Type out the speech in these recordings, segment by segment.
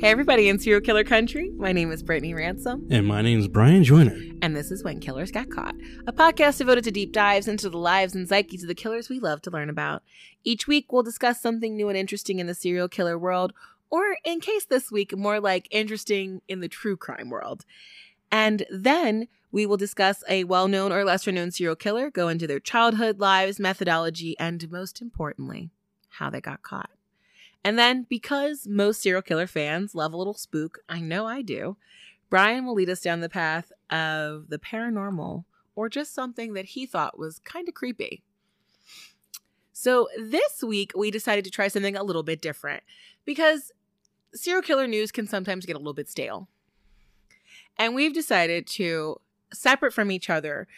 Hey, everybody in serial killer country. My name is Brittany Ransom, And my name is Brian Joyner. and this is When Killers Got Caught, a podcast devoted to deep dives into the lives and psyches of the killers we love to learn about. Each week, we'll discuss something new and interesting in the serial killer world, or in case this week, more like interesting in the true crime world. And then we will discuss a well known or lesser known serial killer, go into their childhood lives, methodology, and most importantly, how they got caught. And then, because most serial killer fans love a little spook, I know I do, Brian will lead us down the path of the paranormal or just something that he thought was kind of creepy. So, this week we decided to try something a little bit different because serial killer news can sometimes get a little bit stale. And we've decided to, separate from each other,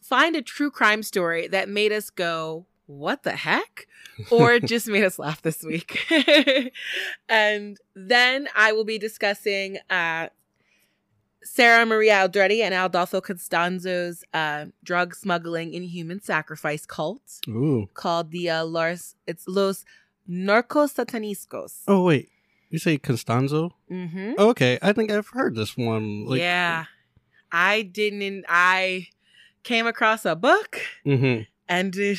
find a true crime story that made us go, What the heck? or just made us laugh this week. and then I will be discussing uh, Sarah Maria Aldrete and Adolfo Constanzo's uh, drug smuggling and human sacrifice cult Ooh. called the uh, Los, it's Los Narcos Sataniscos. Oh, wait. You say Constanzo? Mm-hmm. Okay. I think I've heard this one. Like, yeah. I didn't, I came across a book Mm-hmm. and it,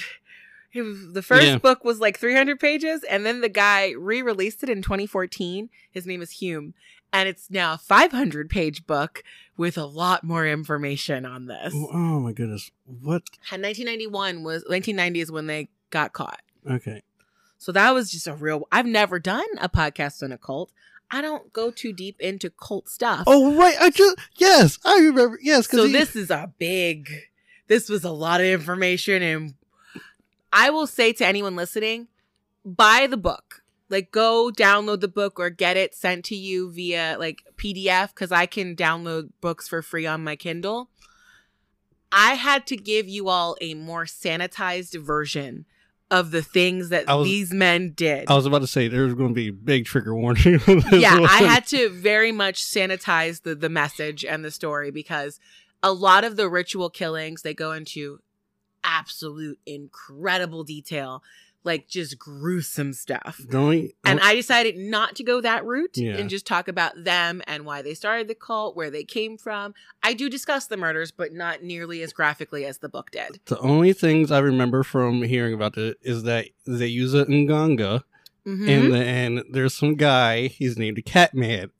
it was, the first Yeah. book was like 300 pages and then the guy re-released it in 2014 his name is hume and it's now a 500 page book with a lot more information on this Oh, oh, my goodness. What? and 1991 was 1990 is when they got caught Okay. so that was just a real i've never done a podcast on a cult i don't go too deep into cult stuff Oh, right. I just, yes, I remember. yes. so he- this is a big this was a lot of information and i will say to anyone listening buy the book like go download the book or get it sent to you via like pdf because i can download books for free on my kindle i had to give you all a more sanitized version of the things that was- these men did I was about to say there's going to be big trigger warning. yeah, one. I had to very much sanitize the the message and the story because a lot of the ritual killings they go into absolute incredible detail, like just gruesome stuff. Only, And I decided not to go that route Yeah. and just talk about them and why they started the cult, where they came from. I do discuss the murders, but not nearly as graphically as the book did. the only things I remember from hearing about it is that they use a nganga, Mhm. and then there's some guy. He's named Catman.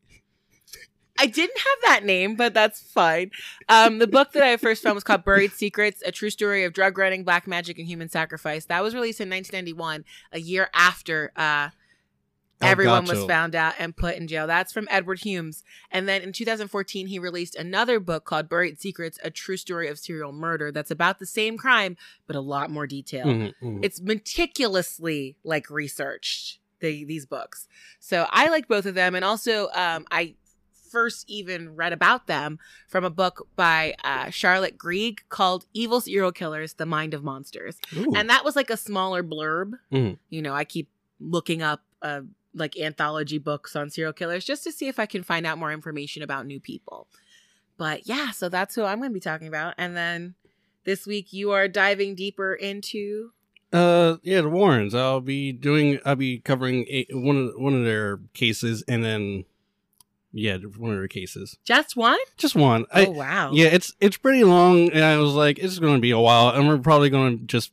I didn't have that name, but that's fine. Um, the book that I first found was called Buried Secrets, a true story of drug running, black magic, and human sacrifice. That was released in 1991, a year after uh, everyone was found out and put in jail. That's from Edward Humes. And then in 2014, he released another book called Buried Secrets, a true story of serial murder that's about the same crime, but a lot more detail Mhm, mhm. it's meticulously like researched the, these books so i like both of them and also um, i first even read about them from a book by uh, charlotte greig called evil serial killers the mind of monsters Ooh. and that was like a smaller blurb Mhm. you know i keep looking up uh, like anthology books on serial killers just to see if i can find out more information about new people but yeah so that's who i'm going to be talking about and then this week you are diving deeper into Uh, yeah, the Warrens. I'll be doing. I'll be covering a, one of one of their cases, and then yeah, one of her cases. just one Just one. Oh I, wow! yeah, it's it's pretty long, and I was like, it's going to be a while, and we're probably going to just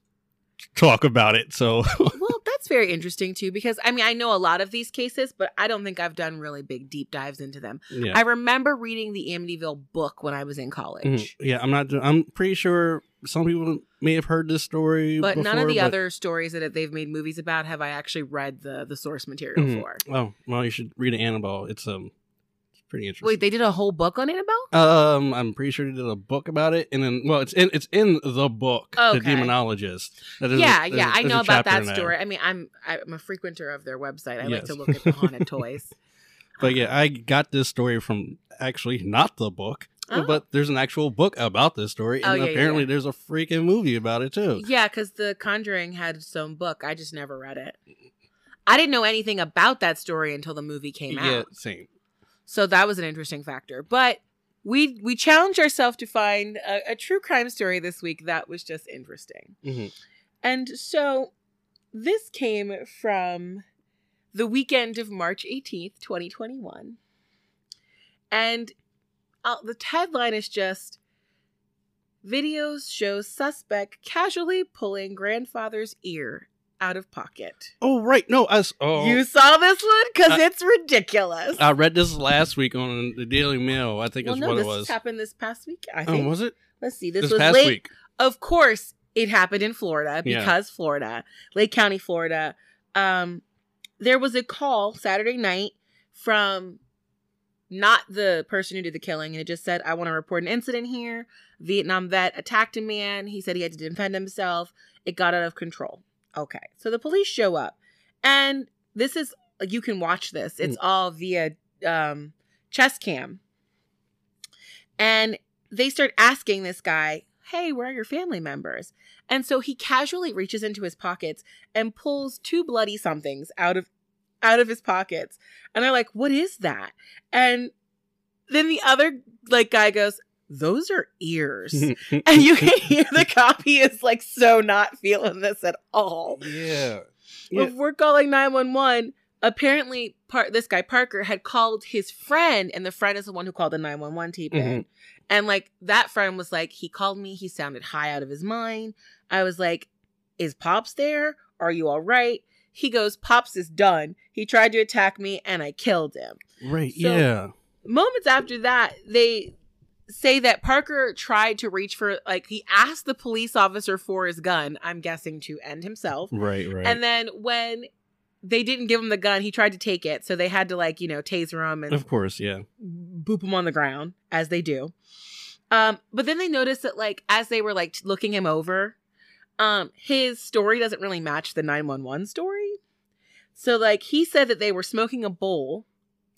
talk about it. So well, that's very interesting too because I mean I know a lot of these cases, but I don't think I've done really big deep dives into them. yeah, I remember reading the Amityville book when I was in college, Mhm. yeah. I'm not. I'm pretty sure some people may have heard this story, but none of the but- other stories that they've made movies about have I actually read the the source material Mhm. for. Oh well, you should read Annabelle. It's um, pretty interesting. Wait, they did a whole book on Annabelle? Um, I'm pretty sure they did a book about it, and then well, it's in it's in the book, Okay. the Demonologist. Is a- yeah, yeah, I know about that story. I mean, I'm I'm a frequenter of their website. I like to look at the haunted toys. But yeah, I got this story from actually not the book, Oh. but there's an actual book about this story, Oh, and yeah, yeah, apparently yeah. there's a freaking movie about it too. Yeah, because The Conjuring had its own book. I just never read it. I didn't know anything about that story until the movie came yeah, out. same. So that was an interesting factor. But we we challenged ourselves to find a, a true crime story this week that was just interesting. Mhm. And so this came from the weekend of March 18th, 2021. And uh, the headline is just videos show suspect casually pulling grandfather's ear out of pocket. Oh right, no, I s- oh You saw this one because it's ridiculous. I read this last week on the Daily Mail. I think well, is no, what this it was. happened this past week. I Oh, was it Let's see. This, this, was past late. week? Of course, it happened in Florida Yeah. because Florida, Lake County, Florida. Um, there was a call Saturday night from not the person who did the killing, and it just said, "I want to report an incident here. Vietnam vet attacked a man. He said he had to defend himself. It got out of control." Okay, so the police show up, and this is you can watch this. It's all via um, chest cam, and they start asking this guy, Hey, where are your family members? And so he casually reaches into his pockets and pulls two bloody somethings out of out of his pockets. And they're like, What is that? And then the other like guy goes, Those are ears. and you can hear the copy is like so not feeling this at all. yeah. Yeah. If we're calling 911, apparently part this guy Parker had called his friend, and the friend is the one who called the 911 tape in. And like that friend was like, he called me, he sounded high out of his mind. I was like, Is Pops there? Are you all right? He goes, Pops is done. He tried to attack me and I killed him. Right. So- yeah. Moments after that, they say that Parker tried to reach for like he asked the police officer for his gun, I'm guessing to end himself. Right. Right. And then when they didn't give him the gun, he tried to take it. So they had to like, you know, taser him and of course. Yeah. boop him on the ground as they do. Um, but then they noticed that like as they were like looking him over, um, his story doesn't really match the 911 story. So like he said that they were smoking a bowl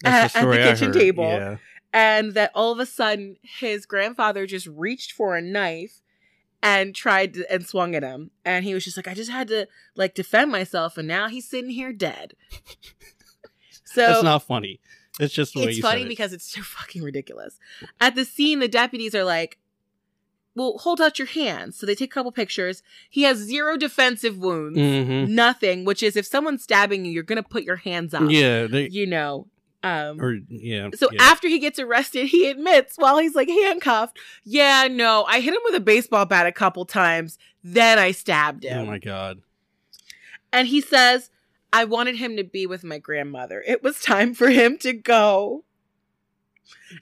At- at the kitchen table. Yeah. And that all of a sudden his grandfather just reached for a knife and tried to, and swung at him and he was just like i just had to like defend myself and now he's sitting here dead so That's not funny. It's just the way it's funny it. because it's so fucking ridiculous at the scene the deputies are like well hold out your hands so they take a couple pictures he has zero defensive wounds Mhm. nothing which is if someone's stabbing you you're gonna put your hands up Yeah. They, you know um or yeah. so yeah. after he gets arrested, he admits while he's like handcuffed, yeah, no, I hit him with a baseball bat a couple times, then I stabbed him. Oh my god. and he says, I wanted him to be with my grandmother. It was time for him to go.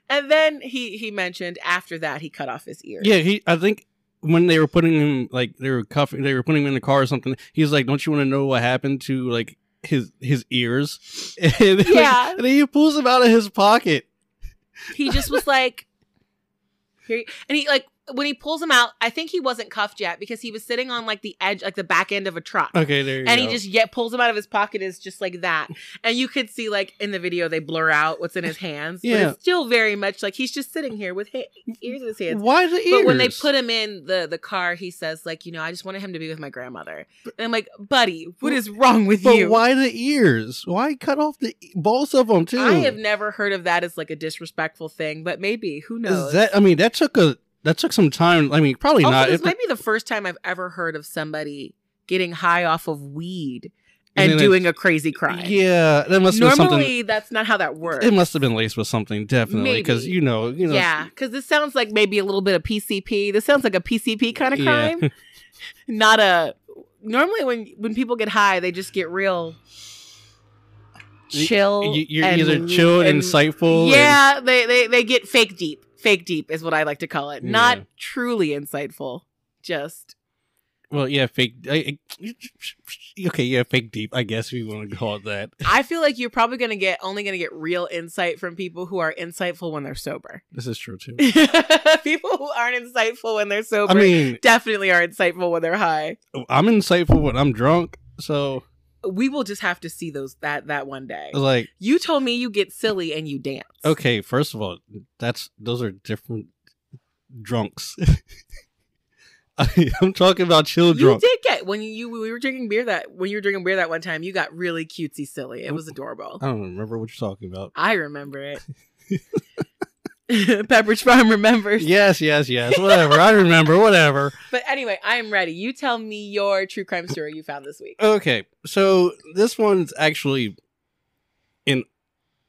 And then he he mentioned after that he cut off his ear. Yeah. He. I think when they were putting him like they were cuffing, they were putting him in the car or something. He's like, "Don't you want to know what happened to like his his ears?" And, like, Yeah. and he pulls them out of his pocket. He just was like, here, and he like when he pulls him out, I think he wasn't cuffed yet because he was sitting on like the edge, like the back end of a truck. Okay, there you and go. he just yet pulls him out of his pocket is just like that and you could see like in the video they blur out what's in his hands but Yeah. it's still very much like he's just sitting here with ha- ears in his hands Why the ears? but when they put him in the the car he says like you know i just wanted him to be with my grandmother and i'm like buddy what is wrong with But you why the ears? Why cut off the e, both of them too? i have never heard of that as like a disrespectful thing but maybe who knows Is that? I mean, that took a that took some time. I mean, probably also not. this It- might be the first time i've ever heard of somebody getting high off of weed And and, doing a crazy crime Yeah, that must normally that's not how that works It must have been laced with something, definitely, because you know, you know, Yeah, because this sounds like maybe a little bit of PCP. This sounds like a PCP kind of Yeah. crime, not a. Normally, when when people get high, they just get real chill. You, you're and- either chill and and- insightful. and- Yeah, they, they they get fake deep. Fake deep is what I like to call it. Not Yeah. truly insightful. Just well, yeah, fake. I, I- okay, yeah, fake deep. I guess we want to call it that. I feel like you're probably gonna get only gonna get real insight from people who are insightful when they're sober. This is true too. people who aren't insightful when they're sober I mean, definitely are insightful when they're high. I'm insightful when I'm drunk, so we will just have to see those that that one day. like, You told me you get silly and you dance. okay, first of all, that's those are different drunks. I, I'm talking about chill You did get when you we were drinking beer that when you were drinking beer that one time. You got really cutesy silly. It was oh, adorable. I don't remember what you're talking about. I remember it. Pepperidge Farm remembers. Yes, yes, yes. Whatever. I remember. Whatever. But anyway, I am ready. You tell me your true crime story you found this week. Okay, so this one's actually in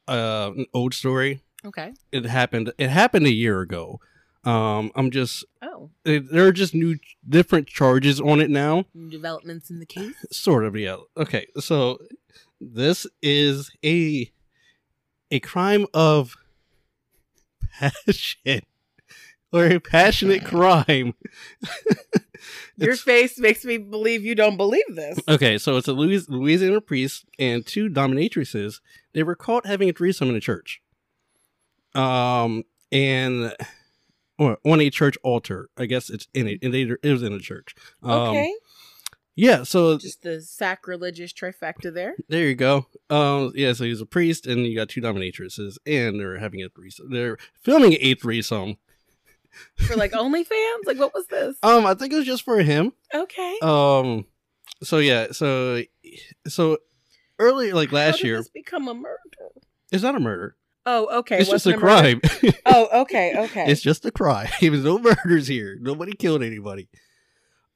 uh, an old story. Okay. It happened. It happened a year ago. Um, I'm just Oh, it, there are just new different charges on it now. new developments in the case. Sort of, yeah. Okay, so this is a a crime of passion or a passionate crime. Your face makes me believe you don't believe this. Okay, so it's a Louis, Louisiana priest and two dominatrices. They were caught having a threesome in a church. Um, and or on a church altar. I guess it's in it. It was in a church. Um, okay. Yeah. So Just the sacrilegious trifecta there. there you go. Um, yeah. So he's a priest, and you got two dominatrices, and they're having a threesome. They're filming a threesome. For like OnlyFans? Like, what was this? Um, I think it was just for him. Okay. Um, so yeah. So so earlier, like last year, become a murder? it's not a murder. Oh, okay. it's just a crime. Oh, okay, okay. It's just a crime. There was no murders here. Nobody killed anybody.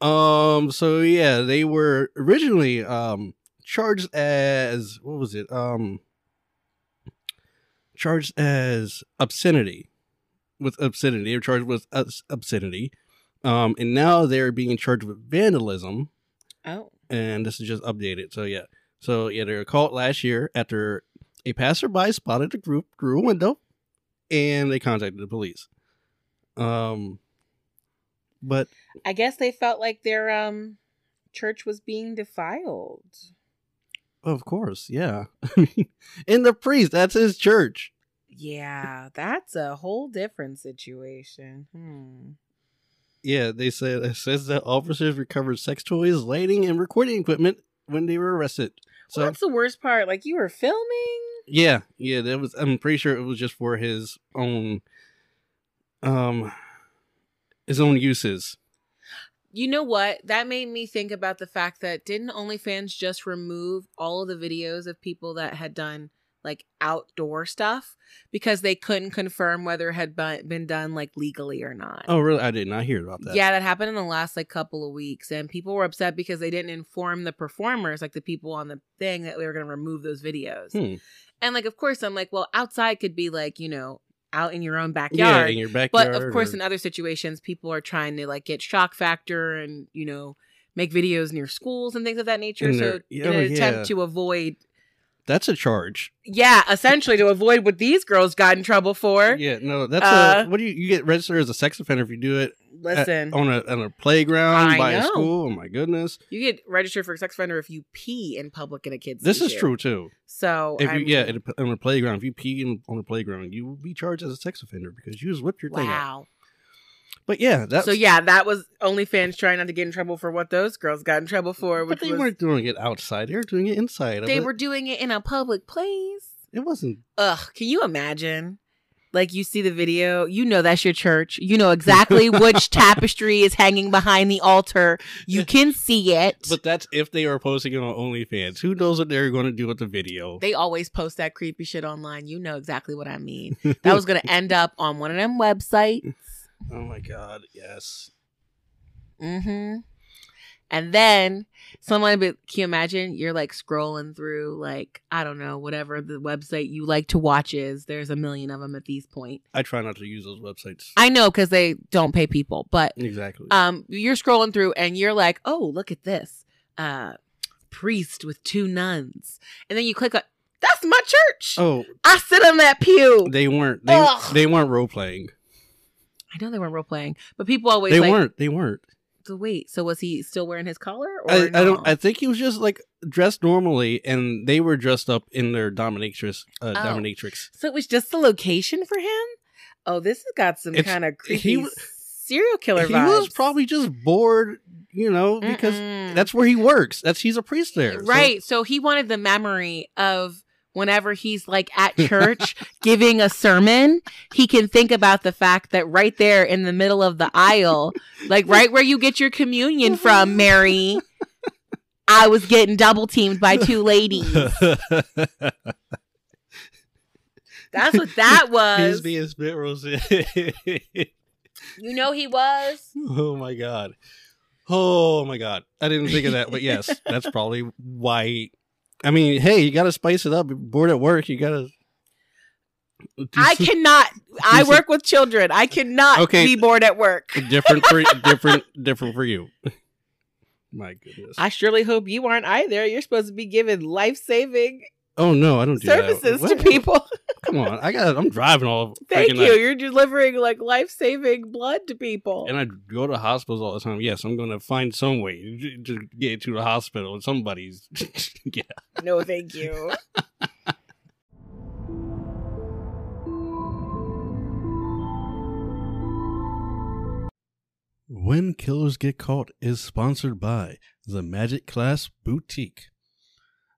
Um. So yeah, they were originally um charged as what was it? Um. Charged as obscenity, with obscenity. They were charged with obscenity, um, and now they're being charged with vandalism. oh, And this is just updated. So yeah. So yeah, they were caught last year after a passerby spotted the group through a window, and they contacted the police. Um, but I guess they felt like their um church was being defiled. of course, yeah. and the priest, that's his church. Yeah, that's a whole different situation. Hmm. Yeah, they said it says that officers recovered sex toys, lighting, and recording equipment when they were arrested. So Well, that's the worst part. Like you were filming. yeah, yeah, that was. I'm pretty sure it was just for his own, um, his own uses. You know what? That made me think about the fact that didn't OnlyFans just remove all of the videos of people that had done like outdoor stuff because they couldn't confirm whether it had been done like legally or not. Oh, really? I did not hear about that. Yeah, that happened in the last like couple of weeks, and people were upset because they didn't inform the performers, like the people on the thing, that they were going to remove those videos. Hmm. And like, of course, I'm like, well, outside could be like, you know, out in your own backyard. Yeah, in your backyard. but of course, or- in other situations, people are trying to like get shock factor and you know make videos near schools and things of that nature. In so their- in oh, an yeah. attempt to avoid, that's a charge. yeah, essentially to avoid what these girls got in trouble for. Yeah, no, that's Uh, a. What do you you get registered as a sex offender if you do it at- Listen, on a on a playground I by a school? Oh my goodness, you get registered for a sex offender if you pee in public in a kid's. this is true too. So If you I'm- yeah at a, on a playground, if you pee in, on a playground, you will be charged as a sex offender because you just whipped your thing out. wow. But yeah, that's So yeah, that was OnlyFans trying not to get in trouble for what those girls got in trouble for, But they was weren't doing it outside; they were doing it inside. they were doing it in a public place. It wasn't. Ugh, can you imagine? Like you see the video, you know that's your church. You know exactly which tapestry is hanging behind the altar. You can see it. But that's if they are posting it on OnlyFans. Who knows what they're going to do with the video? they always post that creepy shit online. You know exactly what I mean. That was gonna end up on one of them websites. Oh my god! Yes. Mm-hmm. And then someone, but can you imagine? You're like scrolling through, like I don't know, whatever the website you like to watch is. There's a million of them at these point. I try not to use those websites. I know because they don't pay people, but exactly. um, you're scrolling through and you're like, oh, look at this, uh, priest with two nuns, and then you click on, that's my church. oh, I sit on that pew. they weren't. They Ugh. they weren't role playing. I know they weren't role playing, but people always They like, weren't. They weren't. So wait, so was he still wearing his collar? Or I, I don't. I think he was just like dressed normally, and they were dressed up in their dominatrix. Uh, Oh. Dominatrix. So it was just the location for him. Oh, this has got some kind of creepy w- serial killer He vibes. was probably just bored, you know, because Mm-mm. that's where he works. That's he's a priest there, So- right. So he wanted the memory of whenever he's like at church giving a sermon, he can think about the fact that right there in the middle of the aisle, like right where you get your communion from, Mary, I was getting double teamed by two ladies. That's what that was. He's being spit roasted. You know he was. oh my god. Oh my god. I didn't think of that, but yes, that's probably why I mean, hey, you got to spice it up. You're bored at work, you got to. I cannot. I work with children. I cannot Okay. be bored at work. different for different different for you. My goodness. I surely hope you aren't either. You're supposed to be giving life saving oh no, I don't do services that. to people. Come on, I got. I'm driving all. Thank you. night. You're delivering like life saving blood to people. And I go to hospitals all the time. Yes, I'm going to find some way to- to get to the hospital. And somebody's. yeah. no, thank you. When Killers Get Caught is sponsored by the Magic Clasp Boutique.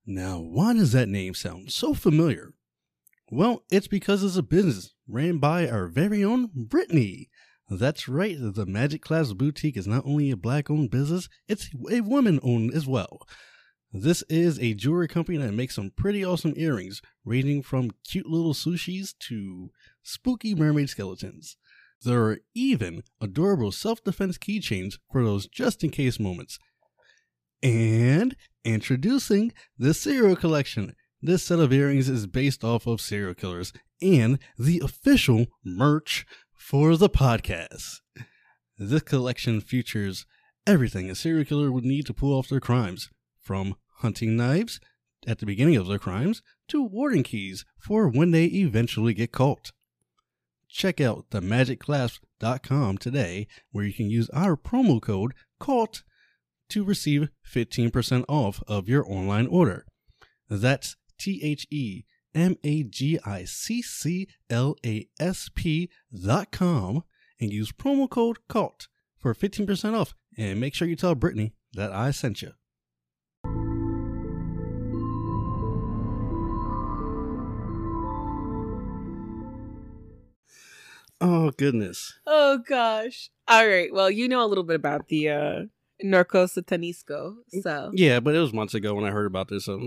Now, why does that name sound so familiar? Well, it's because it's a business ran by our very own Brittany. That's right, the Magic Clasp Boutique is not only a black owned business, it's a woman owned as well. This is a jewelry company that makes some pretty awesome earrings, ranging from cute little sushis to spooky mermaid skeletons. There are even adorable self defense keychains for those just in case moments. And introducing the Serial Collection. This set of earrings is based off of serial killers and the official merch for the podcast. This collection features everything a serial killer would need to pull off their crimes, from hunting knives at the beginning of their crimes to warden keys for when they eventually get caught check out themagicclasp.com today where you can use our promo code CAUGHT to receive 15% off of your online order. That's T H E M A G I C C L A S P dot com and use promo code CAUGHT for 15% off. And make sure you tell Brittany that I sent you. Oh, goodness. Oh gosh. All right. Well, you know a little bit about the uh Narco Satanisco. So Yeah, but it was months ago when I heard about this. So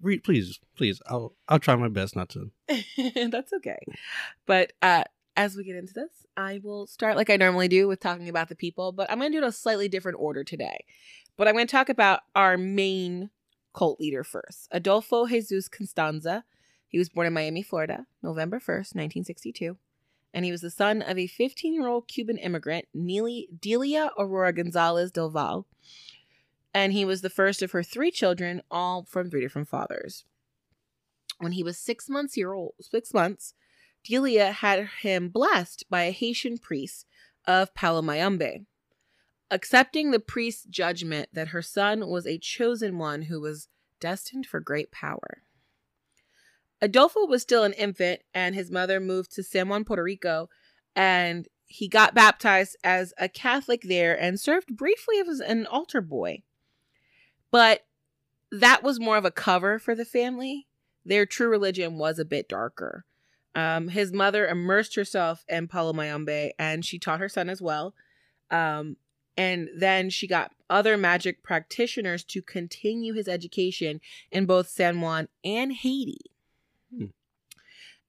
re- please, please, I'll I'll try my best not to. that's okay. But uh as we get into this, I will start like I normally do with talking about the people, but I'm going to do it in a slightly different order today. But I'm going to talk about our main cult leader first, Adolfo Jesus Constanzo. He was born in Miami, Florida, November 1st, 1962. And he was the son of a 15 year old Cuban immigrant, Neely, Delia Aurora Gonzalez Del Val. And he was the first of her three children, all from three different fathers. When he was six months year old, six months, Delia had him blessed by a Haitian priest of Palo Mayombe, accepting the priest's judgment that her son was a chosen one who was destined for great power. Adolfo was still an infant, and his mother moved to San Juan, Puerto Rico, and he got baptized as a Catholic there and served briefly as an altar boy. But that was more of a cover for the family. Their true religion was a bit darker. Um, his mother immersed herself in Palo Mayombe and she taught her son as well. Um, and then she got other magic practitioners to continue his education in both San Juan and Haiti.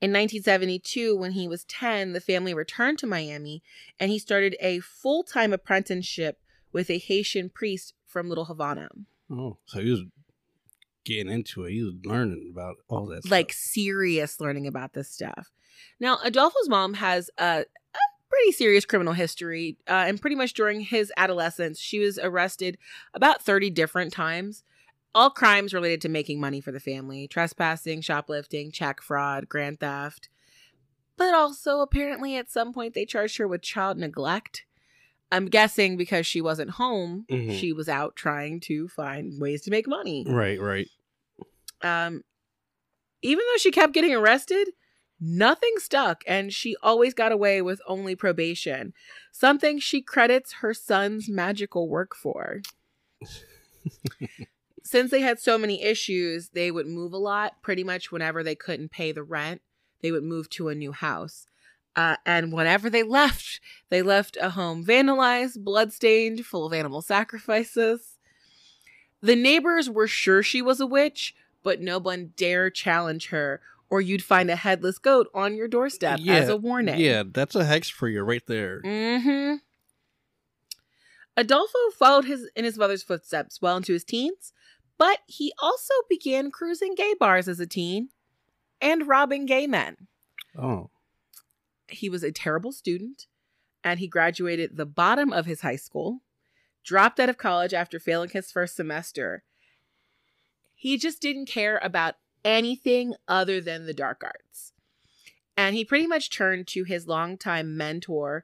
In 1972, when he was 10, the family returned to Miami and he started a full time apprenticeship with a Haitian priest from Little Havana. Oh, so he was getting into it. He was learning about all that. like stuff. serious learning about this stuff. Now, Adolfo's mom has a, a pretty serious criminal history, uh, and pretty much during his adolescence, she was arrested about 30 different times. All crimes related to making money for the family trespassing, shoplifting, check fraud, grand theft. But also, apparently, at some point, they charged her with child neglect. I'm guessing because she wasn't home, Mhm. she was out trying to find ways to make money right, right. um even though she kept getting arrested nothing stuck and she always got away with only probation something she credits her son's magical work for since they had so many issues they would move a lot pretty much whenever they couldn't pay the rent they would move to a new house uh, and whenever they left they left a home vandalized bloodstained full of animal sacrifices the neighbors were sure she was a witch but no one dare challenge her, or you'd find a headless goat on your doorstep as a warning. Yeah, that's a hex for you right there. Mm-hmm. Adolfo followed his in his mother's footsteps well into his teens, But he also began cruising gay bars as a teen and robbing gay men. Oh. He was a terrible student and he graduated the bottom of his high school, dropped out of college after failing his first semester. He just didn't care about anything other than the dark arts. And he pretty much turned to his longtime mentor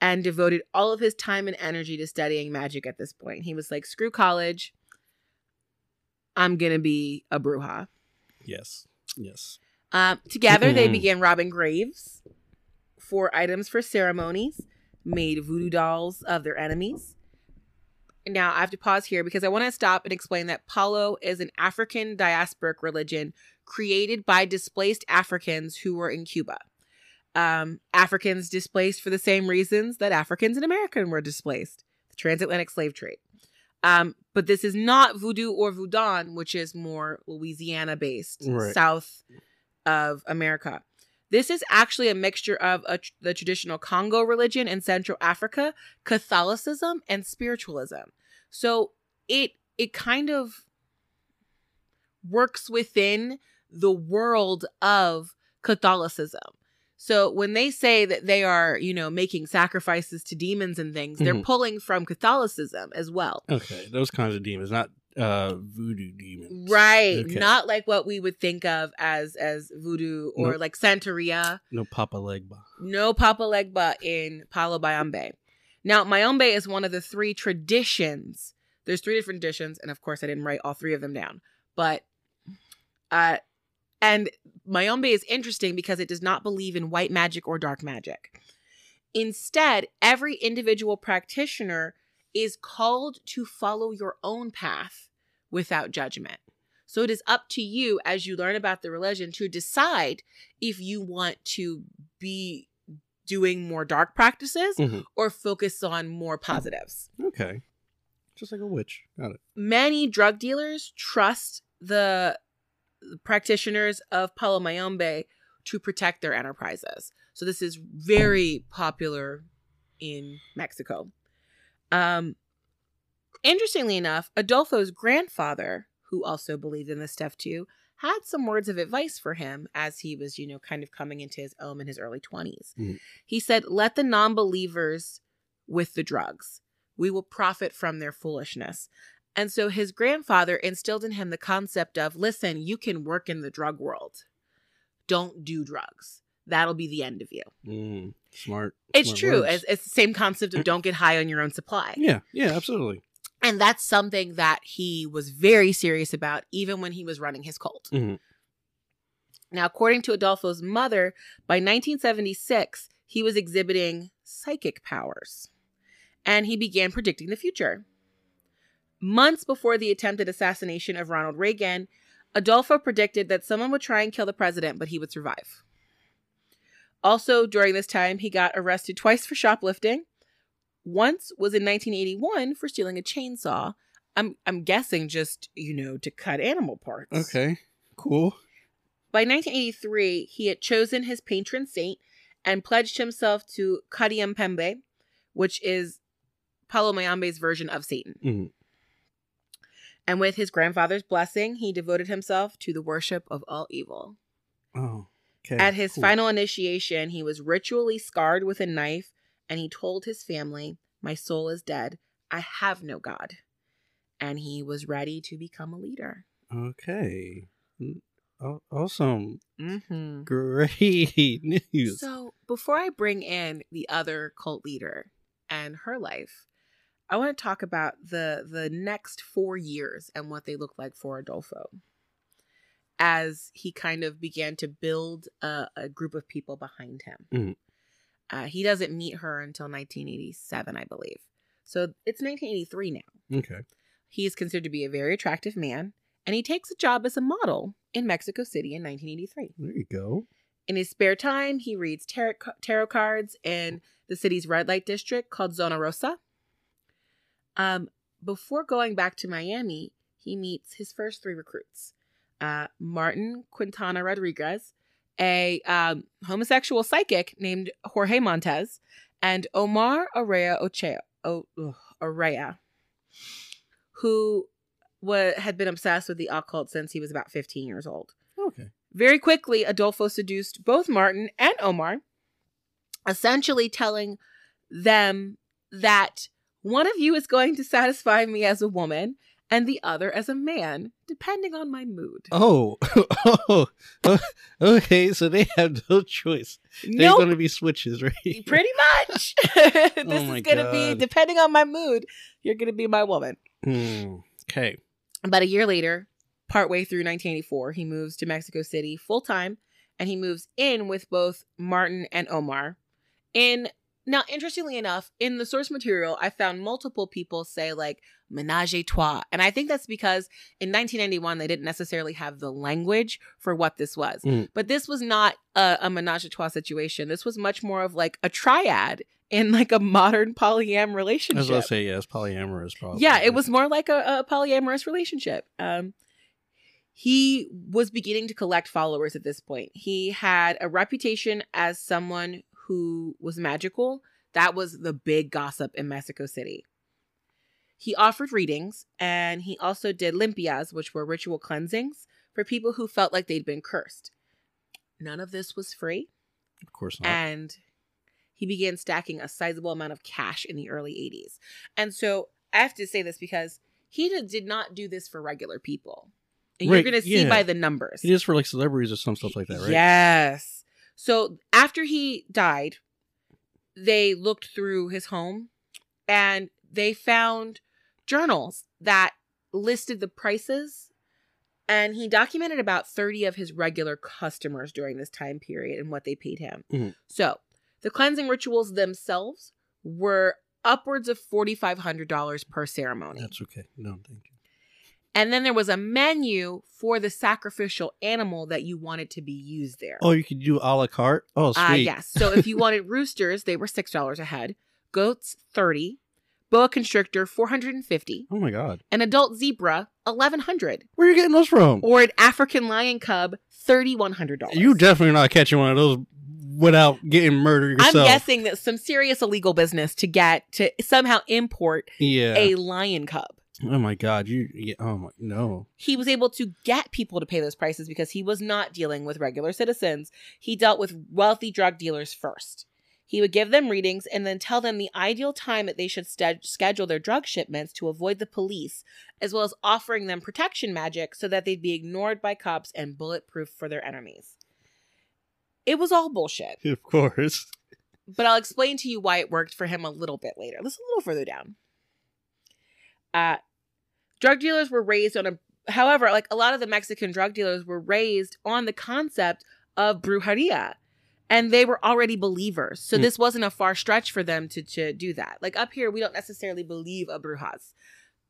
and devoted all of his time and energy to studying magic at this point. He was like, screw college. I'm going to be a Bruja. Yes. Yes. Um, together, they began robbing graves for items for ceremonies, made voodoo dolls of their enemies. Now, I have to pause here because I want to stop and explain that Palo is an African diasporic religion created by displaced Africans who were in Cuba. Um, Africans displaced for the same reasons that Africans in America were displaced the transatlantic slave trade. Um, but this is not voodoo or voodoo, which is more Louisiana based, Right. south of America. This is actually a mixture of a, the traditional Congo religion in Central Africa, Catholicism, and spiritualism. So it it kind of works within the world of Catholicism. So when they say that they are, you know, making sacrifices to demons and things, they're Mhm. pulling from Catholicism as well. Okay. Those kinds of demons, not uh voodoo demons. Right. Okay. Not like what we would think of as as voodoo or Nope. like Santeria. No Papa Legba. No Papa Legba in Palo Mayombe. Now, Mayombe is one of the three traditions. There's three different traditions, and of course, I didn't write all three of them down. But, uh, and Mayombe is interesting because it does not believe in white magic or dark magic. Instead, every individual practitioner is called to follow your own path without judgment. So it is up to you as you learn about the religion to decide if you want to be doing more dark practices Mhm. or focus on more positives. Okay. Just like a witch. Got it. Many drug dealers trust the practitioners of Palo Mayombe to protect their enterprises. So this is very popular in Mexico. Um, interestingly enough, Adolfo's grandfather, who also believed in this stuff too, had some words of advice for him as he was, you know, kind of coming into his own in his early 20s. Mhm. He said, Let the non believers with the drugs. We will profit from their foolishness. And so his grandfather instilled in him the concept of listen, you can work in the drug world. Don't do drugs. That'll be the end of you. Mm, smart. It's smart true. It's, it's the same concept of don't get high on your own supply. Yeah. Yeah. Absolutely. And that's something that he was very serious about, even when he was running his cult. Mhm. Now, according to Adolfo's mother, by 1976, he was exhibiting psychic powers and he began predicting the future. Months before the attempted assassination of Ronald Reagan, Adolfo predicted that someone would try and kill the president, but he would survive. Also, during this time, he got arrested twice for shoplifting. Once was in 1981 for stealing a chainsaw. I'm I'm guessing just, you know, to cut animal parts. Okay. Cool. By 1983, he had chosen his patron saint and pledged himself to Kadiam Pembe, which is Palo Mayombe's version of Satan. Mhm. And with his grandfather's blessing, he devoted himself to the worship of all evil. Oh. Okay. At his cool. final initiation, he was ritually scarred with a knife, and he told his family, My soul is dead. I have no God. And he was ready to become a leader. Okay. Awesome. Mm-hmm. Great news. So, before I bring in the other cult leader and her life, I want to talk about the the next 4 years and what they look like for Adolfo. As he kind of began to build a, a group of people behind him. Mhm. Uh, he doesn't meet her until 1987, I believe. So it's 1983 now. okay. He is considered to be a very attractive man, and he takes a job as a model in Mexico City in 1983. There you go. In his spare time, he reads tarot, tarot cards in the city's red light district called Zona Rosa. Um, before going back to Miami, he meets his first three recruits uh, Martin Quintana Rodriguez, a um, homosexual psychic named Jorge Montez, and Omar Araya Ochea, o- ugh, Araya, who had been obsessed with the occult since he was about 15 years old. Okay. Very quickly, Adolfo seduced both Martin and Omar, essentially telling them that one of you is going to satisfy me as a woman and the other as a man, depending on my mood. Oh, oh, oh, okay. So they have no choice. They're Nope. going to be switches, right? Pretty much. this Oh is going to be, depending on my mood, you're going to be my woman. Hmm. Okay. About a year later, partway through 1984, he moves to Mexico City full time and he moves in with both Martin and Omar. In now, interestingly enough, in the source material, I found multiple people say like menage a trois. And I think that's because in 1991, they didn't necessarily have the language for what this was. Mm. But this was not a, a menage a trois situation. This was much more of like a triad in like a modern polyam I relationship. was going to say, yes, polyamorous, probably. Yeah, it was more like a, a polyamorous relationship. Um, he was beginning to collect followers at this point. He had a reputation as someone who was magical. That was the big gossip in Mexico City. He offered readings and he also did limpias, which were ritual cleansings for people who felt like they'd been cursed. None of this was free Of course not. and he began stacking a sizable amount of cash in the early 80s. And so I have to say this because he did- not do this for regular people. And Right, you're going to see yeah. by the numbers. it is for like celebrities or some stuff like that, right? Yes. So after he died, they looked through his home and they found journals that listed the prices and he documented about 30 of his regular customers during this time period and what they paid him. Mhm. So, the cleansing rituals themselves were upwards of $4500 per ceremony. That's okay. No, thank you. And then there was a menu for the sacrificial animal that you wanted to be used there. Oh, you could do a la carte? Oh, sweet. Ah, yes. So if you wanted roosters, they were six dollars a head. Goats, thirty. Boa constrictor, four hundred and fifty. Oh, my God. An adult zebra, eleven hundred. Where are you getting those from? Or an African lion cub, thirty one hundred dollars. You definitely not catching one of those without getting murdered yourself. I'm guessing that some serious illegal business to get to somehow import Yeah. a lion cub. Oh my god. You. Yeah, oh my. No. He was able to get people to pay those prices because he was not dealing with regular citizens. He dealt with wealthy drug dealers first. He would give them readings and then tell them the ideal time that they should st- schedule their drug shipments to avoid the police, as well as offering them protection magic so that they'd be ignored by cops and bulletproof for their enemies. It was all bullshit, Of course. but I'll explain to you why it worked for him a little bit later. Let's a little further down. Uh, drug dealers were raised on a, however, like a lot of the Mexican drug dealers were raised on the concept of brujeria and they were already believers. So Hmm. this wasn't a far stretch for them to, to do that. Like up here, we don't necessarily believe a brujas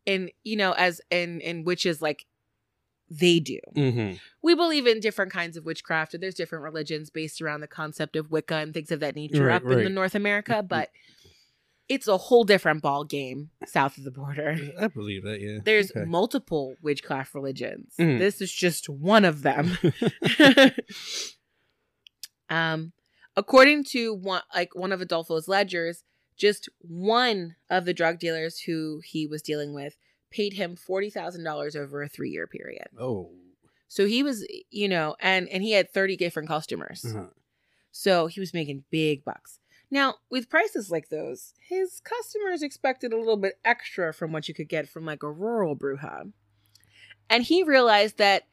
in, you know, as in, in witches like they do. Mm-hmm. We believe in different kinds of witchcraft and there's different religions based around the concept of Wicca and things of that nature Right, up in the. North America, but it's a whole different ball game south of the border. I believe that. Yeah. There's Okay. multiple witchcraft religions. Mhm. This is just one of them. um, according to one, like one of Adolfo's ledgers, just one of the drug dealers who he was dealing with paid him forty thousand dollars over a three year period. oh. So he was, you know, and and he had thirty different customers. Uh-huh. So he was making big bucks. Now, with prices like those, his customers expected a little bit extra from what you could get from like a rural bruja. And he realized that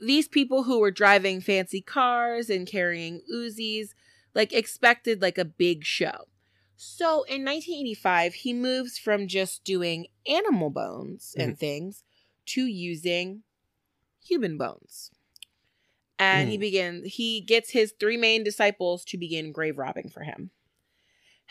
these people who were driving fancy cars and carrying Uzis like expected like a big show. So in 1985, he moves from just doing animal bones and things to using human bones. And he Mm. begins he gets his three main disciples to begin grave robbing for him.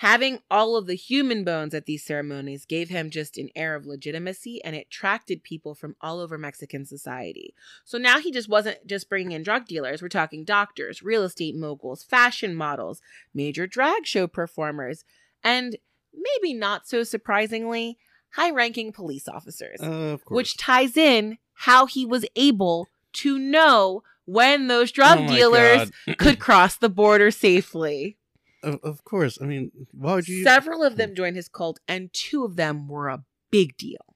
Having all of the human bones at these ceremonies gave him just an air of legitimacy and it attracted people from all over Mexican society. So now he just wasn't just bringing in drug dealers. We're talking doctors, real estate moguls, fashion models, major drag show performers, and maybe not so surprisingly, high ranking police officers Uh, of course. which ties in how he was able to know when those drug Oh dealers could cross the border safely. Of, of course. I mean, why would you? Several of them joined his cult, and two of them were a big deal.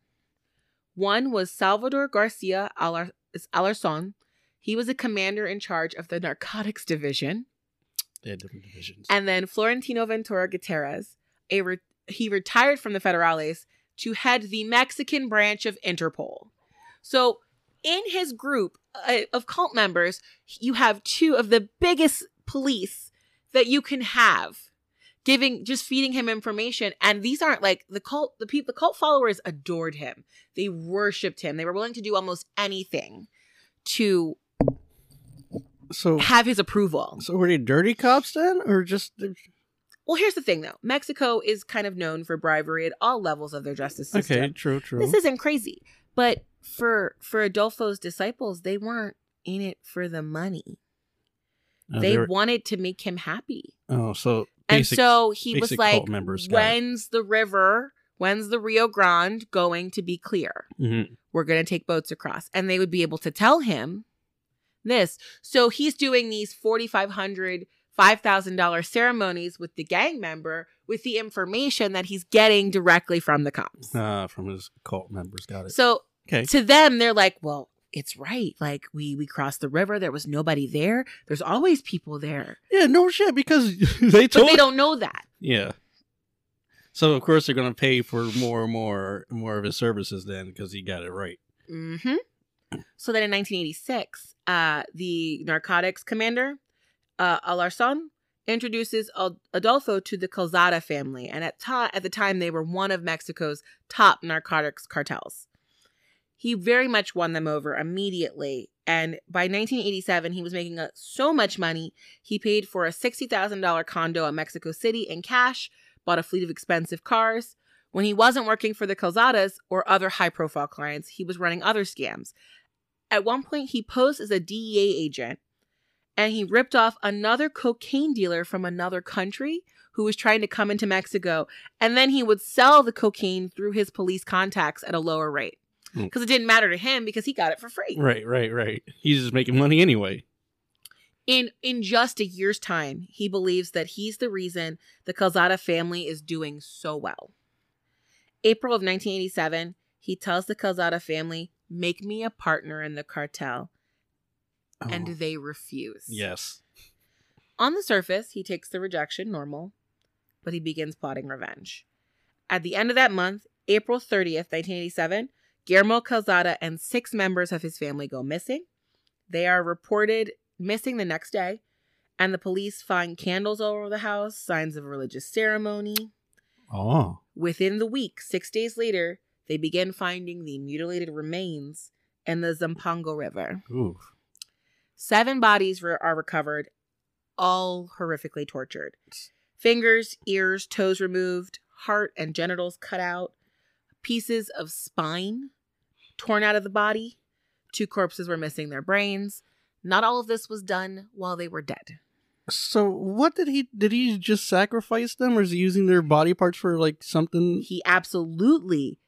One was Salvador Garcia Alar- Alarcon. He was a commander in charge of the narcotics division. They had different divisions. And then Florentino Ventura Gutierrez, a re- he retired from the Federales to head the Mexican branch of Interpol. So, in his group uh, of cult members, you have two of the biggest police that you can have giving just feeding him information. And these aren't like the cult the people the cult followers adored him. They worshipped him. They were willing to do almost anything to so, have his approval. so were they dirty cops then, or just? well here's the thing though. Mexico is kind of known for bribery at all levels of their justice system. Okay, true, true. this isn't crazy. But for for adolfo's disciples they weren't in it for the money Oh, they were- wanted to make him happy oh, so and so he was like members when's the river when's the rio grande going to be clear Mhm. we're going to take boats across and they would be able to tell him this so he's doing these 4500 $5000 ceremonies with the gang member with the information that he's getting directly from the cops Ah, from his cult members, got it. so okay. to them they're like well it's right like we we crossed the river there was nobody there there's always people there Yeah, no shit, because they told. but they don't know that Yeah. So of course they're gonna pay for more and more more of his services then because he got it right. Mm-hmm. So then in 1986, uh, the narcotics commander, uh, Alarcon, introduces Adolfo to the Calzada family. And at, ta- at the time, they were one of Mexico's top narcotics cartels. He very much won them over immediately. And by 1987, he was making uh, so much money, he paid for a $60,000 condo in Mexico City in cash, bought a fleet of expensive cars. When he wasn't working for the Calzadas or other high profile clients, he was running other scams. At one point, he posed as a DEA agent and he ripped off another cocaine dealer from another country who was trying to come into Mexico. And then he would sell the cocaine through his police contacts at a lower rate. Mm. because it didn't matter to him because he got it for free. Right, right, right. He's just making money anyway. in in just a year's time, he believes that he's the reason the Calzada family is doing so well. April of 1987, he tells the Calzada family, "Make me a partner in the cartel," oh. and Oh, they refuse. yes. On the surface, he takes the rejection normal, but he begins plotting revenge. At the end of that month, April 30th, 1987, Guillermo Calzada and six members of his family go missing. They are reported missing the next day, and the police find candles all over the house, signs of a religious ceremony. Oh. Within the week, six days later, they begin finding the mutilated remains in the Zumpango River. Ooh. Seven bodies re- are recovered, all horrifically tortured. Fingers, ears, toes removed, heart and genitals cut out, pieces of spine torn out of the body. Two corpses were missing their brains. Not all of this was done while they were dead. So what did he did he just sacrifice them or is he using their body parts for like something He absolutely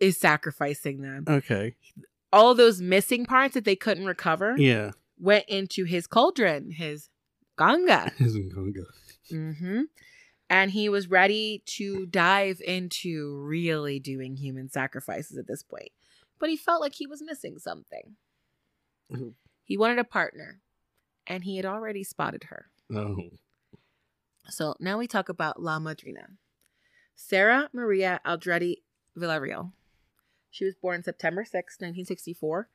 is sacrificing them. Okay. All those missing parts that they couldn't recover Yeah. went into his cauldron, his nganga. Isn't. Mm-hmm. And he was ready to dive into really doing human sacrifices at this point. But he felt like he was missing something. Mhm. He wanted a partner, and he had already spotted her. Oh. So now we talk about La Madrina. Sarah Maria Aldrete Villarreal. She was born September 6, 1964,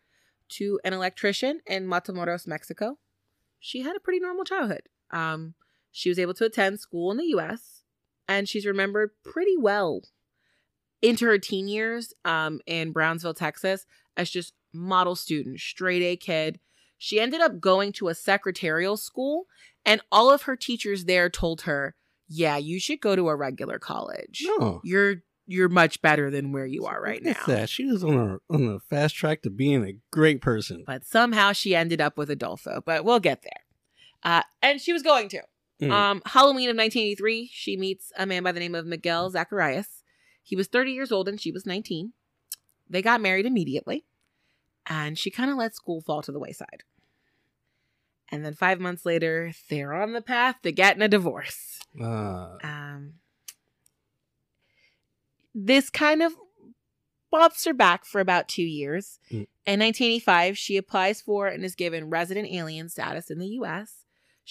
to an electrician in Matamoros, Mexico. She had a pretty normal childhood. Um, she was able to attend school in the US, and she's remembered pretty well into her teen years um, in Brownsville, Texas, as just model student, straight A kid. She ended up going to a secretarial school and all of her teachers there told her, "Yeah, you should go to a regular college. No. You're you're much better than where you are right now." that. She was on a on a fast track to being a great person. But somehow she ended up with Adolfo. But we'll get there. Uh, and she was going to. Mm. Um, Halloween of 1983, she meets a man by the name of Miguel Zacharias. He was 30 years old and she was 19. They got married immediately, and she kind of let school fall to the wayside. And then five months later, they're on the path to getting a divorce. Uh, um this kind of bobs her back for about two years. Mm. In 1985, she applies for and is given resident alien status in the U.S.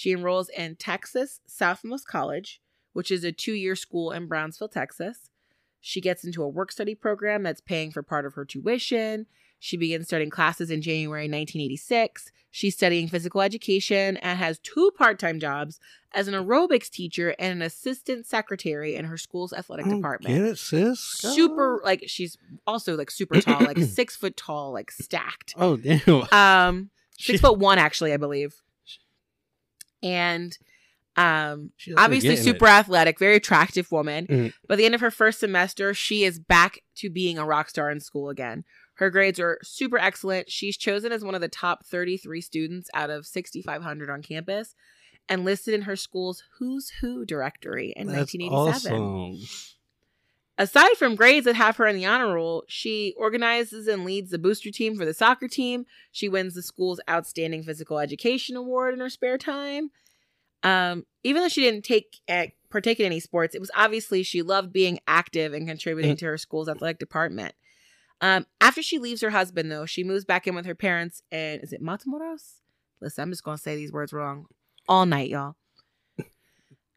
She enrolls in Texas Southmost College, which is a two year school in Brownsville, Texas. She gets into a work study program that's paying for part of her tuition. She begins starting classes in January 1986. She's studying physical education and has two part time jobs as an aerobics teacher and an assistant secretary in her school's athletic department. Get it, sis? Super, like, she's also like super tall, like six foot tall, like stacked. Oh damn. Um, She- six foot one, actually, I believe. And um, obviously super athletic, very attractive woman. Mhm. By the end of her first semester, she is back to being a rock star in school again. Her grades are super excellent. She's chosen as one of the top 33 students out of 6,500 on campus and listed in her school's Who's Who directory in That's 1987. awesome. Aside from grades that have her in the honor roll, she organizes and leads the booster team for the soccer team. She wins the school's Outstanding Physical Education Award in her spare time. Um, even though she didn't take uh, partake in any sports, it was obviously she loved being active and contributing to her school's athletic department. Um, after she leaves her husband, though, she moves back in with her parents. And is it Matamoros? Listen, I'm just gonna say these words wrong all night, y'all.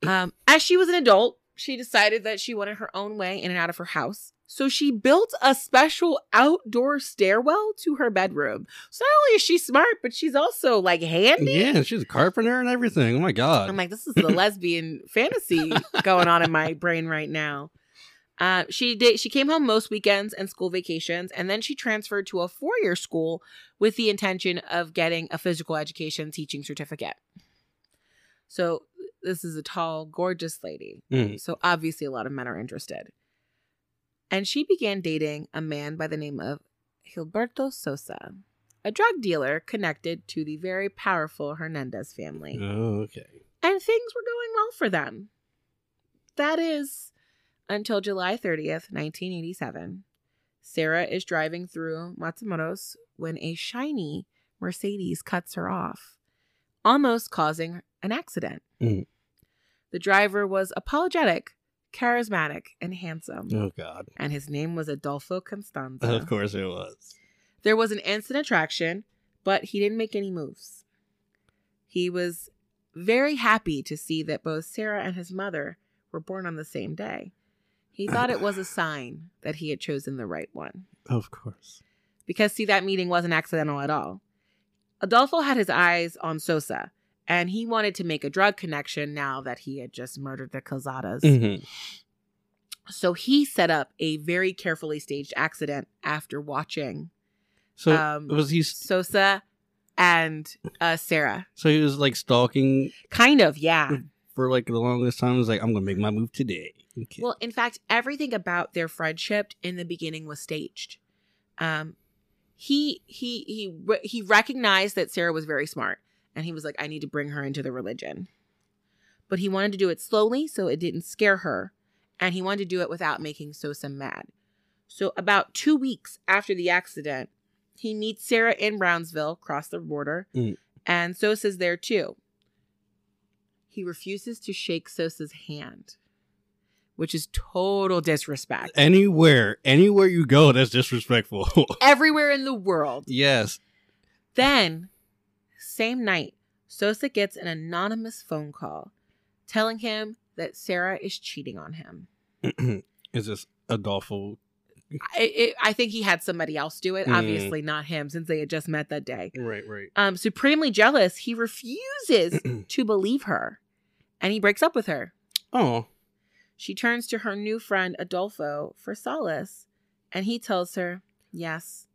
Um, as she was an adult, she decided that she wanted her own way in and out of her house. So she built a special outdoor stairwell to her bedroom. So not only is she smart, but she's also like handy. Yeah, she's a carpenter and everything. Oh my god. I'm like, this is the lesbian fantasy going on in my brain right now. Uh, she did. She came home most weekends and school vacations, and then she transferred to a four-year school with the intention of getting a physical education teaching certificate. So this is a tall, gorgeous lady. Mm. So obviously, a lot of men are interested. And she began dating a man by the name of Gilberto Sosa, a drug dealer connected to the very powerful Hernandez family Oh, okay. and things were going well for them. That is until July 30th, 1987. Sarah is driving through Matamoros when a shiny Mercedes cuts her off, almost causing an accident. Mhm. The driver was apologetic, charismatic, and handsome, Oh god. and his name was Adolfo Constanzo. Of course it was. There was an instant attraction, but he didn't make any moves. He was very happy to see that both Sarah and his mother were born on the same day. He thought it was a sign that he had chosen the right one. Of course. Because, see, that meeting wasn't accidental at all. Adolfo had his eyes on Sosa, and he wanted to make a drug connection now that he had just murdered the Calzadas. Mhm. So he set up a very carefully staged accident after watching So Um, was he? Sosa and uh, Sarah. So he was like stalking Kind of, yeah. for like the longest time. He was like, I'm gonna make my move today. Okay. Well, in fact, everything about their friendship in the beginning was staged. Um, he he he he recognized that Sarah was very smart, and he was like, "I need to bring her into the religion," but he wanted to do it slowly so it didn't scare her, and he wanted to do it without making Sosa mad. So, about two weeks after the accident, he meets Sarah in Brownsville, cross the border, Mm. and Sosa's there too. He refuses to shake Sosa's hand, which is total disrespect. anywhere, anywhere you go, that's disrespectful. Everywhere in the world. yes. Then, same night, Sosa gets an anonymous phone call telling him that Sarah is cheating on him. Is this Adolfo? I, it, I think he had somebody else do it, Mm. obviously not him, since they had just met that day. Right, right. Um, supremely jealous, he refuses to believe her, and he breaks up with her. Oh, She turns to her new friend Adolfo for solace, and he tells her, "Yes,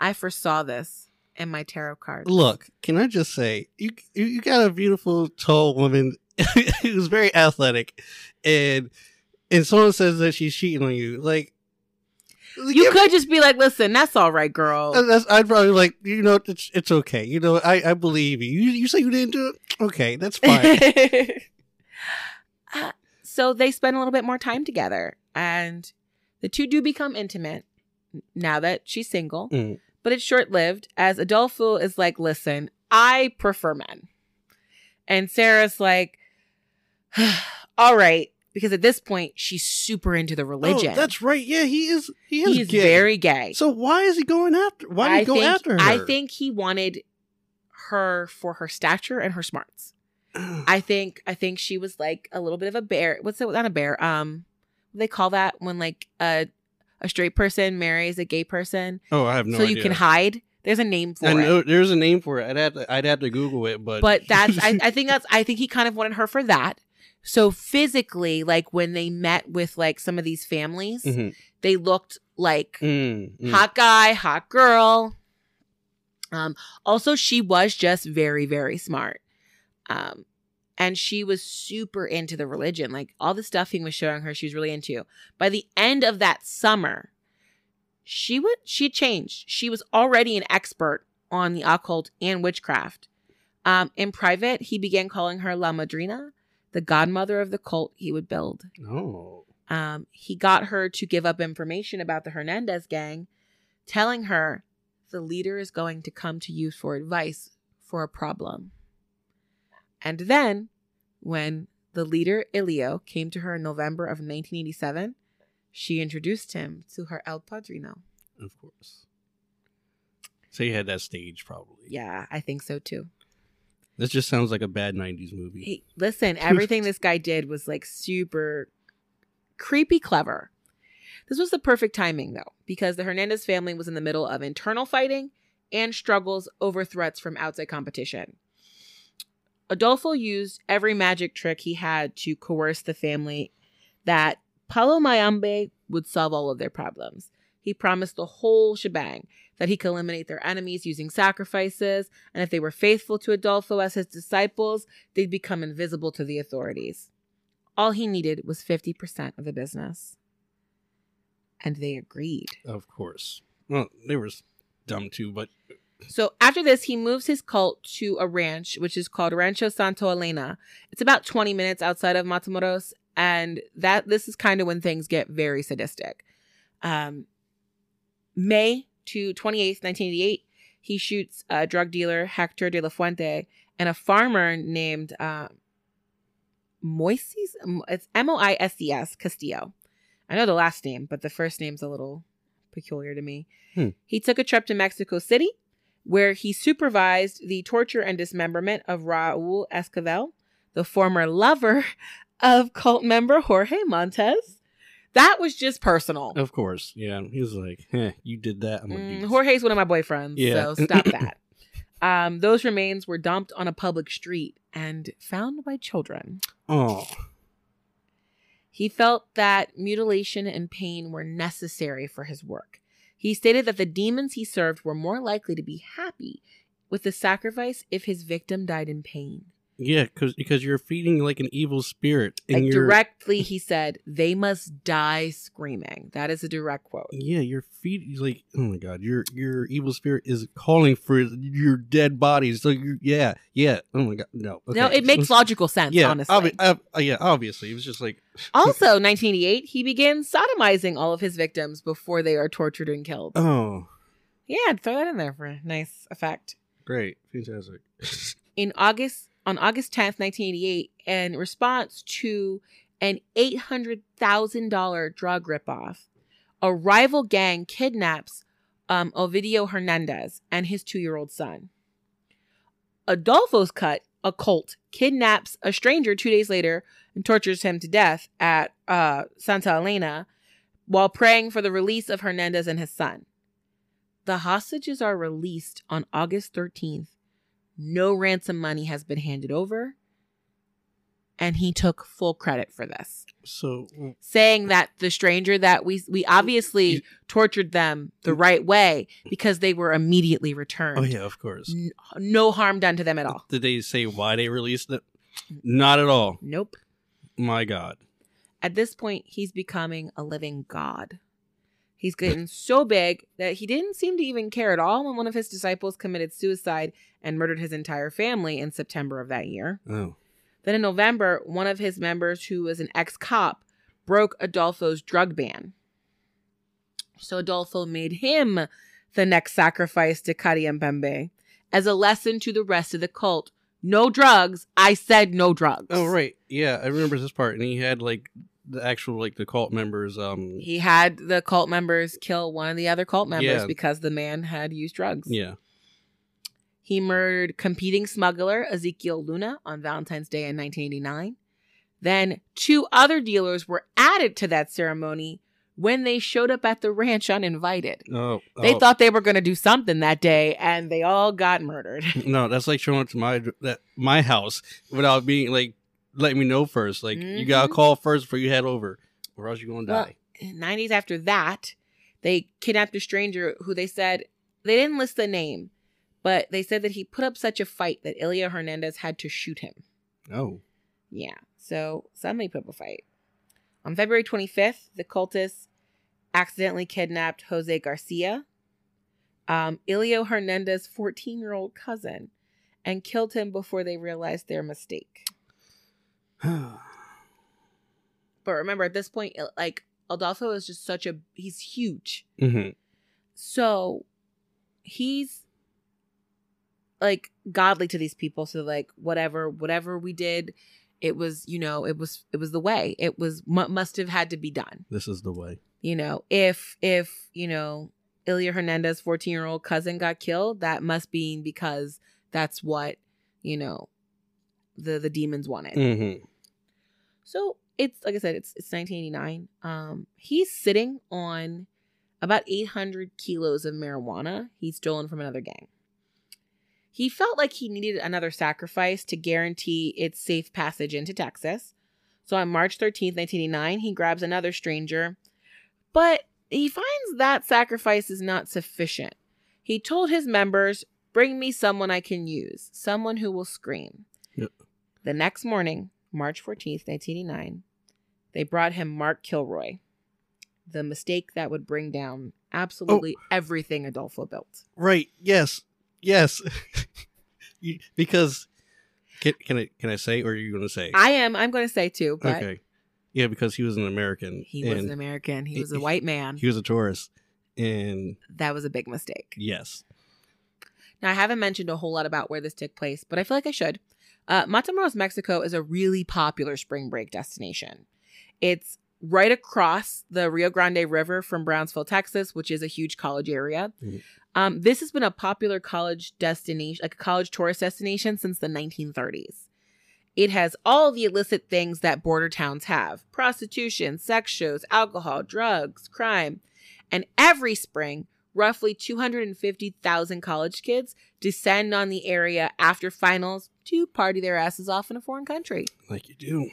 I foresaw this in my tarot cards." look. Can I just say you you, you got a beautiful tall woman who's very athletic, and and someone says that she's cheating on you. Like you could just be like, "Listen, that's all right, girl." That's, I'd probably like you know it's it's okay. You know I I believe you. You you say you didn't do it. Okay, that's fine. Uh, so they spend a little bit more time together, and the two do become intimate now that she's single. Mm. But it's short lived, as Adolfo is like, "Listen, I prefer men," and Sarah's like, "All right, because at this point she's super into the religion. Oh, that's right. Yeah, he is. He is He's gay. very gay. So why is he going after? Why did he go think, after her? I think he wanted her for her stature and her smarts. I think I think she was like a little bit of a bear. What's it? Not a bear. Um, they call that when like a a straight person marries a gay person, oh, I have no so idea. you can hide. There's a name for I it. know there's a name for it. I'd have to. I'd have to Google it, but But that's I, I think that's I think he kind of wanted her for that. So physically, like when they met with like some of these families, Mhm. they looked like Mm, mm. hot guy, hot girl. Um, also, she was just very, very smart. Um, and she was super into the religion. Like all the stuff he was showing her, she was really into. By the end of that summer, she would she changed. She was already an expert on the occult and witchcraft. Um, in private, he began calling her La Madrina, the godmother of the cult he would build Oh, um, he got her to give up information about the Hernandez gang, telling her the leader is going to come to you for advice for a problem. And then, when the leader, Ilio, came to her in November of 1987, she introduced him to her El Padrino. of course. So he had that stage probably. Yeah, I think so too. This just sounds like a bad '90s movie. Hey, listen, everything this guy did was like super creepy clever. This was the perfect timing though, because the Hernandez family was in the middle of internal fighting and struggles over threats from outside competition. Adolfo used every magic trick he had to coerce the family that Palo Mayombe would solve all of their problems. He promised the whole shebang that he could eliminate their enemies using sacrifices, and if they were faithful to Adolfo as his disciples, they'd become invisible to the authorities. All he needed was 50% of the business. And they agreed. Of course. Well, they were dumb too, but So after this, he moves his cult to a ranch, which is called Rancho Santo Elena. It's about 20 minutes outside of Matamoros, and that this is kind of when things get very sadistic. Um, May to 28th, 1988, he shoots a drug dealer, Hector de la Fuente, and a farmer named uh, Moises. It's M O I S E S Castillo. I know the last name, but the first name's a little peculiar to me. Hmm. He took a trip to Mexico City, where he supervised the torture and dismemberment of Raul Esquivel, the former lover of cult member Jorge Montes. That was just personal. of course, yeah. He was like, "Heh, you did that." I'm Mm, Jorge's one of my boyfriends, Yeah. so stop that. Um, those remains were dumped on a public street and found by children. "Oh, He felt that mutilation and pain were necessary for his work. He stated that the demons he served were more likely to be happy with the sacrifice if his victim died in pain. Yeah," because because you're feeding like an evil spirit, and Like directly, he said, they must die screaming. That is a direct quote. yeah, you're feeding like oh my god, your your evil spirit is calling for your dead bodies. So you yeah yeah oh my god no No, it makes logical sense, yeah honestly. obvi- ob- uh, yeah obviously it was just like Also, 1988, he begins sodomizing all of his victims before they are tortured and killed. oh Yeah, throw that in there for a nice effect. great fantastic In August, on August 10th, 1988, in response to an $800,000 drug ripoff, a rival gang kidnaps um, Ovidio Hernandez and his two year old son. Adolfo's cut, a cult, kidnaps a stranger two days later and tortures him to death at uh, Santa Elena while praying for the release of Hernandez and his son. The hostages are released on August 13th. No ransom money has been handed over. And he took full credit for this, so saying that the stranger that we we obviously You- tortured them the right way because they were immediately returned. oh yeah of course N- no harm done to them at all. did they say why they released them? not at all Nope. my god At this point, he's becoming a living god. He's getting so big that he didn't seem to even care at all when one of his disciples committed suicide and murdered his entire family in September of that year. oh Then in November, one of his members, who was an ex cop, broke Adolfo's drug ban. So Adolfo made him the next sacrifice to Kadiempembe as a lesson to the rest of the cult no drugs. I said no drugs. Oh right, yeah, I remember this part, and he had like the actual like the cult members. Um, He had the cult members kill one of the other cult members Yeah. because the man had used drugs. yeah, He murdered competing smuggler Ezekiel Luna on Valentine's Day in 1989. Then two other dealers were added to that ceremony when they showed up at the ranch uninvited. oh, They oh, thought they were going to do something that day and they all got murdered. no, that's like showing up to my that my house without being like letting me know first. Like you gotta Mhm. call first before you head over, or else you're gonna Well, die. 90s after that, they kidnapped a stranger who they said they didn't list the name, but they said that he put up such a fight that Ilya Hernandez had to shoot him. Oh, Yeah. So somebody put up a fight. On February 25th, the cultists accidentally kidnapped Jose Garcia, um, Ilio Hernandez's 14 year old cousin, and killed him before they realized their mistake. But remember, at this point, it- like, Adolfo is just such a, he's huge. hmm So he's like godly to these people. So like whatever, whatever we did, it was, you know, it was, it was the way it was, mu must have had to be done. this is the way. You know, if, if, you know, Ilya Hernandez, 14 year old cousin got killed, that must be because that's what, you know, the, the demons wanted. hmm So it's like I said, it's it's 1989. Um, he's sitting on about 800 kilos of marijuana he's stolen from another gang. He felt like he needed another sacrifice to guarantee its safe passage into Texas. So on March 13th, 1989, he grabs another stranger, but he finds that sacrifice is not sufficient. He told his members, Bring me someone I can use, someone who will scream. The next morning, March 14th, 1989, they brought him Mark Kilroy, the mistake that would bring down absolutely oh. everything Adolfo built. Right. Yes. Yes. You- because can, can I can I say or are you gonna say? I am, I'm going to say too, but okay. Yeah, because he was an American. he was an American. He he- was a white man. He was a tourist, and that was a big mistake. yes, Now, I haven't mentioned a whole lot about where this took place, but I feel like I should. Uh, Matamoros, Mexico is a really popular spring break destination. It's right across the Rio Grande River from Brownsville, Texas, which is a huge college area. Mhm. Um, this has been a popular college destination, like a college tourist destination since the 1930s. It has all the illicit things that border towns have prostitution, sex shows, alcohol, drugs, crime. And every spring, roughly 250,000 college kids descend on the area after finals to party their asses off in a foreign country. like you do.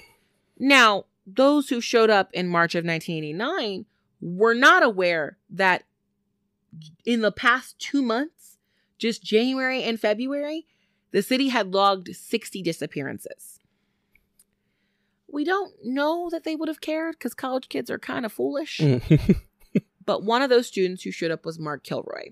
Now, those who showed up in March of 1989 were not aware that in the past two months, just January and February, the city had logged 60 disappearances. We don't know that they would have cared because college kids are kind of foolish. But one of those students who showed up was Mark Kilroy.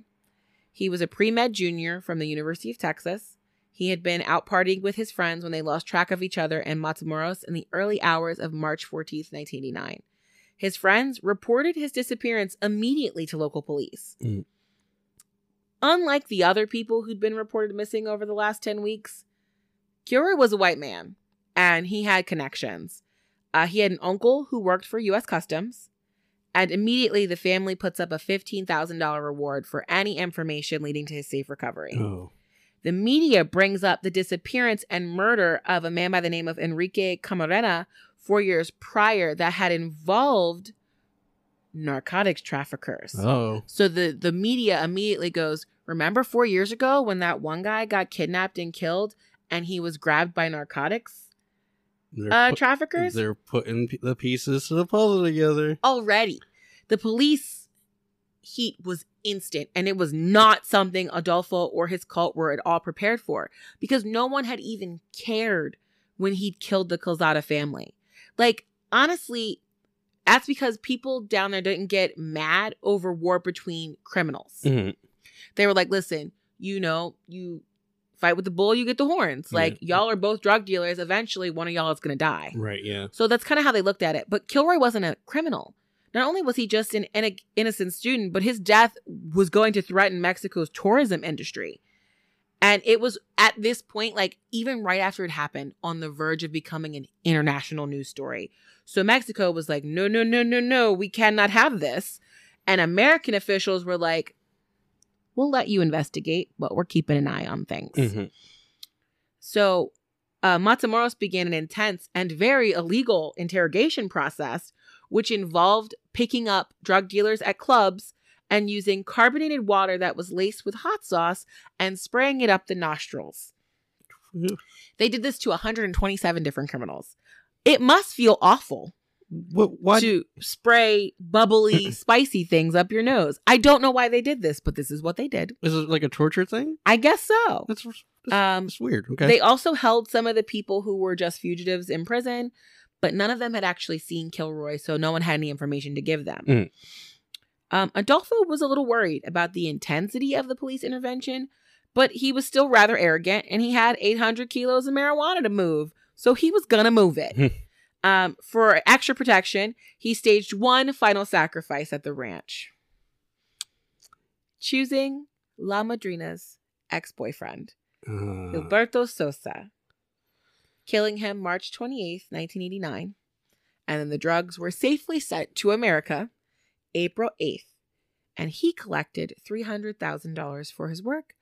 He was a pre med junior from the University of Texas. He had been out partying with his friends when they lost track of each other in Matamoros in the early hours of March 14, 1989. His friends reported his disappearance immediately to local police. Mm. Unlike the other people who'd been reported missing over the last 10 weeks, Kilroy was a white man and he had connections. Uh, he had an uncle who worked for U.S. Customs. And immediately, the family puts up a $15,000 reward for any information leading to his safe recovery. oh, The media brings up the disappearance and murder of a man by the name of Enrique Camarena four years prior that had involved narcotics traffickers. oh, So the, the media immediately goes, Remember four years ago when that one guy got kidnapped and killed and he was grabbed by narcotics they're, uh, put- traffickers? they're putting p- the pieces to the puzzle together. already. The police heat was instant, and it was not something Adolfo or his cult were at all prepared for because no one had even cared when he'd killed the Calzada family. Like, honestly, that's because people down there didn't get mad over war between criminals. Mhm. They were like, listen, you know, you fight with the bull, you get the horns. Like, y'all are both drug dealers. Eventually, one of y'all is going to die. Right. Yeah. So that's kind of how they looked at it. But Kilroy wasn't a criminal. Not only was he just an in- innocent student, but his death was going to threaten Mexico's tourism industry. And it was at this point, like even right after it happened, on the verge of becoming an international news story. So Mexico was like, no, no, no, no, no, we cannot have this. And American officials were like, we'll let you investigate, but we're keeping an eye on things. Mhm. So uh, Matamoros began an intense and very illegal interrogation process, which involved picking up drug dealers at clubs and using carbonated water that was laced with hot sauce and spraying it up the nostrils. They did this to 127 different criminals. It must feel awful What? Why? to spray bubbly, spicy things up your nose. I don't know why they did this, but this is what they did. is it like a torture thing? I guess so. That's that's, Um, that's weird. Okay. They also held some of the people who were just fugitives in prison, but none of them had actually seen Kilroy, so no one had any information to give them. Mm. Um, Adolfo was a little worried about the intensity of the police intervention, but he was still rather arrogant and he had 800 kilos of marijuana to move, so he was gonna move it. Um, for extra protection, he staged one final sacrifice at the ranch, choosing La Madrina's ex boyfriend. Uh, Gilberto Sosa, killing him March 28th, 1989. And then the drugs were safely sent to America April 8th. And he collected $300,000 for his work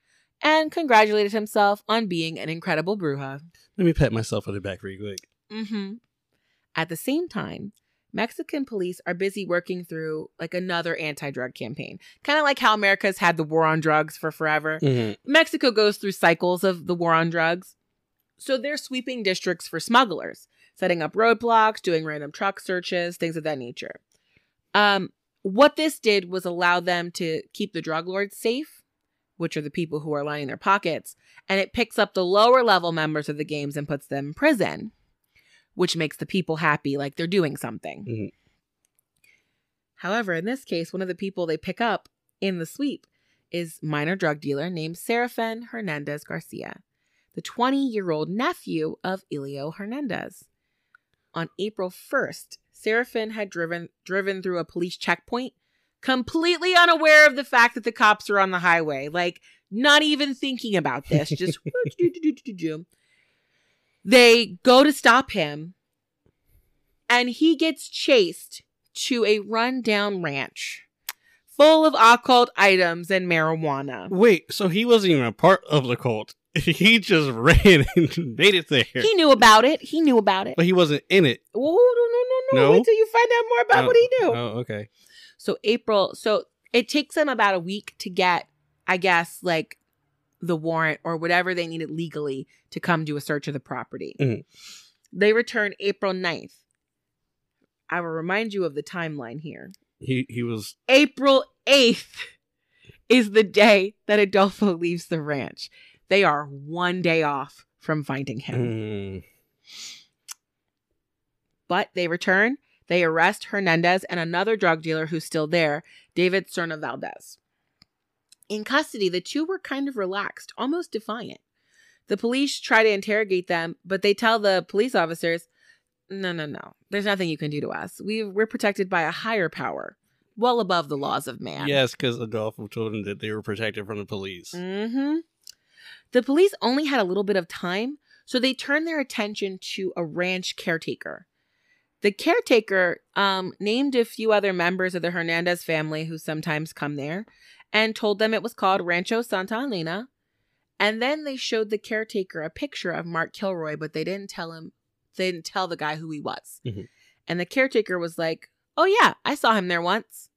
and congratulated himself on being an incredible bruja. let me pat myself on the back real quick. Mm-hmm. At the same time, Mexican police are busy working through like another anti-drug campaign. Kind of like how America's had the war on drugs for forever. Mhm. Mexico goes through cycles of the war on drugs. So they're sweeping districts for smugglers, setting up roadblocks, doing random truck searches, things of that nature. Um, what this did was allow them to keep the drug lords safe, which are the people who are lining their pockets, and it picks up the lower level members of the games and puts them in prison, which makes the people happy, like they're doing something. Mhm. However, in this case, one of the people they pick up in the sweep is minor drug dealer named Serafin Hernandez Garcia, the 20 year old nephew of Ilio Hernandez. On April 1st, Serafin had driven driven through a police checkpoint, completely unaware of the fact that the cops are on the highway, like not even thinking about this, just they go to stop him and he gets chased to a rundown ranch full of occult items and marijuana. Wait, so he wasn't even a part of the cult. He just ran and made it there. He knew about it. He knew about it. but he wasn't in it. Oh, no, no, no, no. Wait till you find out more about Oh, what he knew. Oh, oh, okay. So April, so it takes them about a week to get, I guess, like the warrant or whatever they needed legally to come do a search of the property. Mhm. They return April 9th. I will remind you of the timeline here. He he was April 8th is the day that Adolfo leaves the ranch. They are one day off from finding him. mm, But they return. They arrest Hernandez and another drug dealer who's still there, David Cerna Valdez. In custody, the two were kind of relaxed, almost defiant. The police try to interrogate them, but they tell the police officers, no, no, no. There's nothing you can do to us. We, we're protected by a higher power, well above the laws of man. yes, because Adolfo told them that they were protected from the police. hmm The police only had a little bit of time, so they turned their attention to a ranch caretaker. The caretaker um, named a few other members of the Hernandez family who sometimes come there and told them it was called Rancho Santa Elena. And then they showed the caretaker a picture of Mark Kilroy, but they didn't tell him, they didn't tell the guy who he was. Mhm. And the caretaker was like, Oh, yeah, I saw him there once.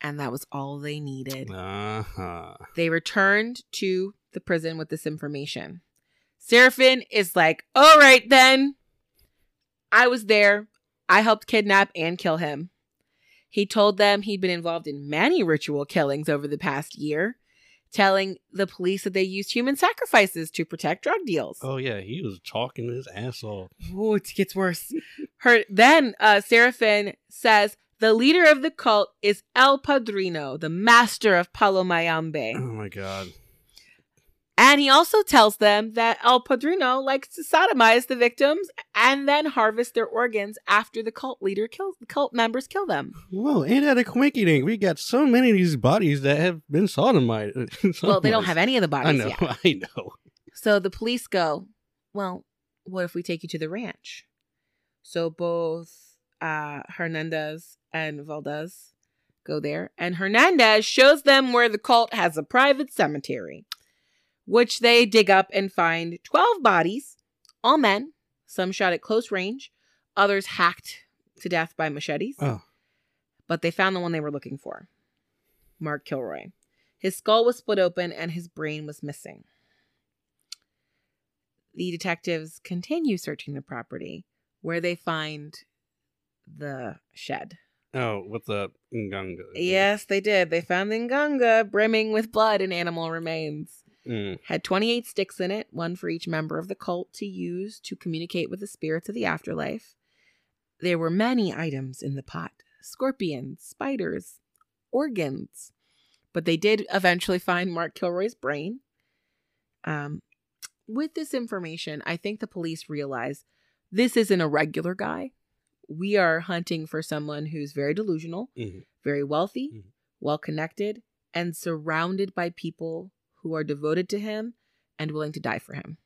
And that was all they needed. Uh huh. They returned to the prison with this information. Serafin is like, all right, then. I was there. I helped kidnap and kill him. He told them he'd been involved in many ritual killings over the past year, telling the police that they used human sacrifices to protect drug deals. Oh yeah, he was talking his ass off. Oh, it gets worse. Her then uh Serafin says the leader of the cult is El Padrino, the master of Palo Mayombe. Oh my god. And he also tells them that El Padrino likes to sodomize the victims and then harvest their organs after the cult leader kills cult members kill them. Whoa, ain't that a quinky dink? We got so many of these bodies that have been sodomized. Well, they don't have any of the bodies. I know, yet. I know. So the police go, Well, what if we take you to the ranch? So both uh, Hernandez and Valdez go there, and Hernandez shows them where the cult has a private cemetery, which they dig up and find 12 bodies, all men, some shot at close range, others hacked to death by machetes. Oh, But they found the one they were looking for Mark Kilroy. His skull was split open and his brain was missing. The detectives continue searching the property where they find the shed. oh, with the nganga. Yes, they did. They found the Nganga brimming with blood and animal remains. Mm. Had 28 sticks in it, one for each member of the cult to use to communicate with the spirits of the afterlife. There were many items in the pot scorpions, spiders, organs. But they did eventually find Mark Kilroy's brain. Um, with this information, I think the police realize this isn't a regular guy. We are hunting for someone who's very delusional, Mhm. very wealthy, Mhm. well connected, and surrounded by people who are devoted to him and willing to die for him.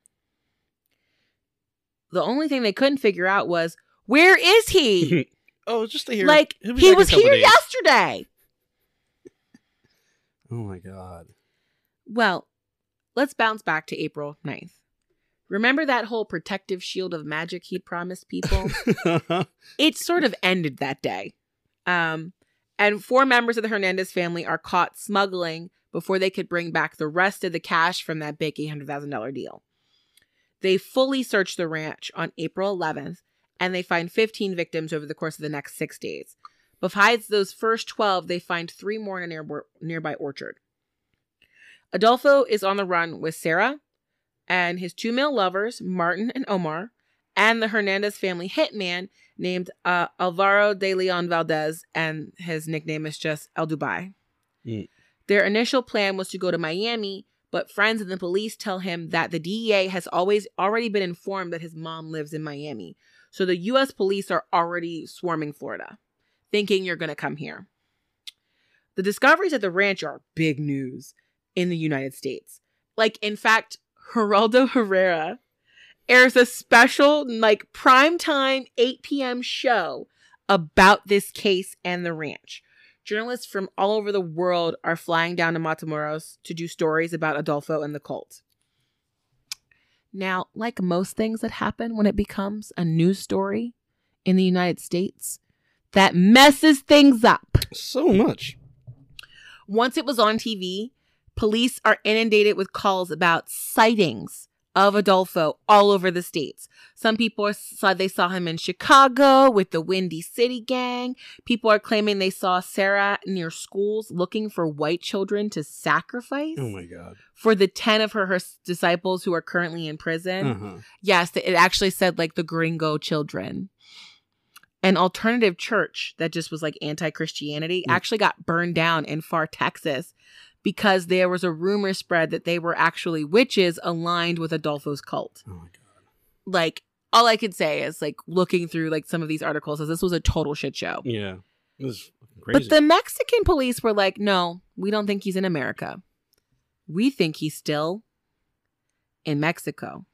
The only thing they couldn't figure out was where is he? oh, just to hear. like he back in a was here days. yesterday. Oh my god. Well, let's bounce back to April 9th. Remember that whole protective shield of magic he'd promised people? it sort of ended that day. Um, and four members of the Hernandez family are caught smuggling before they could bring back the rest of the cash from that big $800,000 deal. They fully search the ranch on April 11th and they find 15 victims over the course of the next six days. Besides those first 12, they find three more in a near- nearby orchard. Adolfo is on the run with Sarah and his two male lovers, Martin and Omar, and the Hernandez family hitman named uh, Alvaro de Leon Valdez, and his nickname is just El Duby. Their initial plan was to go to Miami, but friends and the police tell him that the DEA has always already been informed that his mom lives in Miami. So the US police are already swarming Florida, thinking you're going to come here. The discoveries at the ranch are big news in the United States. Like, in fact, Geraldo Herrera airs a special, like, primetime 8 p.m. show about this case and the ranch. Journalists from all over the world are flying down to Matamoros to do stories about Adolfo and the cult. Now, like most things that happen when it becomes a news story in the United States, that messes things up. so much. Once it was on TV, police are inundated with calls about sightings of Adolfo all over the states. Some people saw they saw him in Chicago with the Windy City Gang. People are claiming they saw Sarah near schools looking for white children to sacrifice Oh my god. for the 10 of her, her disciples who are currently in prison. Uh-huh. Yes, it actually said like the gringo children. An alternative church that just was like anti Christianity Mm. actually got burned down in far Texas because there was a rumor spread that they were actually witches aligned with Adolfo's cult. Oh my god. Like, all I could say is like looking through like some of these articles is this was a total shit show. Yeah. It was crazy. But the Mexican police were like, no, we don't think he's in America. We think he's still in Mexico.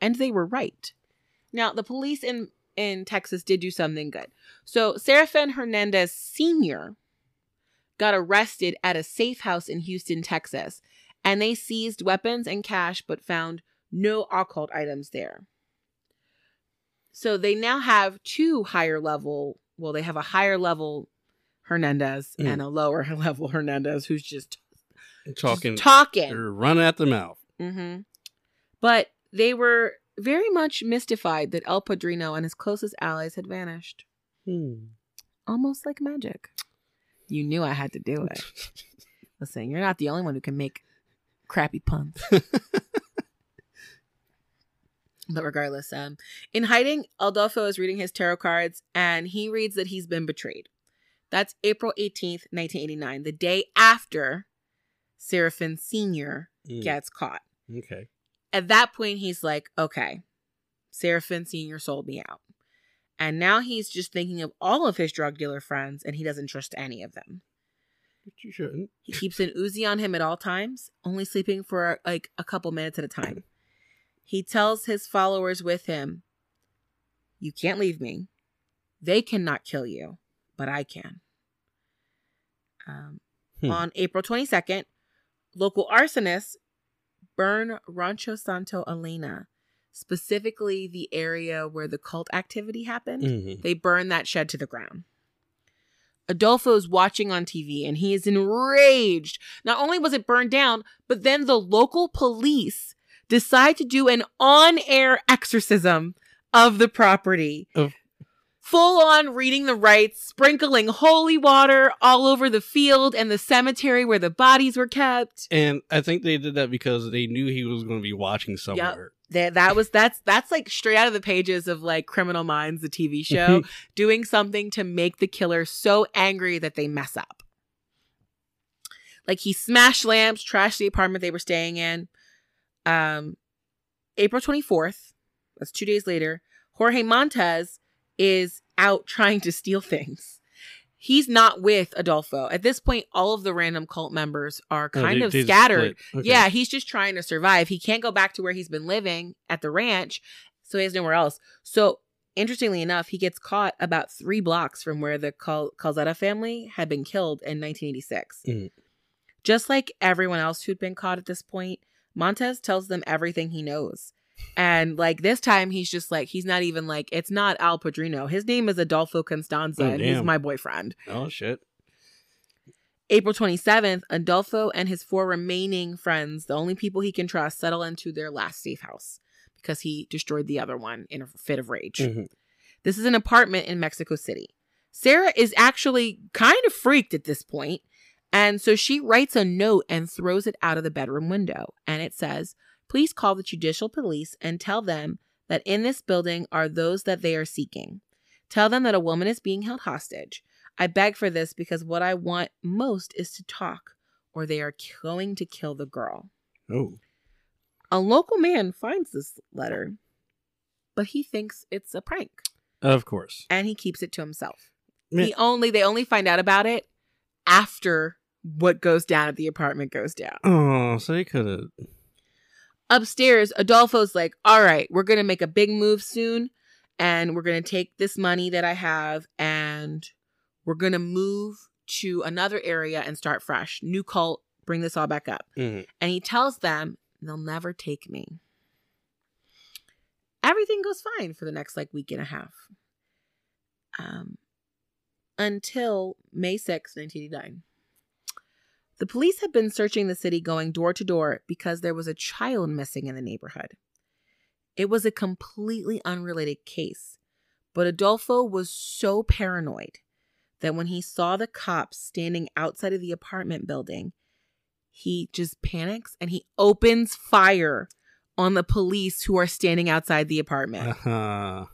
And they were right. Now, the police in, in Texas did do something good. So, Serafin Hernandez Sr. got arrested at a safe house in Houston, Texas, and they seized weapons and cash but found no occult items there. So they now have two higher level, well, they have a higher level Hernandez Mm. and a lower level Hernandez who's just talking just talking. running at the mouth. hmm But they were very much mystified that El Padrino and his closest allies had vanished. Hmm. Almost like magic. You knew I had to do it. Listen, you're not the only one who can make crappy puns. but regardless, um, in hiding, Adolfo is reading his tarot cards and he reads that he's been betrayed. That's April 18th, 1989, the day after Serafin Sr. Mm. gets caught. Okay. At that point, he's like, okay, Serafin Sr. sold me out. And now he's just thinking of all of his drug dealer friends and he doesn't trust any of them. But you shouldn't. He keeps an Uzi on him at all times, only sleeping for like a couple minutes at a time. He tells his followers with him, You can't leave me. They cannot kill you, but I can. Um, Hmm. On April 22nd, local arsonists burn Rancho Santo Elena, specifically the area where the cult activity happened. Mhm. They burn that shed to the ground. Adolfo Adolfo's watching on TV and he is enraged. Not only was it burned down, but then the local police decide to do an on air exorcism of the property. Of- Full on reading the rites, sprinkling holy water all over the field and the cemetery where the bodies were kept. And I think they did that because they knew he was going to be watching somewhere. That that was that's that's like straight out of the pages of like Criminal Minds, the TV show, doing something to make the killer so angry that they mess up. Like he smashed lamps, trashed the apartment they were staying in. Um, April twenty fourth, that's two days later. Jorge Montez is out trying to steal things. He's not with Adolfo at this point. All of the random cult members are Oh, kind they- of scattered. Okay. Yeah, he's just trying to survive. He can't go back to where he's been living at the ranch, so he has nowhere else. So, interestingly enough, he gets caught about three blocks from where the Cal- Calzada family had been killed in 1986. Mhm. Just like everyone else who'd been caught at this point, Montez tells them everything he knows. And like this time, he's just like, he's not even like, it's not Al Padrino. His name is Adolfo Constanzo, Oh, and he's my boyfriend. Oh shit. April 27th, Adolfo and his four remaining friends, the only people he can trust, settle into their last safe house because he destroyed the other one in a fit of rage. Mhm. This is an apartment in Mexico City. Sarah is actually kind of freaked at this point, and so she writes a note and throws it out of the bedroom window. And it says, Please call the judicial police and tell them that in this building are those that they are seeking. Tell them that a woman is being held hostage. I beg for this because what I want most is to talk, or they are going to kill the girl. Oh. A local man finds this letter, but he thinks it's a prank Of course. and he keeps it to himself. He only they only find out about it after what goes down at the apartment goes down. Oh, so he could have. Upstairs, Adolfo's like, "All right, we're going to make a big move soon and we're going to take this money that I have and we're going to move to another area and start fresh. New cult, bring this all back up." Mhm. And he tells them they'll never take me. Everything goes fine for the next like week and a half. Um until May 6, 1989. The police had been searching the city going door to door because there was a child missing in the neighborhood. It was a completely unrelated case, but Adolfo was so paranoid that when he saw the cops standing outside of the apartment building, he just panics and he opens fire on the police who are standing outside the apartment. Uh-huh.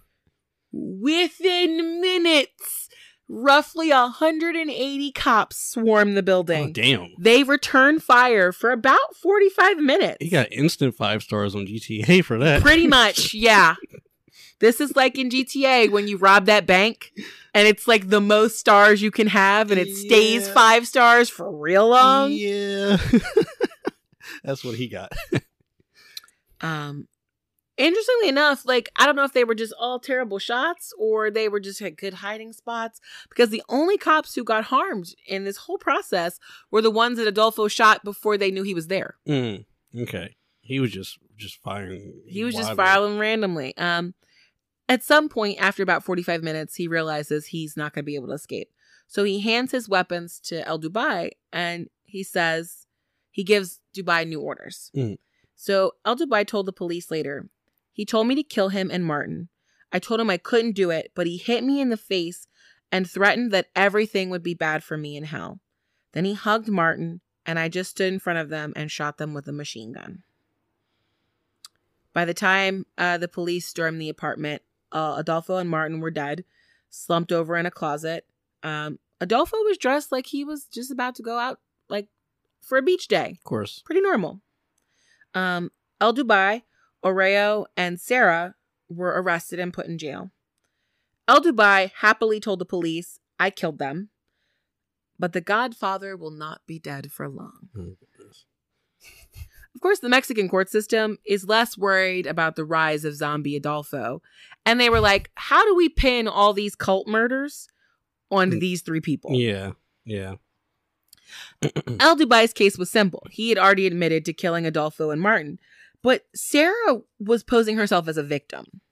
Within minutes, roughly 180 cops swarm the Oh, building. damn. they return fire for about 45 minutes. He got instant five stars on GTA for that. Pretty much, yeah. This is like in GTA when you rob that bank and it's like the most stars you can have and it stays five stars for real long. Yeah. That's what he got. Um, interestingly enough, like I don't know if they were just all terrible shots or they were just had good hiding spots because the only cops who got harmed in this whole process were the ones that Adolfo shot before they knew he was there. Mm, okay. He was just just firing. He was just firing randomly. Um, at some point after about 45 minutes, he realizes he's not going to be able to escape. So he hands his weapons to El Duby and he says he gives Duby new orders. Mhm. So El Duby told the police later, he told me to kill him and Martin. I told him I couldn't do it, but he hit me in the face and threatened that everything would be bad for me in hell. Then he hugged Martin, and I just stood in front of them and shot them with a machine gun. By the time uh, the police stormed the apartment, uh, Adolfo and Martin were dead, slumped over in a closet. Um, Adolfo was dressed like he was just about to go out, like for a beach day. Of course. Pretty normal. Um, El Duby, Orea, and Sarah were arrested and put in jail. El Duby happily told the police, I killed them. But the Godfather will not be dead for long. Goodness. Of course, the Mexican court system is less worried about the rise of zombie Adolfo. And they were like, how do we pin all these cult murders onto Mm. these three people? Yeah, yeah. El Duby's case was simple. He had already admitted to killing Adolfo and Martin, but Sarah was posing herself as a victim.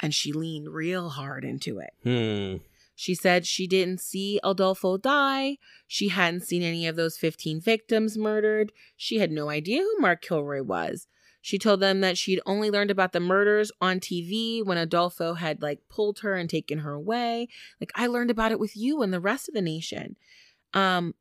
And she leaned real hard into it. Hmm. She said she didn't see Adolfo die. She hadn't seen any of those 15 victims murdered. She had no idea who Mark Kilroy was. She told them that she'd only learned about the murders on TV when Adolfo had like pulled her and taken her away. Like I learned about it with you and the rest of the nation. Um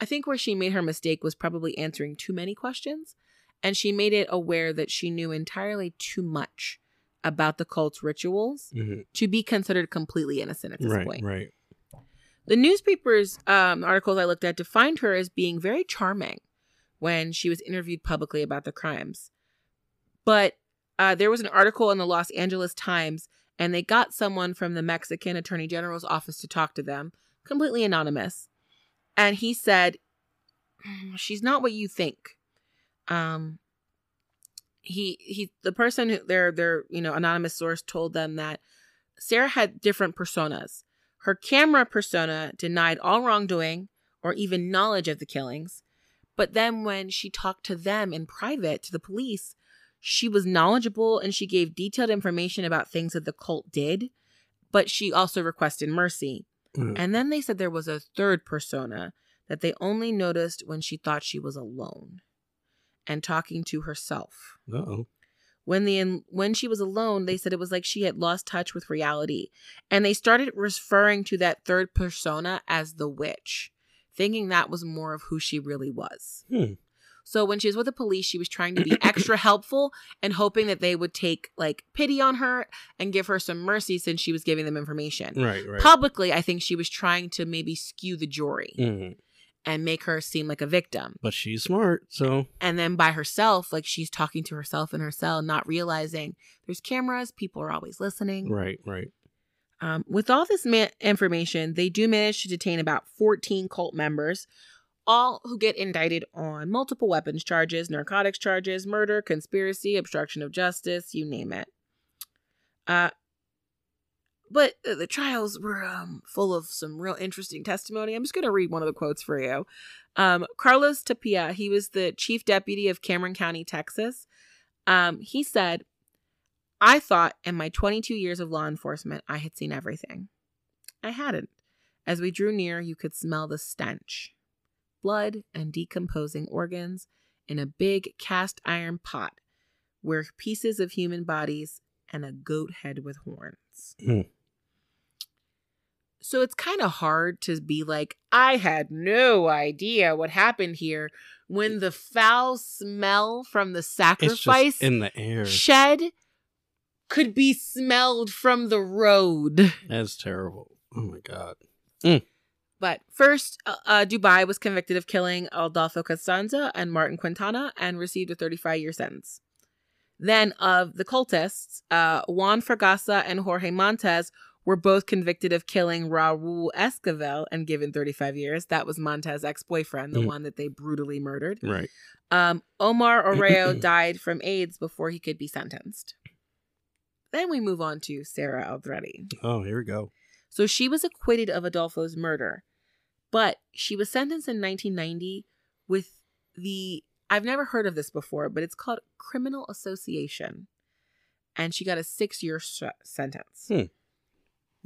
I think where she made her mistake was probably answering too many questions and she made it aware that she knew entirely too much about the cult's rituals Mhm. to be considered completely innocent at this Right, point. right. The newspapers um, articles I looked at defined her as being very charming when she was interviewed publicly about the crimes. But uh, there was an article in the Los Angeles Times, and they got someone from the Mexican Attorney General's office to talk to them, completely anonymous. And he said, "Mm, "She's not what you think." Um, he he, the person who their their you know anonymous source told them that Sarah had different personas. Her camera persona denied all wrongdoing or even knowledge of the killings. But then when she talked to them in private, to the police, she was knowledgeable and she gave detailed information about things that the cult did, but she also requested mercy. Mm. And then they said there was a third persona that they only noticed when she thought she was alone and talking to herself. Uh-oh. When the when she was alone, they said it was like she had lost touch with reality, and they started referring to that third persona as the witch, thinking that was more of who she really was. Hmm. So when she was with the police, she was trying to be extra helpful and hoping that they would take like pity on her and give her some mercy since she was giving them information. Right, right. Publicly, I think she was trying to maybe skew the jury Mhm. And make her seem like a victim. But she's smart, so And then by herself, like she's talking to herself in her cell, not realizing there's cameras, people are always listening. right, right. Um, with all this ma- information, they do manage to detain about 14 cult members, all who get indicted on multiple weapons charges, narcotics charges, murder, conspiracy, obstruction of justice, you name it. Uh, but uh, the trials were um, full of some real interesting testimony. I'm just going to read one of the quotes for you. Um, Carlos Tapia, he was the chief deputy of Cameron County, Texas. Um, he said, I thought in my 22 years of law enforcement, I had seen everything. I hadn't. As we drew near, you could smell the stench blood and decomposing organs in a big cast iron pot where pieces of human bodies and a goat head with horns. Hmm. So it's kind of hard to be like, I had no idea what happened here when the foul smell from the sacrifice in the air. shed could be smelled from the road. That's terrible. Oh my god. But first, uh, uh, Duby was convicted of killing Adolfo Constanzo and Martin Quintana and received a 35 year sentence. Then, of the cultists, uh, Juan Fragoso and Jorge Montez were both convicted of killing Raul Esquivel and given 35 years. That was Montez's ex boyfriend, the Mm. one that they brutally murdered. Right. Um, Omar Orea died from AIDS before he could be sentenced. Then we move on to Sarah Aldrete. Oh, here we go. So she was acquitted of Adolfo's murder, but she was sentenced in 1990 with the I've never heard of this before, but it's called criminal association. And she got a six year sh- sentence. Hmm.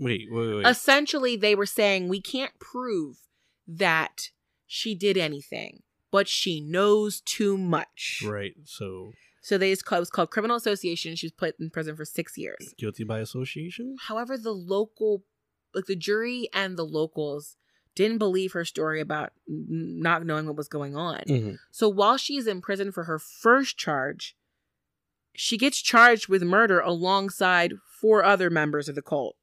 Wait, wait, wait. Essentially, they were saying we can't prove that she did anything, but she knows too much. right. So So they just called, it was called criminal association. She was put in prison for six years. guilty by association? However, the local, like the jury and the locals, didn't believe her story about not knowing what was going on. Mhm. So while she is in prison for her first charge, she gets charged with murder alongside four other members of the cult.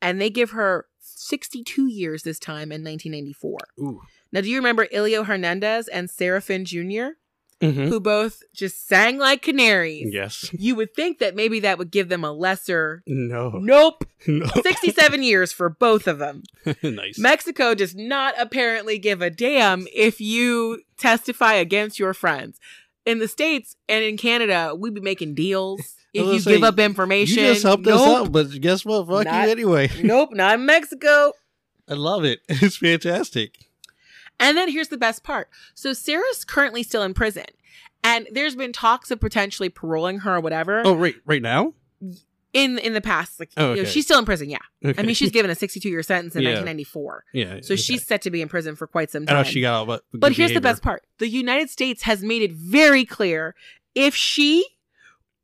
And they give her 62 years this time in 1994. Ooh. Now, do you remember Elio Hernandez and Serafin Jr.? Mhm. who both just sang like canaries. Yes. You would think that maybe that would give them a lesser. No. Nope. No. 67 years for both of them. nice. Mexico does not apparently give a damn if you testify against your friends. In the States and in Canada, we'd be making deals. If you gonna give up information, you just helped us out, but guess what? Fuck Not- you anyway. nope, not in Mexico. I love it. It's fantastic. And then here's the best part. So Sarah's currently still in prison. And there's been talks of potentially paroling her or whatever Oh, right, right now. in in the past. Like Oh, you know, she's still in prison, yeah. Okay. I mean, she's given a 62 year sentence in Yeah. 1994. yeah. So she's set to be in prison for quite some time. I time. know she got all, but But here's the best part. The United States has made it very clear if she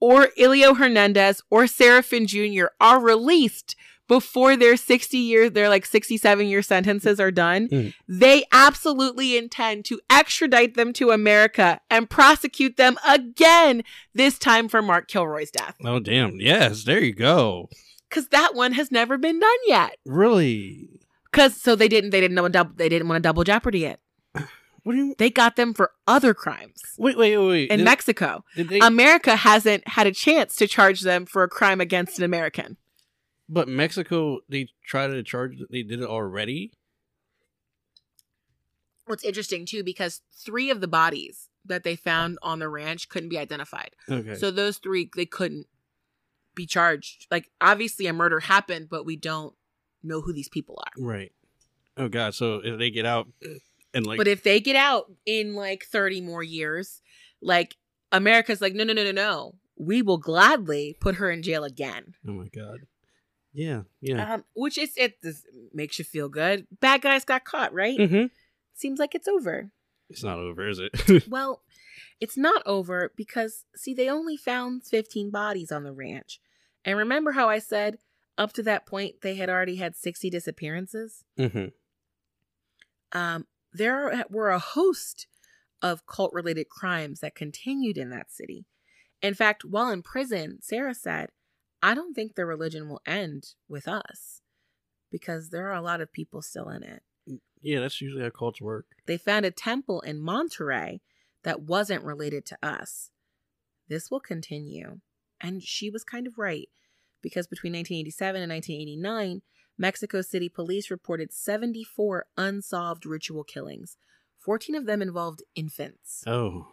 or Elio Hernandez or Serafin Jr. are released before their 60 year, their like 67 year sentences are done, Mm. they absolutely intend to extradite them to America and prosecute them again, this time for Mark Kilroy's death. Oh damn! Yes, there you go. Cause that one has never been done yet. Really? Cause so they didn't, they didn't know, double, they didn't want to double jeopardy it. What do you? They got them for other crimes Wait, wait, wait. wait. in Did- Mexico. did they- America hasn't had a chance to charge them for a crime against an American. but Mexico, they tried to charge. They did it already. What's interesting too, because three of the bodies that they found on the ranch couldn't be identified. Okay. So those three, they couldn't be charged. Like, obviously, a murder happened, but we don't know who these people are. right. Oh god. So if they get out and like, but if they get out in like 30 more years, like, America's like, no, no, no, no, no. We will gladly put her in jail again. oh my god. Yeah. Yeah. Um, which is, it this makes you feel good. Bad guys got caught, right? mm-hmm. Seems like it's over. It's not over, is it? Well, it's not over because, see, they only found 15 bodies on the ranch. And remember how I said up to that point they had already had 60 disappearances? mm-hmm. Um, there were a host of cult related crimes that continued in that city. In fact, while in prison, Sarah said, I don't think the religion will end with us because there are a lot of people still in it. Mm, yeah, that's usually how cults work. they found a temple in Monterrey that wasn't related to us. This will continue. And she was kind of right because between 1987 and 1989, Mexico City police reported 74 unsolved ritual killings. 14 of them involved infants. Oh.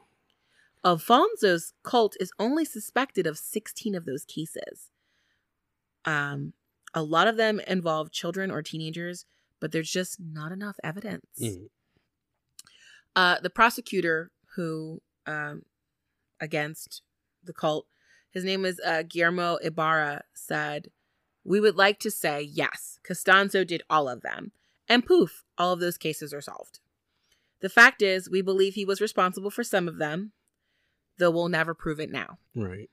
Alfonso's cult is only suspected of 16 of those cases. Um, a lot of them involve children or teenagers, but there's just not enough evidence. Mm. Uh, the prosecutor who um, against the cult, his name is uh, Guillermo Ibarra, said, "We would like to say yes, Constanzo did all of them, and poof, all of those cases are solved. The fact is, we believe he was responsible for some of them, though we'll never prove it now. Right.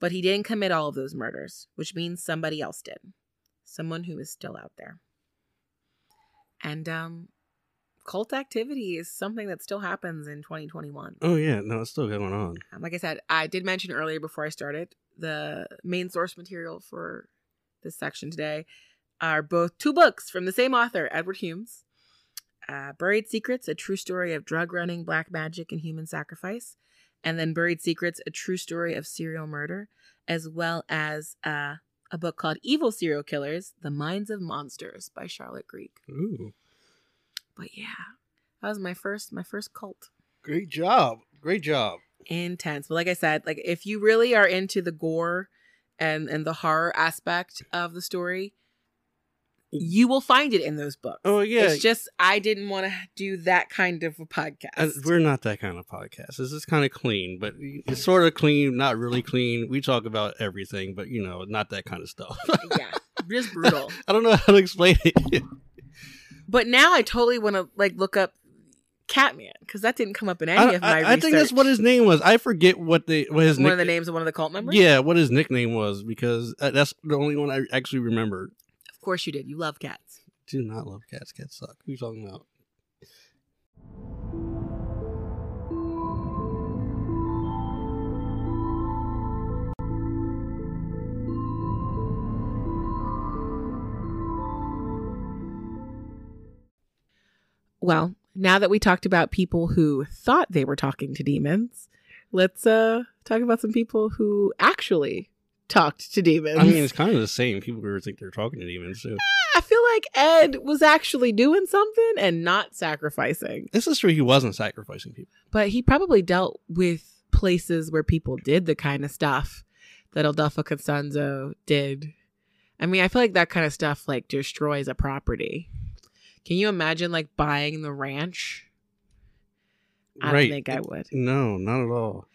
But he didn't commit all of those murders, which means somebody else did, someone who is still out there." And um, cult activity is something that still happens in 2021. Oh yeah, no, it's still going on. Like I said, I did mention earlier before I started the main source material for this section today are both two books from the same author, Edward Humes. Uh, Buried Secrets, a true story of drug running, black magic, and human sacrifice. And then Buried Secrets, a true story of serial murder, as well as uh, a book called Evil Serial Killers The Minds of Monsters by Charlotte Greig. Ooh, But yeah, that was my first my first cult. great job, great job. intense but like i said like if you really are into the gore and and the horror aspect of the story you will find it in those books Oh yeah, it's just i didn't want to do that kind of a podcast Uh, we're not that kind of podcast. This is kind of clean, but it's sort of clean, not really clean. We talk about everything, but you know, not that kind of stuff. yeah just brutal I don't know how to explain it. but now i totally want to like look up catman because that didn't come up in any I, of my I- I think that's what his name was. I forget what the what his one nick- of the names of one of the cult members Yeah, what his nickname was because uh, that's the only one I actually remember. of course you did you love cats Do not love cats. Cats suck. Who you talking about? well now that we talked about people who thought they were talking to demons, let's uh talk about some people who actually talked to demons. I mean, it's kind of the same. People who think they're talking to demons too. I feel like Ed was actually doing something and not sacrificing. This is true. He wasn't sacrificing people. But he probably dealt with places where people did the kind of stuff that Adolfo Constanzo did. I mean, I feel like that kind of stuff like destroys a property. Can you imagine like buying the ranch? I right. don't think I would. No, not at all.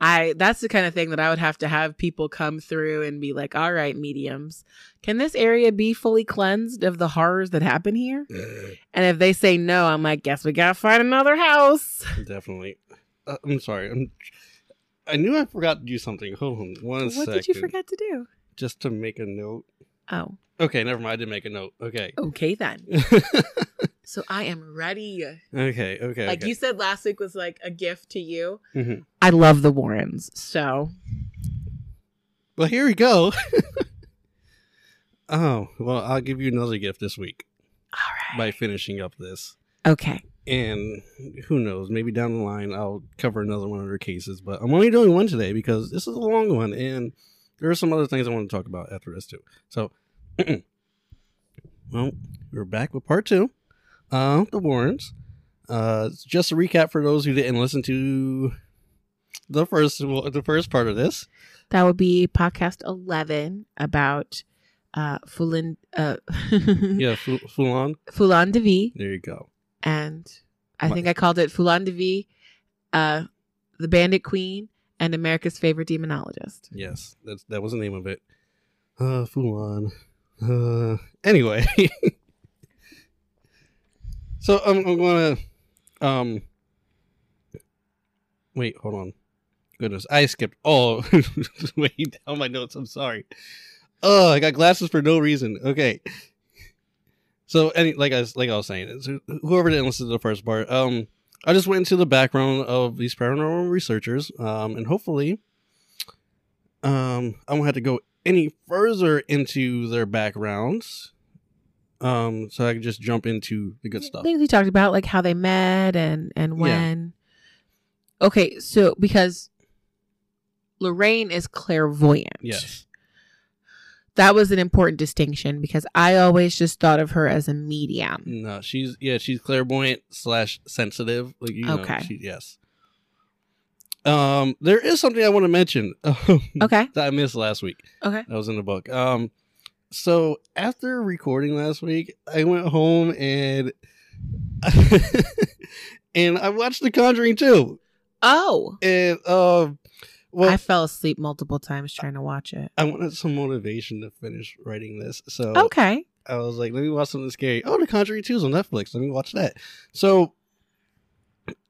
I that's the kind of thing that I would have to have people come through and be like, "All right, mediums, can this area be fully cleansed of the horrors that happen here?" And if they say no, I'm like, "Guess we gotta find another house." Definitely. Uh, I'm sorry. I'm. I knew I forgot to do something. Hold on one what second. did you forget to do? Just to make a note. Oh, Okay, never mind. I did make a note. Okay. okay then. So I am ready. okay. Okay. Like okay. you said last week was like a gift to you. Mhm. I love the Warrens, so Well, here we go. oh well, I'll give you another gift this week all by finishing up this. Okay. And who knows? Maybe down the line I'll cover another one of their cases. But I'm only doing one today because this is a long one, and there are some other things I want to talk about after this too. So, well, we're back with part two. Uh, the Warrens. Uh, just a recap for those who didn't listen to the first the first part of this. That would be podcast 11 about uh Phoolan uh Yeah, Fu- Phoolan. Fulan de Vie There you go. and I My- think I called it Phoolan de uh the Bandit Queen and America's favorite demonologist. Yes, that's that was the name of it. Uh, Phoolan. Uh, anyway, so I'm, I'm gonna um. Wait, hold on. Goodness, I skipped Oh, way down my notes. I'm sorry. Oh, I got glasses for no reason. Okay. So, any like I was like I was saying, whoever didn't listen to the first part, um, I just went into the background of these paranormal researchers, um, and hopefully, um, I won't have to go any further into their backgrounds. Um, so I can just jump into the good stuff. Things we talked about, like how they met and and when. Okay, so because Lorraine is clairvoyant. Yes. That was an important distinction because I always just thought of her as a medium. No, she's yeah, she's clairvoyant slash sensitive. Like you know, Okay. she, yes. Um, there is something I want to mention. Okay. that I missed last week. Okay. That was in the book. Um, so after recording last week, I went home and and I watched The Conjuring too. Oh. And um, well, I fell asleep multiple times trying to watch it. I wanted some motivation to finish writing this. So Okay. I was like, let me watch something scary. Oh, The Conjuring 2 is on Netflix. Let me watch that. So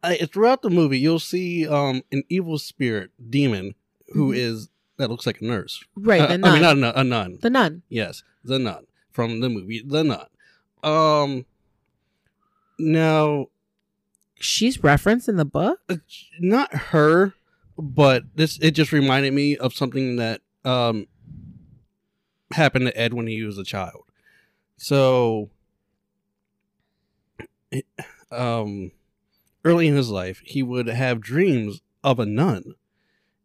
I, throughout the movie, you'll see um, an evil spirit demon who Mhm. is that looks like a nurse. Right. Uh, the I mean, not a nun, a nun. the nun. Yes, the nun from the movie The Nun. Um, now She's referenced in the book. uh, not her, but this it just reminded me of something that um happened to Ed when he was a child. So, it- um, early in his life, he would have dreams of a nun,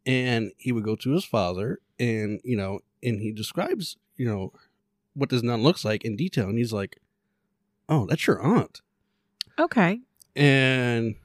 and he would go to his father, and you know, and he describes, you know, what this nun looks like in detail, and he's like, "Oh, that's your aunt," Okay. and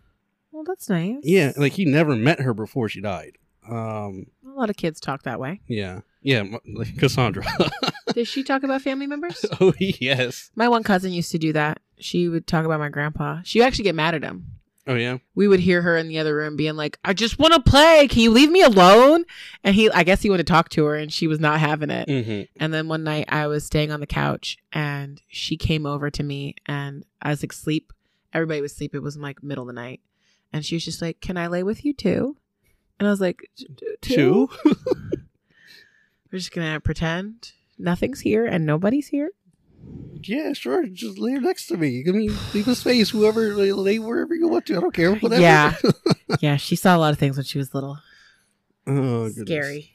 Well, that's nice. yeah, like he never met her before she died. Um, A lot of kids talk that way. yeah, yeah, like Cassandra. Does she talk about family members? oh yes. My one cousin used to do that. She would talk about my grandpa. She would actually get mad at him. Oh yeah. We would hear her in the other room being like, "I just want to play. Can you leave me alone?" And he, I guess, he wanted to talk to her, and she was not having it. hmm And then one night, I was staying on the couch, and she came over to me, and I was like, sleep. Everybody was asleep. It was like middle of the night, and she was just like, "Can I lay with you too?" And I was like, Two. We're just gonna pretend nothing's here and nobody's here." Yeah, sure. Just lay next to me. Give me leave a space. Whoever lay, wherever you want to. I don't care. Whatever. Yeah. yeah, she saw a lot of things when she was little. oh. Scary.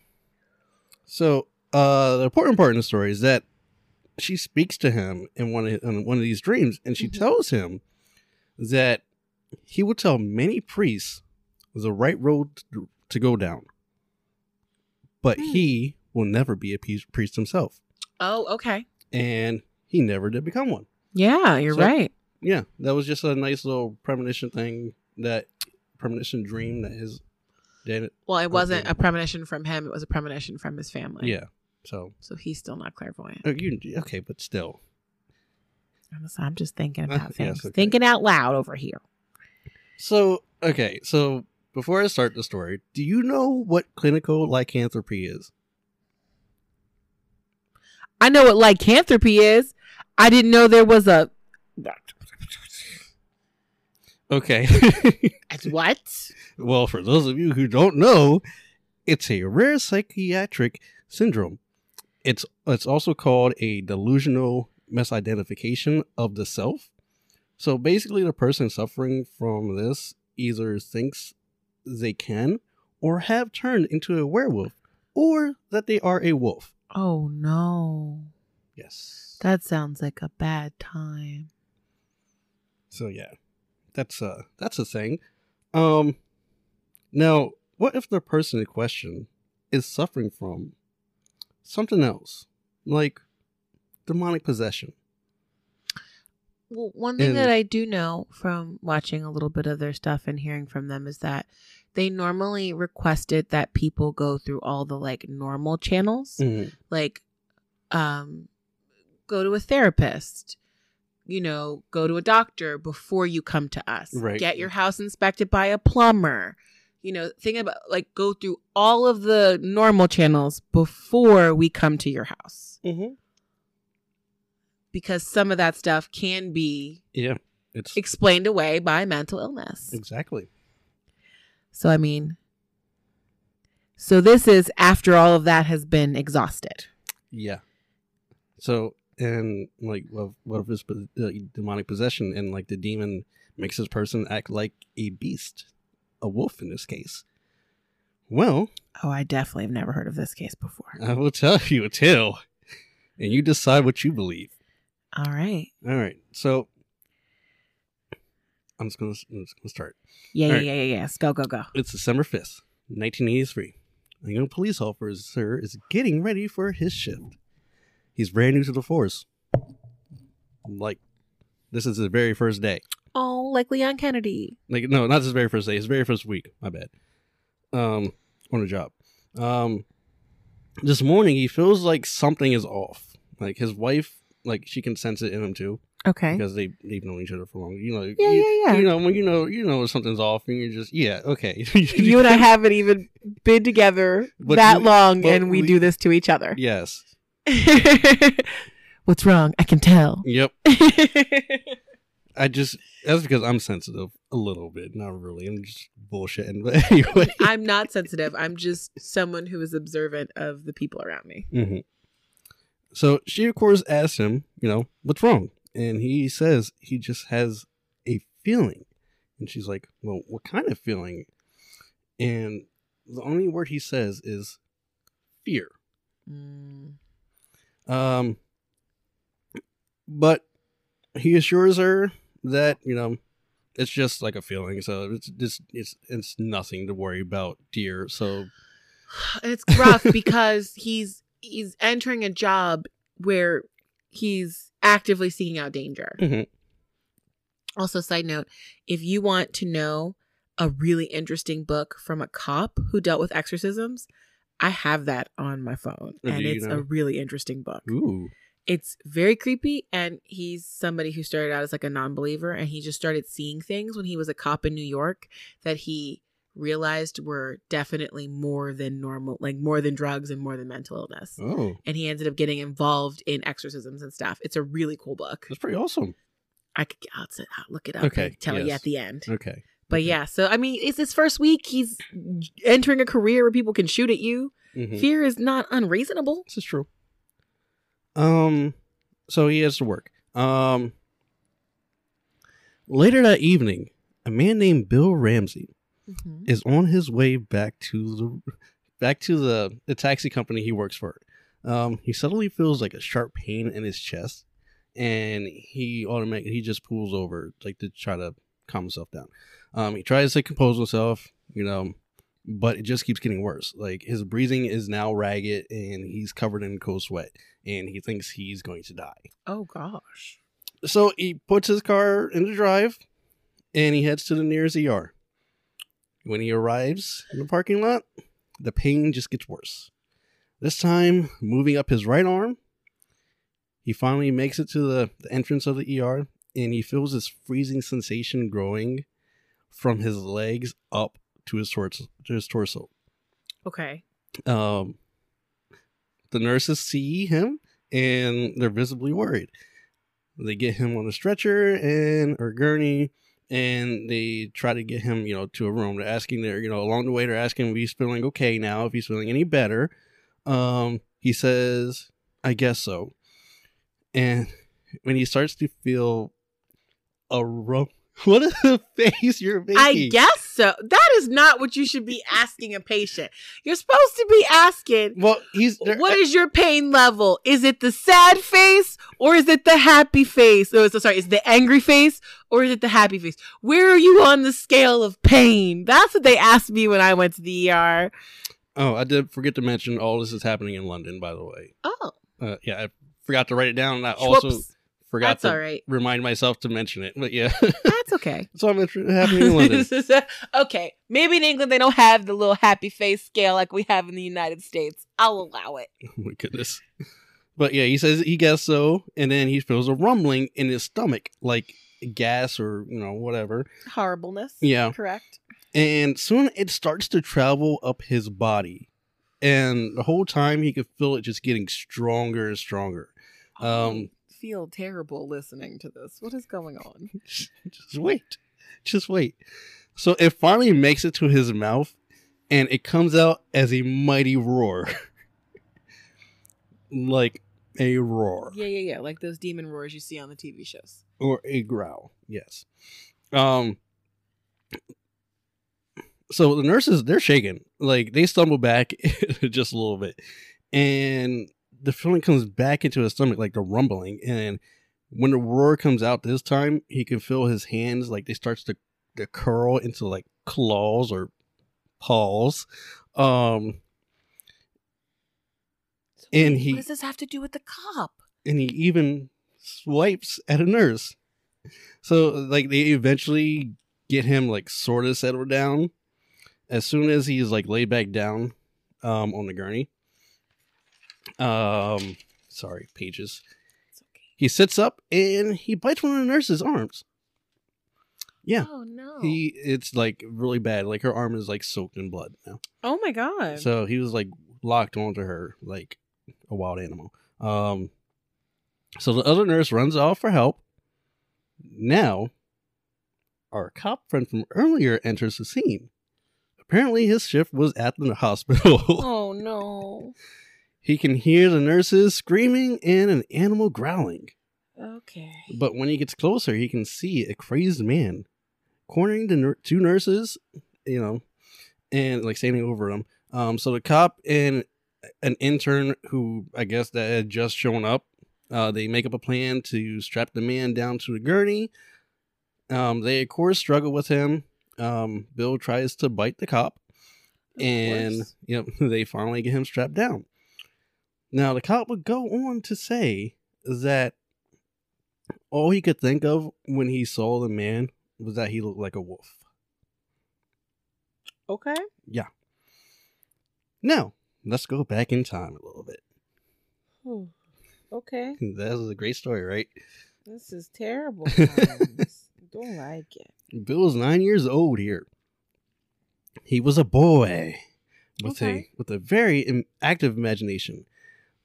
So, uh, the important part in the story is that she speaks to him in one of in one of these dreams, and she Mhm. tells him that he will tell many priests the right road to- go down, but Hmm. he will never be a priest himself, Oh, okay. and he never did become one. Yeah, you're So- right. Yeah, that was just a nice little premonition thing that premonition dream that his dad. Well, it wasn't a premonition from him; it was a premonition from his family. Yeah, so So he's still not clairvoyant. uh, you okay, but still, I'm just thinking Uh, about yes, okay. thinking out loud over here. so okay, so before I start the story, do you know what clinical lycanthropy is? I know what lycanthropy is. I didn't know there was a. Okay. It's what? well, for those of you who don't know, it's a rare psychiatric syndrome. It's it's also called a delusional misidentification of the self. So basically, the person suffering from this either thinks they can or have turned into a werewolf, or that they are a wolf. Oh no, Yes. That sounds like a bad time. So yeah, that's uh that's a thing. Um, now what if the person in question is suffering from something else, like demonic possession? Well, one thing And- that I do know from watching a little bit of their stuff and hearing from them is that they normally requested that people go through all the like normal channels, Mhm. like um go to a therapist, you know, go to a doctor before you come to us. Right. Get your house inspected by a plumber. You know, think about like go through all of the normal channels before we come to your house. Mm-hmm. Because some of that stuff can be Yeah, it's explained away by mental illness. exactly. So, I mean, so this is after all of that has been exhausted. Yeah. So and like what what if uh, demonic possession and like the demon makes this person act like a beast, a wolf in this case? Well, Oh, I definitely have never heard of this case before. I will tell you a tale, and you decide what you believe. All right. All right. So I'm just gonna, I'm just gonna start. Yeah, All yeah, right. yeah, yeah, yes. Go, go, go. It's December fifth, nineteen eighty three. A young police officer is getting ready for his shift. He's brand new to the force. Like this is his very first day. Oh, like Leon Kennedy. Like no, not his very first day. His very first week. My bad. Um, on the job. Um, this morning he feels like something is off. Like his wife, like she can sense it in him too Okay. because they they've known each other for long. You know, Yeah, you, yeah, yeah. You know when you know you know something's off, and you're just yeah okay. You and I haven't even been together But that we- long, and we, we- do this to each other. yes. What's wrong? I can tell. Yep. I just that's because I'm sensitive a little bit, not really. I'm just bullshitting. But anyway. I'm not sensitive. I'm just someone who is observant of the people around me. hmm So she, of course, asks him, you know, what's wrong? And he says he just has a feeling. And she's like, well, what kind of feeling? And the only word he says is fear. Mm. Um, but he assures her that, you know, it's just like a feeling. So it's just, it's, it's nothing to worry about, dear. So, it's rough because he's he's entering a job where he's actively seeking out danger. Mm-hmm. Also, side note, if you want to know a really interesting book from a cop who dealt with exorcisms, I have that on my phone. Oh, and it's know? a really interesting book. ooh. It's very creepy and he's somebody who started out as like a non-believer and he just started seeing things when he was a cop in New York that he realized were definitely more than normal, like more than drugs and more than mental illness. Oh, And he ended up getting involved in exorcisms and stuff. It's a really cool book. that's pretty awesome. I could I'll, look it up Okay, and tell you at the end. Okay. But yeah, so I mean, it's his first week. He's entering a career where people can shoot at you. Mhm. Fear is not unreasonable. This is true. Um, so he has to work. Um, later that evening, a man named Bill Ramsey is on his way back to the back to the the taxi company he works for. Um, he suddenly feels like a sharp pain in his chest, and he automatically he just pulls over like to try to calm himself down. Um, he tries to compose himself, you know, but it just keeps getting worse. Like his breathing is now ragged and he's covered in cold sweat and he thinks he's going to die. Oh gosh. So he puts his car in the drive and he heads to the nearest ER. When he arrives in the parking lot, the pain just gets worse. This time, moving up his right arm, he finally makes it to the, the entrance of the ER and he feels this freezing sensation growing from his legs up to his torso. To his torso. Okay. Um, the nurses see him and they're visibly worried. They get him on a stretcher and or gurney, and they try to get him, you know, to a room. They're asking there, you know, along the way, they're asking if he's feeling okay now, if he's feeling any better. Um, he says, "I guess so." And when he starts to feel a rump, what is the face you're making? I guess so. That is not what you should be asking a patient. You're supposed to be asking, Well, he's what is your pain level? Is it the sad face or is it the happy face? Oh, so sorry, is it the angry face or is it the happy face? Where are you on the scale of pain? That's what they asked me when I went to the ER. Oh, I did forget to mention all this is happening in London, by the way. Oh, Uh, yeah, I forgot to write it down. And I also whoops. Forgot That's to all right. remind myself to mention it. But yeah, That's okay. so I'm happening in London. okay, maybe in England they don't have the little happy face scale like we have in the United States. I'll allow it. oh my goodness. But yeah, he says he guessed so, and then he feels a rumbling in his stomach, like gas or you know whatever. Horribleness. Yeah, Correct. and soon it starts to travel up his body, and the whole time he could feel it just getting stronger and stronger. Um, I feel terrible listening to this. What is going on? just wait, just wait. So it finally makes it to his mouth, and it comes out as a mighty roar, like a roar. Yeah, yeah, yeah. Like those demon roars you see on the TV shows. or a growl. Yes. Um. So the nurses they're shaking, like they stumble back just a little bit, and the feeling comes back into his stomach, like the rumbling. And when the roar comes out this time, he can feel his hands like they starts to, to curl into like claws or paws. Um, So And what he- does this have to do with the cop? and he even swipes at a nurse. So like they eventually get him like sort of settled down. As soon as he's like laid back down um on the gurney. Um sorry, pages. It's okay. He sits up and he bites one of the nurse's arms. Yeah. Oh no. He it's like really bad. Like her arm is like soaked in blood now. oh my god. So he was like locked onto her like a wild animal. Um so the other nurse runs off for help. Now our cop friend from earlier enters the scene. Apparently his shift was at the hospital. oh no. he can hear the nurses screaming and an animal growling. Okay. But when he gets closer, he can see a crazed man cornering the nur- two nurses, you know, and like standing over them. Um, so the cop and an intern who I guess that had just shown up, uh, they make up a plan to strap the man down to the gurney. Um, they of course struggle with him. Um, Bill tries to bite the cop, Of and course. yep, they finally get him strapped down. Now the cop would go on to say that all he could think of when he saw the man was that he looked like a wolf. Okay. Yeah. Now, let's go back in time a little bit. Hmm. Okay. That was a great story, right? This is terrible. Don't like it. Bill was nine years old here. He was a boy with Okay. a with a very im- active imagination,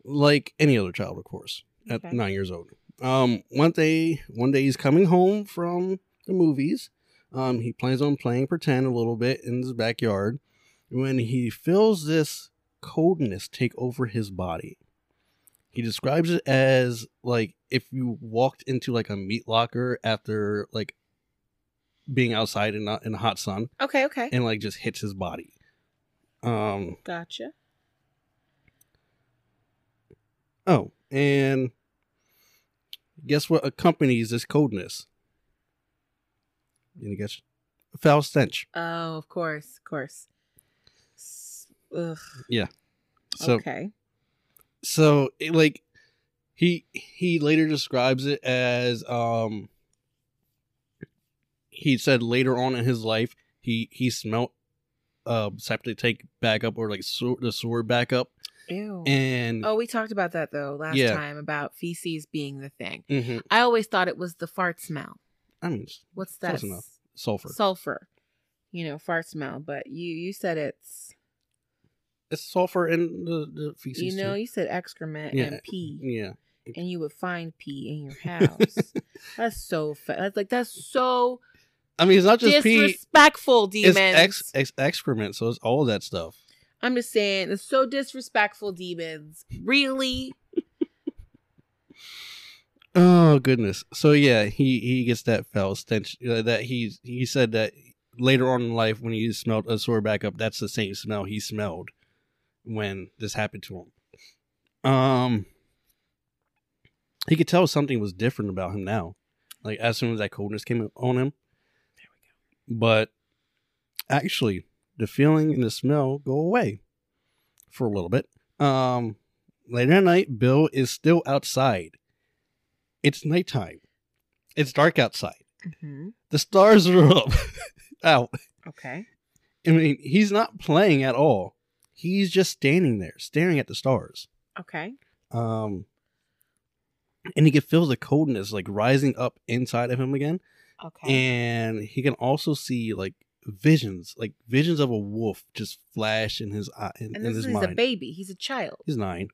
like any other child, of course. At Okay. nine years old. Um, one day, one day he's coming home from the movies. Um, he plans on playing pretend a little bit in his backyard when he feels this coldness take over his body. He describes it as like if you walked into like a meat locker after like being outside in, the- in the hot sun Okay. Okay. and like just hits his body. Um, Gotcha. Oh, and guess what accompanies this coldness? gets a foul stench. Oh, of course, of course. Ugh. So okay. so it, like he he later describes it as um he said later on in his life he he smelt uh septic tank back up or like sword, the sword back up Ew. and oh, we talked about that though last Yeah. time about feces being the thing. Mhm. I always thought it was the fart smell. I mean What's that? Sulfur. Sulfur. You know, fart smell. But you you said it's it's sulfur in the, the feces. you know too. you said excrement Yeah. and pee, Yeah. and you would find pee in your house. that's so fa- that's like that's so I mean, it's not just pee. disrespectful, demons. It's ex, ex, excrement, so it's all that stuff. I'm just saying, it's so disrespectful, demons. Really? Oh goodness. So yeah, he he gets that foul stench. Uh, that he's he said that later on in life when he smelled a sore back up, that's the same smell he smelled when this happened to him. Um, he could tell something was different about him now. Like as soon as that coldness came on him. There we go. But actually, the feeling and the smell go away for a little bit. Um, later at night, Bill is still outside. It's nighttime. It's dark outside. hmm The stars are up, out. Okay. I mean, he's not playing at all. He's just standing there, staring at the stars. Okay. Um, and he can feel the coldness like rising up inside of him again. Okay. and he can also see like visions, like visions of a wolf just flash in his eye, in, And in this his is mind. a baby. He's a child. He's nine,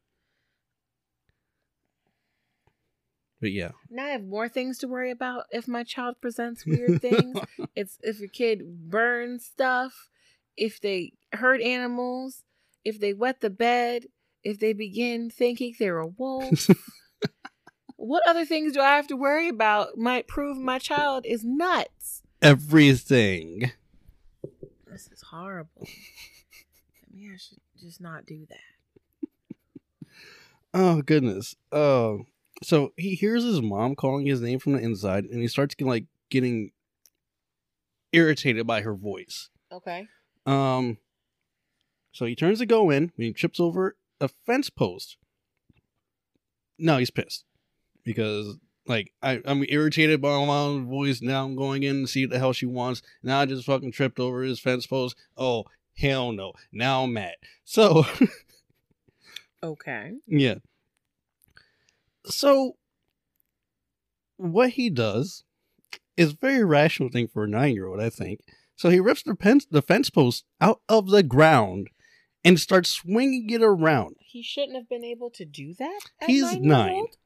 but yeah, Now I have more things to worry about if my child presents weird things. it's if your kid burns stuff, if they hurt animals, if they wet the bed, if they begin thinking they're a wolf. what other things do I have to worry about might prove my child is nuts? Everything. This is horrible. Maybe I should just not do that. Oh goodness. Oh, so he hears his mom calling his name from the inside, and he starts getting, like getting irritated by her voice. Okay. Um, so he turns to go in when he trips over a fence post. Now he's pissed because like I, I'm irritated by all my mom's voice. Now I'm going in to see what the hell she wants. Now I just fucking tripped over his fence post. Oh hell no! Now I'm mad. So Okay. yeah. So what he does is a very rational thing for a nine year old, I think. So he rips the, pen- the fence post out of the ground and starts swinging it around. He shouldn't have been able to do that. at He's nine years nine. old?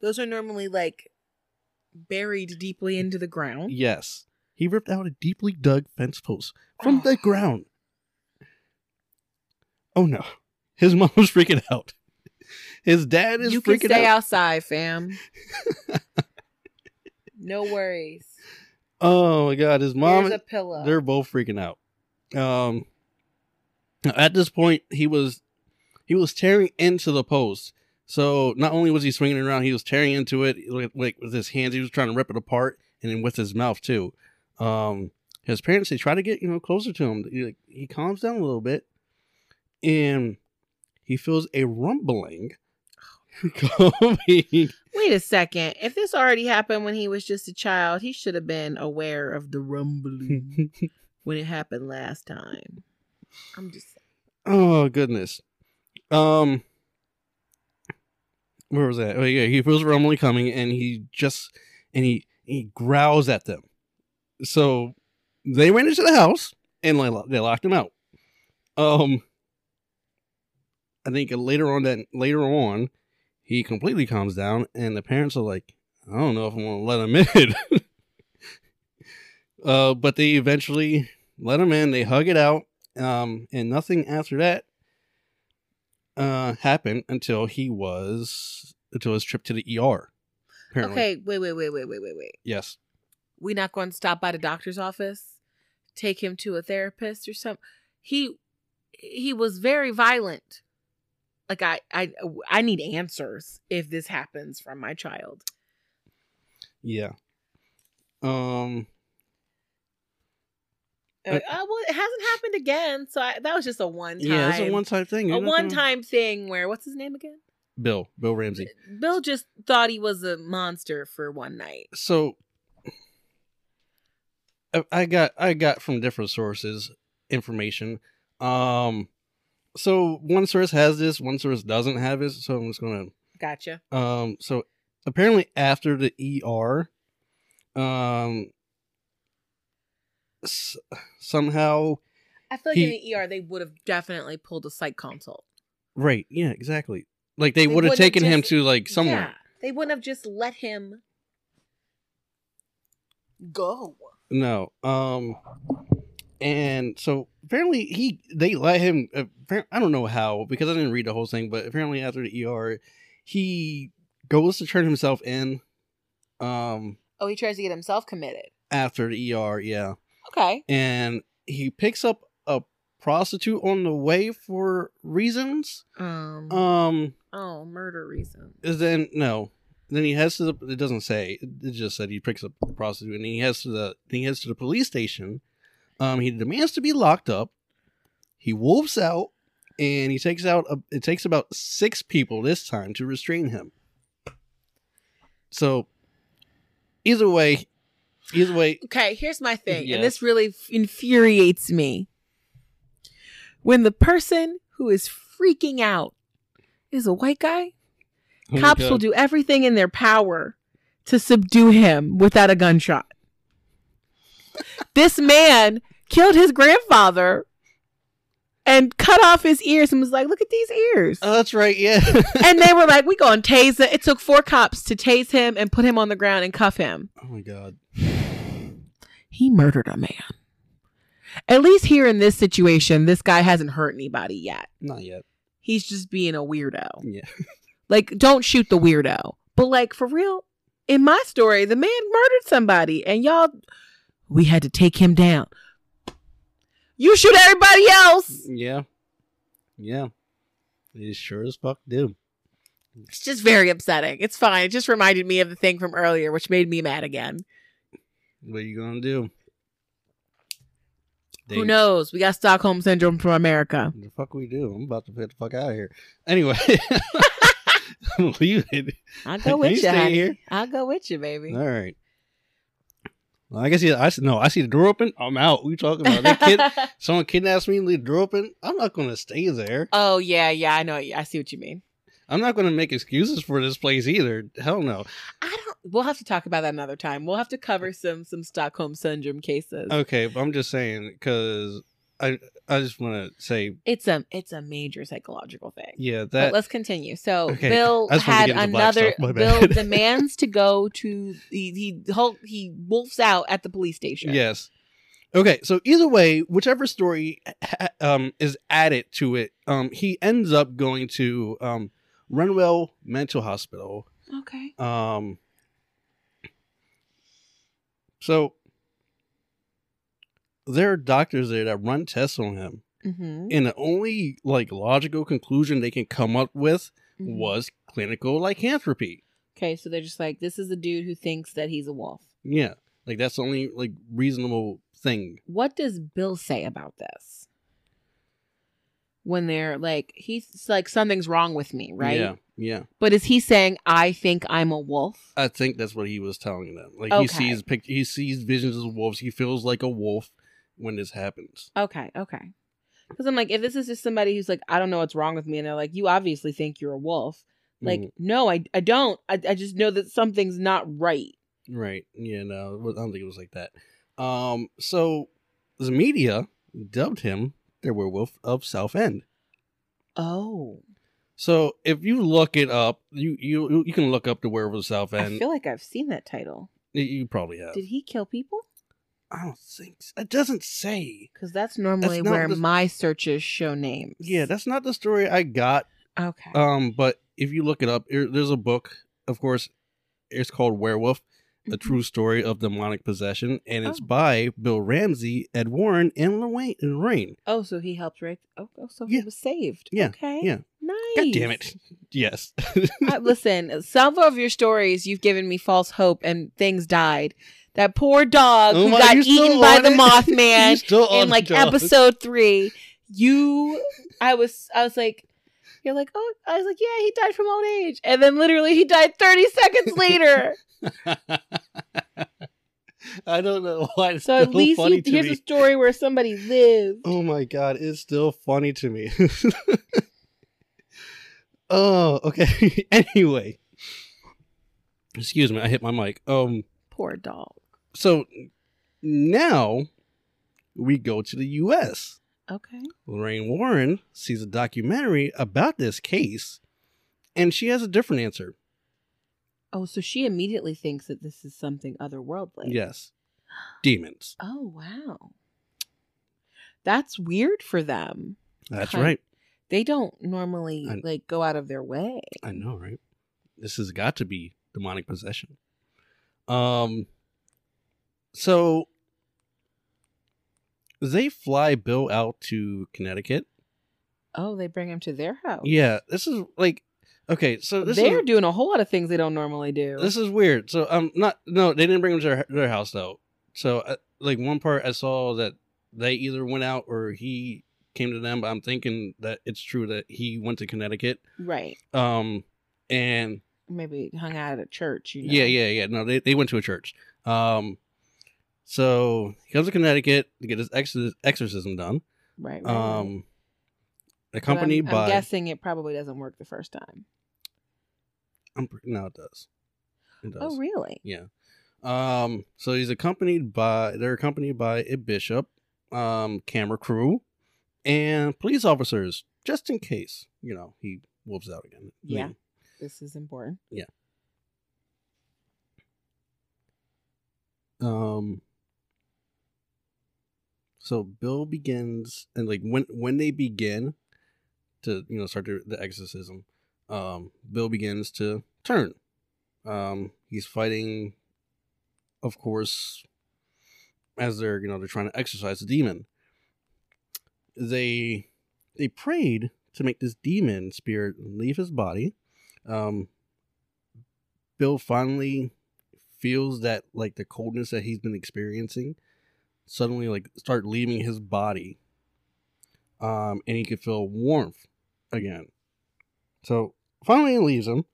Those are normally like buried deeply into the ground. Yes. He ripped out a deeply dug fence post from Oh. the ground. Oh no. His mom was freaking out. His dad is freaking out. you can stay out. outside, fam. no worries. Oh my god, his mom Here's a pillow. they're both freaking out. Um at this point he was he was tearing into the post. So not only was he swinging it around, he was tearing into it like, like with his hands. He was trying to rip it apart, and then with his mouth too. Um, his parents they try to get you know closer to him. He, like, he calms down a little bit, and he feels a rumbling. Wait a second. If this already happened when he was just a child, he should have been aware of the rumbling when it happened last time. I'm just oh goodness. Um, where was that? Oh yeah, he feels rumbling coming, and he just and he he growls at them. So they went into the house and they locked him out. Um, I think later on that later on, he completely calms down, and the parents are like, I don't know if I want to let him in. uh, but they eventually let him in. They hug it out, um, and nothing after that uh happened until he was until his trip to the ER. Apparently, Okay, wait, wait, wait, wait, wait, wait, wait. yes, We not going to stop by the doctor's office, take him to a therapist or something. He he was very violent. Like I I I need answers if this happens from my child. yeah. Um, Uh, uh, well, it hasn't happened again, so I, that was just a one time. Yeah, it's a one time thing. a You're not one time thing where what's his name again? Bill, Bill Ramsey. Bill just thought he was a monster for one night. So I- I got I got from different sources information. Um so one source has this, one source doesn't have it, so I'm just gonna Gotcha. um so apparently after the ER um s- somehow I feel like He- in the ER they would have definitely pulled a psych consult. right, yeah, exactly. Like they, They would have wouldn't have taken him just- to like somewhere. They wouldn't have just let him go. No. Um and so apparently he they let him appar- I don't know how because I didn't read the whole thing, but apparently after the ER he goes to turn himself in um Oh, he tries to get himself committed. after the ER, yeah. Okay. And he picks up a prostitute on the way for reasons. Um. Um oh, murder reason. is then no. Then he heads to the it doesn't say. It just said he picks up a prostitute and he heads to the he heads to the police station. Um he demands to be locked up. He wolves out and he takes out a, it takes about 6 people this time to restrain him. So either way either way Okay, here's my thing, Yes. and this really infuriates me. When the person who is freaking out is a white guy, oh cops will do everything in their power to subdue him without a gunshot. this man killed his grandfather and cut off his ears and was like, "Look at these ears." Oh, that's right, yeah. and they were like, "We gonna tase it." It took four cops to tase him and put him on the ground and cuff him. oh my god. He murdered a man. At least here in this situation, this guy hasn't hurt anybody yet. Not yet. He's just being a weirdo. Yeah. Like, don't shoot the weirdo. But like for real, in my story, the man murdered somebody, and y'all, we had to take him down. You shoot everybody else. Yeah. Yeah. They sure as fuck do. It's just very upsetting. It's fine. It just reminded me of the thing from earlier, which made me mad again. What are you gonna do? Who knows? We got Stockholm syndrome from America. The fuck we do? I'm about to get the fuck out of here. Anyway, I'm leaving. I'll go with you you, honey. here? I'll go with you, baby. All right. Well, I guess yeah. I no. I see the door open. I'm out. We talking about? That kid. someone kidnaps me and leave the door open. I'm not gonna stay there. oh yeah, yeah. I know. I see what you mean. I'm not gonna make excuses for this place either. Hell no. I don't. We'll have to talk about that another time. We'll have to cover some some Stockholm syndrome cases. Okay, but I'm just saying because I I just want to say It's a it's a major psychological thing. yeah But that let's continue. So Okay, Bill I just wanted had to get into black another. stuff, Bill demands to go to he he hul- he wolfs out at the police station. Yes. Okay, so either way, whichever story ha- um is added to it, um he ends up going to um Runwell Mental Hospital. Okay. Um so there are doctors there that run tests on him, Mm-hmm. and the only like logical conclusion they can come up with Mm-hmm. was clinical lycanthropy. Okay, so they're just like, this is a dude who thinks that he's a wolf. Yeah, like that's the only like reasonable thing. What does Bill say about this? When they're like, he's like, something's wrong with me, right? Yeah, yeah. But is he saying, I think I'm a wolf? I think that's what he was telling them. Like he sees pic- he sees visions of wolves. He feels like a wolf when this happens. Okay, okay. Because I'm like, if this is just somebody who's like, I don't know what's wrong with me, and they're like, you obviously think you're a wolf. Like, Mhm. no, I, I don't. I, I just know that something's not right. right? Yeah, no, I don't think it was like that. Um, so the media dubbed him the werewolf of Southend. Oh, So if you look it up, you you you can look up the werewolf of Southend. I feel like I've seen that title. you, you probably have. Did he kill people? I don't think so. it doesn't say. Because that's normally not where the- my searches show names. Yeah, that's not the story I got okay. Um, but if you look it up, there's a book. Of course, it's called Werewolf: A. True Story of Demonic Possession, and it's Oh. by Bill Ramsey, Ed Warren, and Lorraine. Oh, so he helped right? Oh, oh so Yeah. he was saved. Yeah, Okay. yeah. Nice. God damn it! Yes. Uh, listen, some of your stories you've given me false hope and things died. That poor dog Oh who got eaten by the Mothman in like episode three. You, I was, I was like, you're like, oh, I was like, yeah, he died from old age, and then literally he died 30 seconds later. I don't know why it's So at least here's me. a story where somebody lived. Oh my god, it's still funny to me. oh, okay. anyway. Excuse me, I hit my mic. Um Poor dog. so now we go to the US. Okay. Lorraine Warren sees a documentary about this case and she has a different answer. Oh, so she immediately thinks that this is something otherworldly. Yes. Demons. Oh wow. That's weird for them. That's right. They don't normally I- like go out of their way. I know, right? This has got to be demonic possession. Um so they fly Bill out to Connecticut. Oh, they bring him to their house. Yeah, this is like okay, so this They're is doing a whole lot of things they don't normally do. this is weird. So I'm um not no, they didn't bring him to their, their house though. So uh, like one part I saw that they either went out or he came to them, but I'm thinking that it's true that he went to Connecticut. right. Um and Maybe hung out at a church. You know? Yeah, yeah, yeah. No, they, they went to a church. Um, so he comes to Connecticut to get his ex- exorcism done. Right. right. Um, accompanied I'm, by. I'm guessing it probably doesn't work the first time. I'm no, it does. It does. Oh, really? Yeah. Um, so he's accompanied by. They're accompanied by a bishop, um, camera crew, and police officers, just in case you know he wolves out again. I Yeah. mean, This is important. Yeah. Um so bill begins and like when when they begin to you know start the, the exorcism um bill begins to turn. Um he's fighting of course as they're you know they're trying to exorcise the demon. They they prayed to make this demon spirit leave his body. Um bill finally feels that like the coldness that he's been experiencing suddenly like start leaving his body. Um and he could feel warmth again so finally he leaves him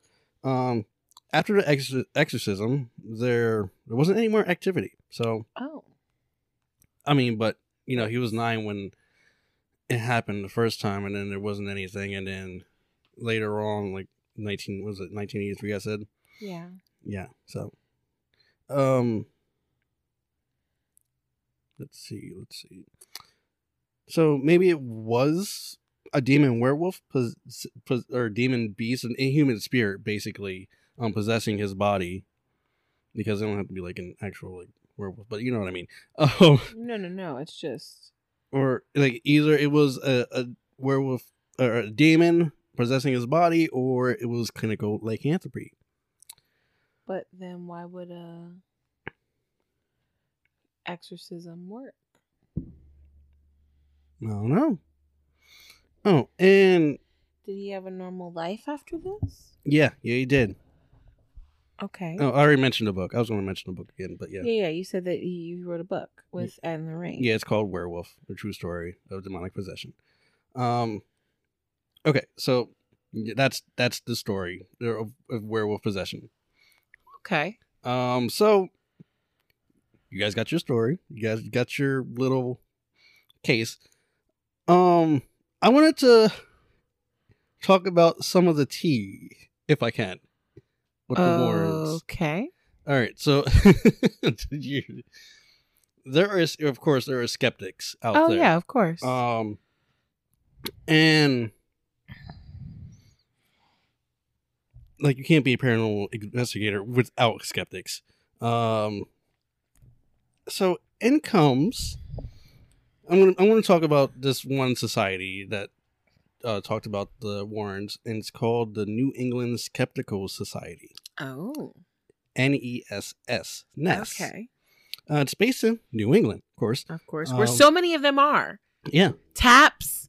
um after the exor- exorcism there there wasn't any more activity so Oh. i mean but you know he was nine when it happened the first time and then there wasn't anything and then later on like 19 was it 1983 i said Yeah. yeah so um let's see let's see so maybe it was a demon werewolf pos- pos- or demon beast an inhuman spirit basically um possessing his body because they don't have to be like an actual like werewolf but you know what i mean um No, no, no. It's just. or like either it was a, a werewolf or a demon possessing his body or it was clinical lycanthropy But then why would a exorcism work? I don't know. Oh, and Did he have a normal life after this? yeah, yeah, he did. Okay. Oh, I already mentioned the book. I was going to mention the book again, but yeah. yeah. yeah, You said that you wrote a book with Anne Lorraine. Yeah, it's called Werewolf: The True Story of Demonic Possession. Um, okay, so that's that's the story of, of werewolf possession. Okay. Um, so you guys got your story. You guys got your little case. Um, I wanted to talk about some of the tea, if I can, with the Warrens. Okay. All right, so you, there is, of course, there are skeptics out Oh there. Oh yeah, of course. Um, and like you can't be a paranormal investigator without skeptics. Um, so in comes. I'm gonna I'm gonna talk about this one society that uh, talked about the Warrens, and it's called the New England Skeptical Society. oh. N E S S. Ness. Okay. Uh, it's based in New England, of course. Of course. Where Um, so many of them are. Yeah. Taps,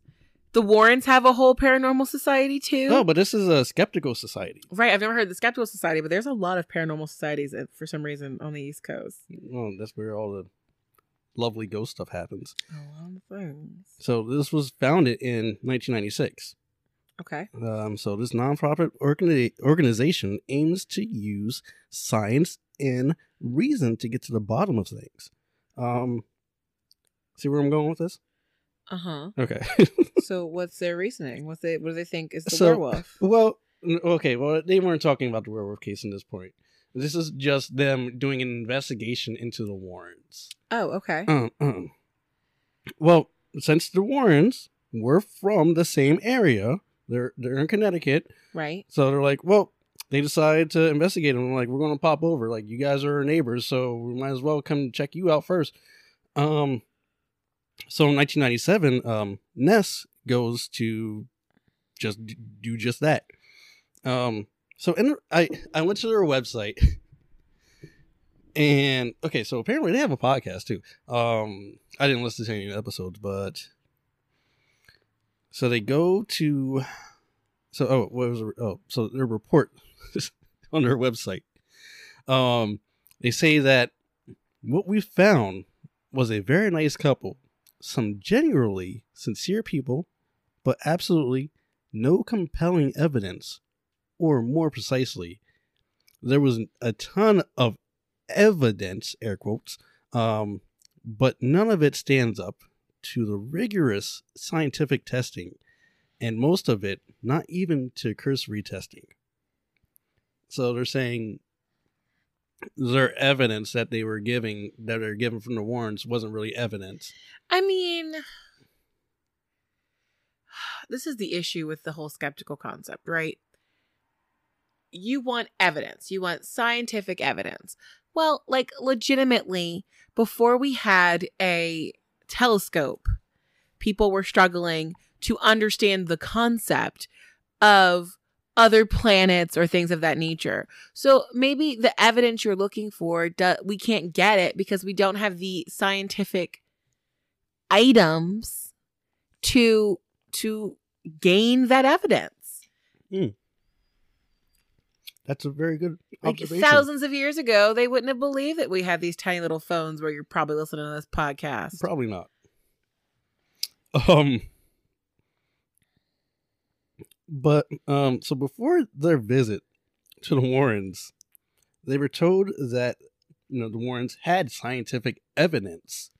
The Warrens have a whole paranormal society too. No, but this is a skeptical society. Right, I've never heard the Skeptical Society, but there's a lot of paranormal societies uh, for some reason on the East Coast. Well, that's where all the lovely ghost stuff happens. A lot of things. So this was founded in 1996. Okay. Um, so this nonprofit organi- organization aims to use science and reason to get to the bottom of things. Um, see where I'm going with this? Uh huh. Okay. so what's their reasoning? What's they what do they think is the So- werewolf? well, okay. Well, they weren't talking about the werewolf case in this point. This is just them doing an investigation into the Warrens. Oh, okay. Um, um. Well, since the Warrens were from the same area, they're they're in Connecticut. Right. So they're like, well, they decided to investigate them. Like, we're going to pop over. Like, you guys are our neighbors, so we might as well come check you out first. Um, so in 1997, um, Ness goes to just do just that. Um, so I I went to their website, and okay, so apparently they have a podcast too. Um, I didn't listen to any episodes, but so they go to so oh what was it? oh so their report on their website um they say that what we found was a very nice couple some genuinely sincere people but absolutely no compelling evidence or more precisely there was a ton of evidence air quotes um but none of it stands up to the rigorous scientific testing and most of it not even to cursory testing. So they're saying their evidence that they were giving that they're given from the Warrens wasn't really evidence. I mean, this is the issue with the whole skeptical concept, right? You want evidence, you want scientific evidence. Well, like, legitimately, before we had a telescope, people were struggling to understand the concept of other planets or things of that nature. So maybe the evidence you're looking for, we can't get it because we don't have the scientific items to to gain that evidence. Hmm. That's a very good Like observation. thousands of years ago, they wouldn't have believed that we have these tiny little phones where you're probably listening to this podcast. Probably not. Um but um so before their visit to the Warrens, they were told that you know the Warrens had scientific evidence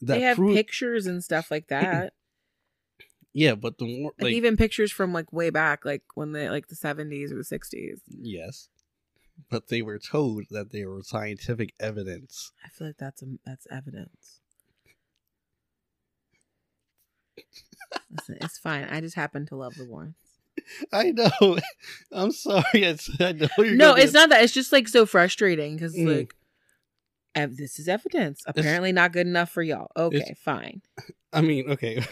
that they have proved pictures and stuff like that. Yeah, but the War- like, like even pictures from like way back, like when they like the seventies or the sixties. yes, but they were told that they were scientific evidence. I feel like that's a, that's evidence. Listen, it's fine. I just happen to love the Warrens. I know. I'm sorry. It's, I know you're No, it's not that. It's just like so frustrating because Mm. like, ev- this is evidence. Apparently not good enough for y'all. Okay, fine. I mean, okay,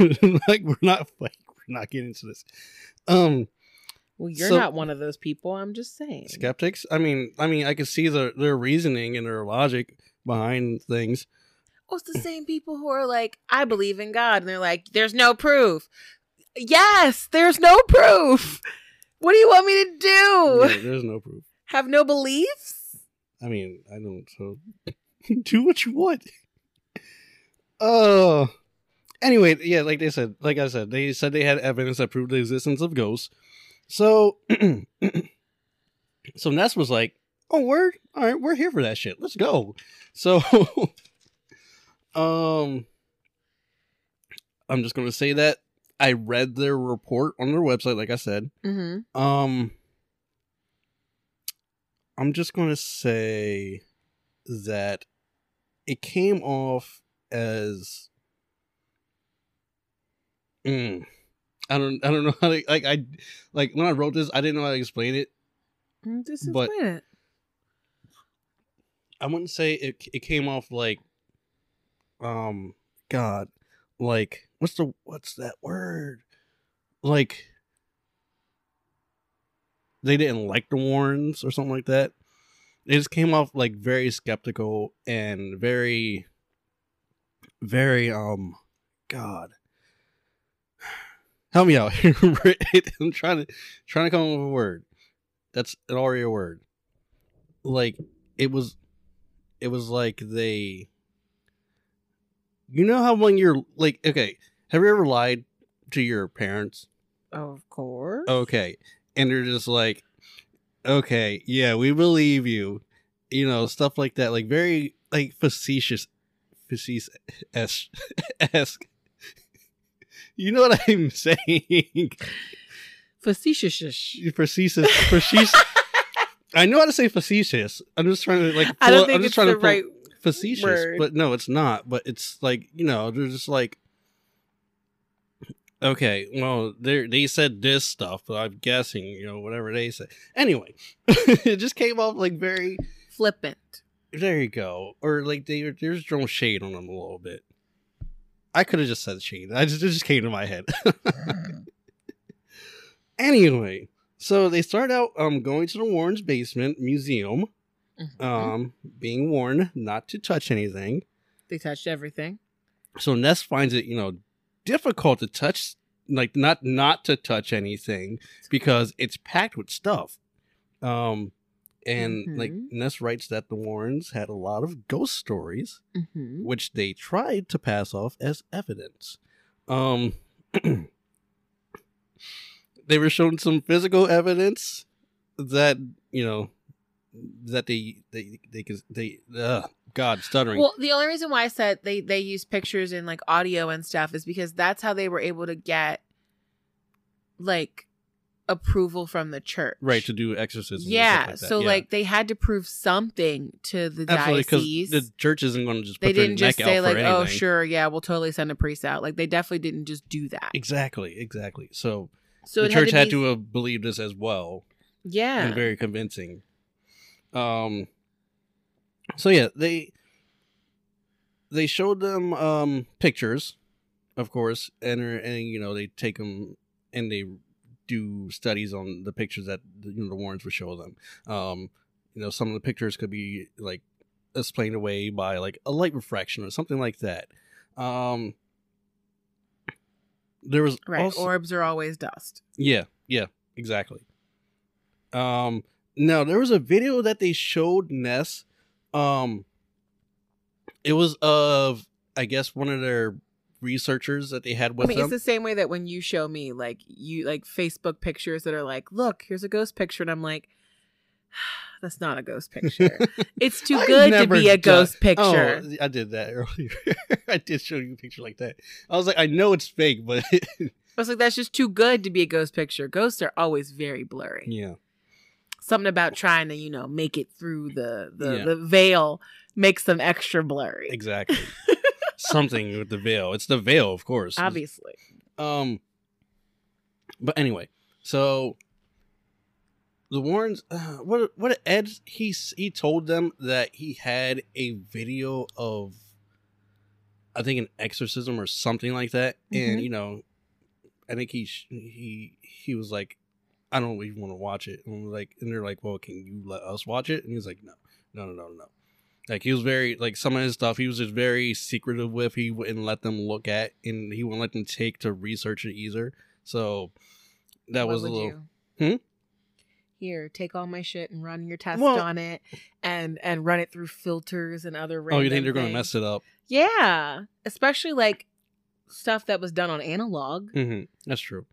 like we're not like we're not getting into this. Um, Well, you're So- not one of those people. I'm just saying. skeptics. I mean, I mean, I can see their their reasoning and their logic behind things. Well, it's the same people who are like, I believe in God, and they're like, there's no proof. Yes, there's no proof. What do you want me to do? Yeah, there's no proof. Have no beliefs? I mean, I don't. So do what you want. Uh anyway, yeah, like they said, like I said, they said they had evidence that proved the existence of ghosts. So, so Ness was like, "Oh, word! All right, we're here for that shit. Let's go." So, um, I'm just gonna say that I read their report on their website, like I said. Mm-hmm. Um, I'm just going to say that it came off as. Mm, I don't. I don't know how to like. I like when I wrote this. I didn't know how to explain it. Just But- explain it. I wouldn't say it. It came off like, um, God, like what's the what's that word? Like, they didn't like the Warrens or something like that. It just came off like very skeptical and very, very um, God. Help me out. I'm trying to trying to come up with a word. That's an already a word. Like it was it was like they You know how when you're like okay, have you ever lied to your parents? Of course. Okay. And they're just like Okay, yeah, we believe you. You know, stuff like that. Like very like facetious facetious esque. You know what I'm saying? Facetious. Facetious. Facetious. I know how to say facetious. I'm just trying to like. I don't think I'm just it's trying the to pull right. facetious, word. but no, it's not. But it's like you know, they're just like. Okay, well, they they said this stuff, but I'm guessing you know whatever they said. Anyway, it just came off like very. Flippant. There you go, or like they they're just throwing shade on them a little bit. I could have just said shade. I just it just came to my head. anyway, so they start out um going to the Warren's basement museum, Mhm. um being warned not to touch anything. they touched everything. So Ness finds it, you know, difficult to touch like not not to touch anything because it's packed with stuff. Um and like Mhm. Ness writes that the Warrens had a lot of ghost stories Mm-hmm. which they tried to pass off as evidence. Um, they were shown some physical evidence that you know that they they they could they uh, God stuttering. Well, the only reason why I said they they use pictures and like audio and stuff is because that's how they were able to get like approval from the church. right to do exorcisms. Yeah. like so Yeah. like they had to prove something to the absolutely diocese. the church isn't going to just they didn't just say like, "Oh, anything. sure, yeah, we'll totally send a priest out." Like they definitely didn't just do that. Exactly, exactly. So, So the church had be- to have believed this as well. yeah. and very convincing. Um. So yeah, they they showed them um pictures, of course, and and you know they take them and they do studies on the pictures that you know the Warrens would show them. Um, you know, some of the pictures could be like explained away by like a light refraction or something like that. Um. There was right. also, Orbs are always dust. yeah, yeah, exactly. Um now there was a video that they showed Ness. Um it was of I guess one of their researchers that they had with I mean, them. it's the same way that when you show me like you like Facebook pictures that are like, "Look, here's a ghost picture," and I'm like, "That's not a ghost picture. it's too good to be a done- ghost picture." Oh, I did that earlier. I did show you a picture like that. I was like, I know it's fake, but I was like, "That's just too good to be a ghost picture." Ghosts are always very blurry. yeah. Something about trying to, you know, make it through the the, Yeah. the veil makes them extra blurry. Exactly. Something with the veil. It's the veil, of course. Obviously. Um, but anyway, so the Warrens, uh, what what Ed he he told them that he had a video of, I think an exorcism or something like that, and Mhm. you know, I think he he he was like, I don't even want to watch it, and like, and they're like, well, can you let us watch it? And he was like, no, no, no, no, no. Like he was very like some of his stuff he was just very secretive with. He wouldn't let them look at and he wouldn't let them take to research it either. So that What was a little you? Hmm? Here, take all my shit and run your test Well- on it, and and run it through filters and other. Oh, you think they're gonna mess it up? Yeah, especially like stuff that was done on analog. hmm That's true.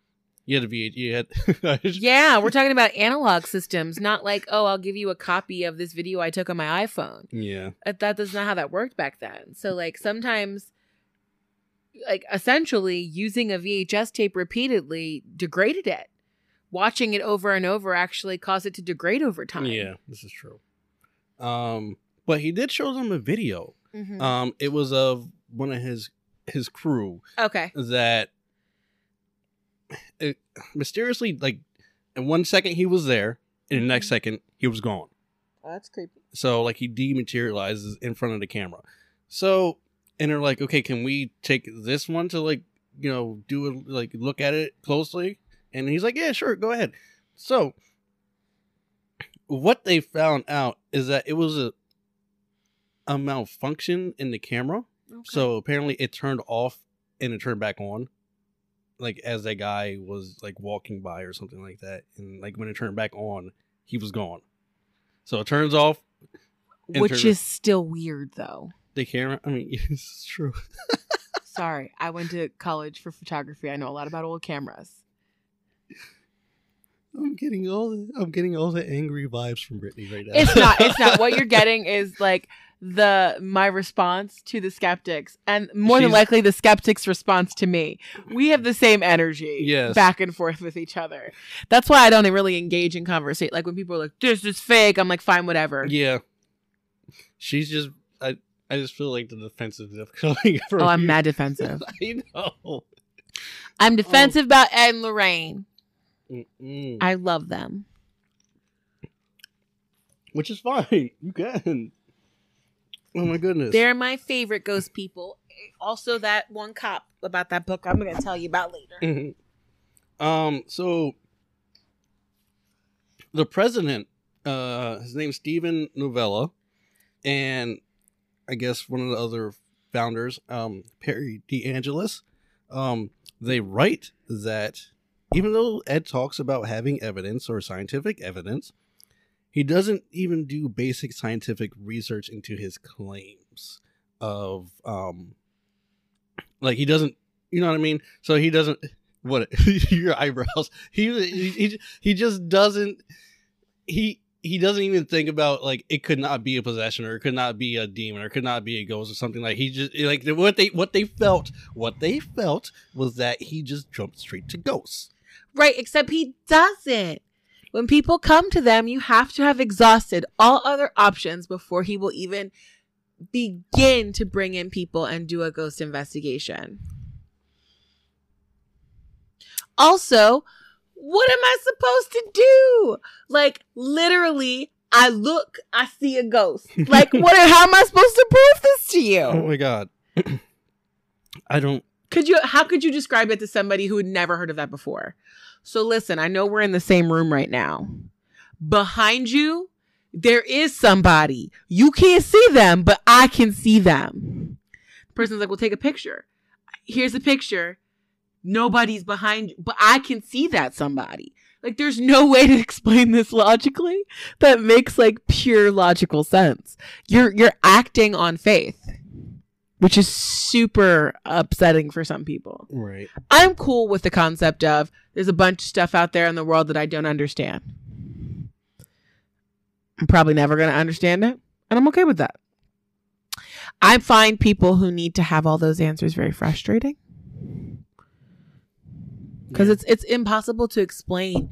You had to be you had Yeah, we're talking about analog systems, not like, oh, I'll give you a copy of this video I took on my iPhone. Yeah. Uh, That that's not how that worked back then. So like sometimes like essentially using a VHS tape repeatedly degraded it. Watching it over and over actually caused it to degrade over time. Yeah, this is true. Um but he did show them a video. Mhm. Um it was of one of his his crew okay. that it, mysteriously like in one second he was there in the next Mhm. second he was gone Oh, that's creepy. so like he dematerializes in front of the camera so and they're like okay can we take this one to like you know do it like look at it closely and he's like yeah sure go ahead so what they found out is that it was a a malfunction in the camera Okay. so apparently it turned off and it turned back on like as that guy was like walking by or something like that, and like when it turned back on, he was gone. So it turns off Which turn- is still weird though. the camera. I mean, it's true. Sorry, I went to college for photography. I know a lot about old cameras. I'm getting all the I'm getting all the angry vibes from Brittany right now. It's not. It's not. What you're getting is like the my response to the skeptics, and more than likely the skeptics' response to me. We have the same energy, Yes. back and forth with each other. That's why I don't really engage in conversation. Like when people are like, "This is fake," I'm like, "Fine, whatever." yeah. She's just I I just feel like the defensiveness coming from Oh, I'm you. mad defensive. I know. I'm defensive oh. about Ed and Lorraine. Mm-mm. I love them. Which is fine. You can. Oh my goodness. They're my favorite ghost people. Also, that one cop about that book I'm going to tell you about later. Mhm. Um. So the president, uh, his name's Steven Novella, and I guess one of the other founders, um, Perry DeAngelis, um, they write that even though Ed talks about having evidence or scientific evidence, he doesn't even do basic scientific research into his claims of um like he doesn't you know what I mean? So he doesn't what your eyebrows. He he he, just doesn't he he doesn't even think about like it could not be a possession or it could not be a demon or it could not be a ghost or something like he just like what they what they felt what they felt was that he just jumped straight to ghosts. Right, except he doesn't. When people come to them, you have to have exhausted all other options before he will even begin to bring in people and do a ghost investigation. Also, what am I supposed to do? Like, literally, I look, I see a ghost. Like, what? How am I supposed to prove this to you? Oh my god. I don't Could you how could you describe it to somebody who had never heard of that before? So listen, I know we're in the same room right now. Behind you, there is somebody. You can't see them, but I can see them. The person's like, "Well, take a picture." Here's a picture. Nobody's behind you, but I can see that somebody. Like there's no way to explain this logically that makes like pure logical sense. You're you're acting on faith which is super upsetting for some people. right. I'm cool with the concept of there's a bunch of stuff out there in the world that I don't understand. I'm probably never going to understand it, and I'm okay with that. I find people who need to have all those answers very frustrating because Yeah. it's it's impossible to explain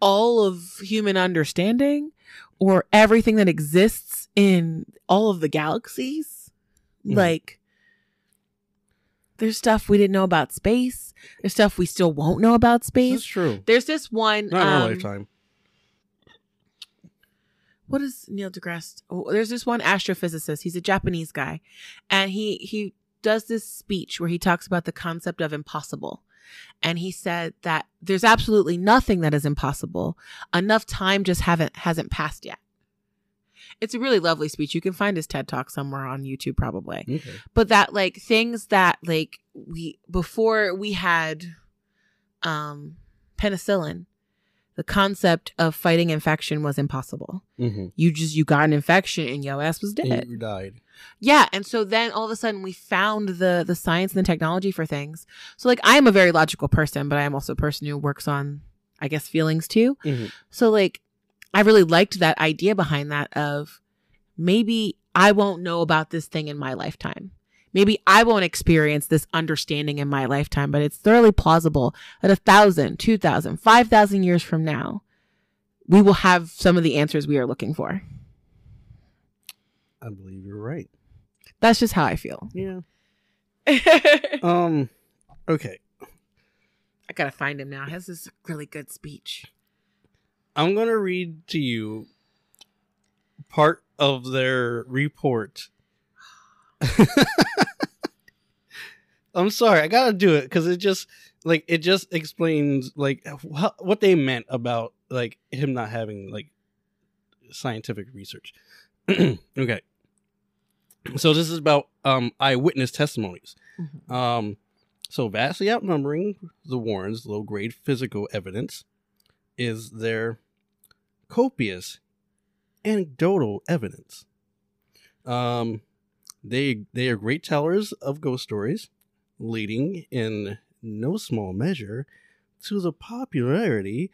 all of human understanding or everything that exists in all of the galaxies. Mhm. Like there's stuff we didn't know about space. There's stuff we still won't know about space. true. There's this one Not in our um, lifetime. what is Neil deGrasse? Oh, there's this one astrophysicist. He's a Japanese guy, and he he does this speech where he talks about the concept of impossible. And he said that there's absolutely nothing that is impossible. Enough time just haven't hasn't passed yet. It's a really lovely speech. You can find his TED talk somewhere on YouTube probably Okay. but that like things that like we before we had um penicillin the concept of fighting infection was impossible Mm-hmm. you just you got an infection and your ass was dead You died. yeah and so then all of a sudden we found the the science and the technology for things so like i am a very logical person but i am also a person who works on i guess feelings too Mhm. so like I really liked that idea behind that of maybe I won't know about this thing in my lifetime. Maybe I won't experience this understanding in my lifetime, but it's thoroughly plausible that a thousand, two thousand, five thousand years from now, we will have some of the answers we are looking for. I believe you're right. That's just how I feel. Yeah. Um. Okay. I gotta find him now. He has this really good speech. I'm gonna read to you part of their report. I'm sorry, I gotta do it because it just like it just explains like wh- what they meant about like him not having like scientific research. okay, so this is about um eyewitness testimonies. Mhm. Um, So, vastly outnumbering the Warrens' low grade physical evidence is their copious anecdotal evidence. Um, they they are great tellers of ghost stories, leading in no small measure to the popularity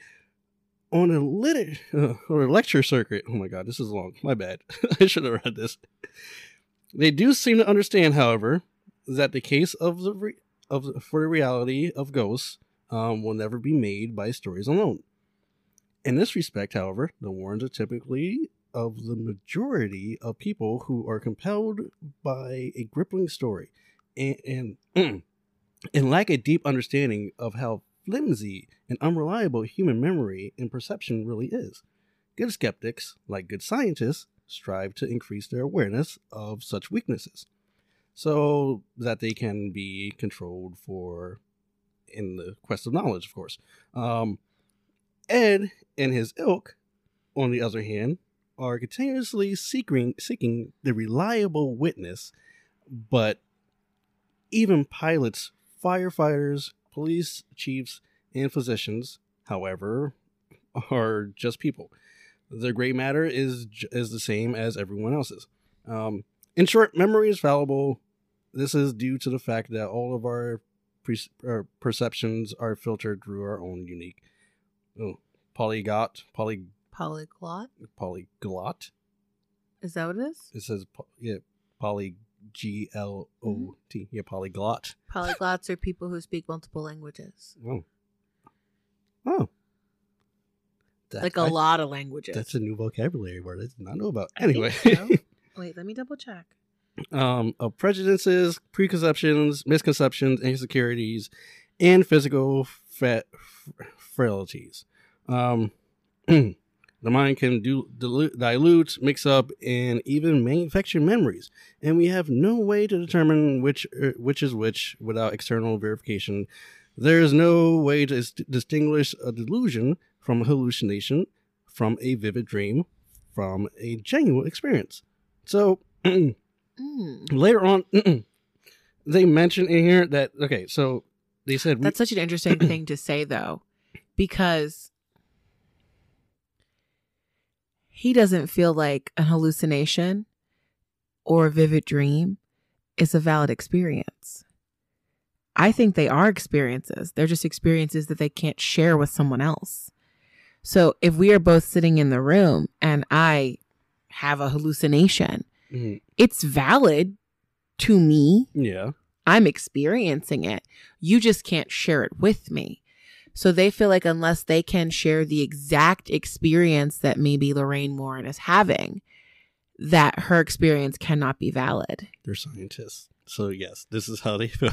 on a lit or a lecture circuit. Oh my god, this is long. My bad. I should have read this. They do seem to understand, however, that the case of the re- of the, for the reality of ghosts um, will never be made by stories alone. In this respect, however, the Warrens are typically of the majority of people who are compelled by a gripping story and and, and lack a deep understanding of how flimsy and unreliable human memory and perception really is. Good skeptics, like good scientists, strive to increase their awareness of such weaknesses so that they can be controlled for in the quest of knowledge, of course. Um, Ed and his ilk, on the other hand, are continuously seeking seeking the reliable witness, but even pilots, firefighters, police chiefs, and physicians, however, are just people. Their gray matter is is the same as everyone else's. Um, in short, memory is fallible. This is due to the fact that all of our, pre- our perceptions are filtered through our own unique oh, polygot, poly, Polyglot? polyglot. Is that what it is? It says po- yeah, poly G L O T. Yeah, polyglot. Polyglots are people who speak multiple languages. Oh. Oh. That- like a I- lot of languages. That's a new vocabulary word I did not know about. Anyway, so. Wait, let me double check. um, of prejudices, preconceptions, misconceptions, insecurities, and physical fa- frailties. Um, the mind can do, dilute, dilute, mix up, and even manufacture memories, and we have no way to determine which er, which is which without external verification. There is no way to dis- distinguish a delusion from a hallucination, from a vivid dream, from a genuine experience. So. Mm. later on they mention in here that okay so they said we, That's such an interesting thing to say, though, because he doesn't feel like an hallucination or a vivid dream is a valid experience. I think they are experiences. They're just experiences that they can't share with someone else. So if we are both sitting in the room and I have a hallucination, Mhm. it's valid to me. yeah I'm experiencing it. You just can't share it with me. So they feel like unless they can share the exact experience that maybe Lorraine Warren is having, that her experience cannot be valid. they're scientists so yes this is how they feel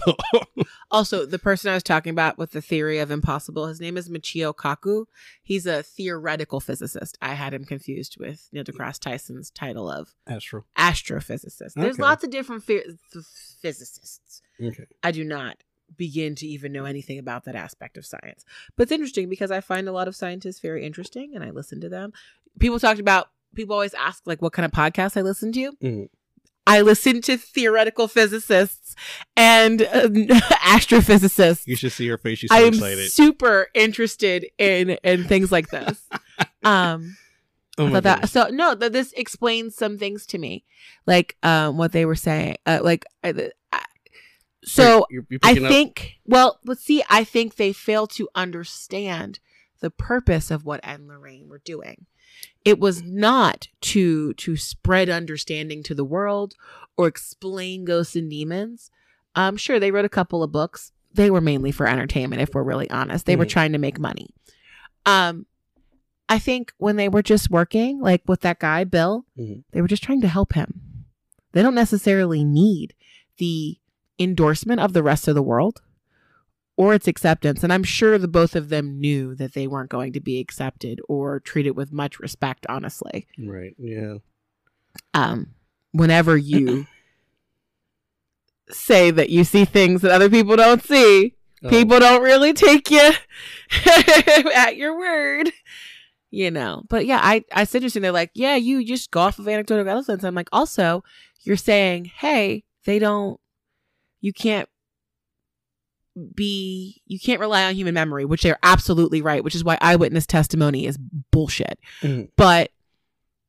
Also, the person I was talking about with the theory of impossible, his name is Michio Kaku. He's a theoretical physicist. I had him confused with Neil deGrasse Tyson's title of astro astrophysicist. There's Okay. lots of different phy- physicists. okay I do not begin to even know anything about that aspect of science. But it's interesting because I find a lot of scientists very interesting and I listen to them. People talked about, people always ask, like, what kind of podcast I listen to. Mhm. I listen to theoretical physicists and uh, astrophysicists. you should see her face she's so I am excited super interested in in things like this. um, oh my that so no that this explains some things to me, like um what they were saying, uh, like the- I- so you're, you're I picking up- think, well, let's see. I think they fail to understand the purpose of what Ed and Lorraine were doing. It was not to to spread understanding to the world or explain ghosts and demons. Um, sure, they wrote a couple of books. They were mainly for entertainment, if we're really honest. They were Mhm. trying to make money. Um, I think when they were just working, like with that guy Bill, Mhm. they were just trying to help him. They don't necessarily need the endorsement of the rest of the world or its acceptance. And I'm sure the both of them knew that they weren't going to be accepted or treated with much respect, honestly. right yeah Um, whenever you say that you see things that other people don't see, Oh, people don't really take you at your word. You know, but yeah, I, I it's interesting. They're like, yeah, you just go off of anecdotal evidence. I'm like, also, you're saying, hey, they don't, you can't be you can't rely on human memory, which they're absolutely right, which is why eyewitness testimony is bullshit. Mhm. But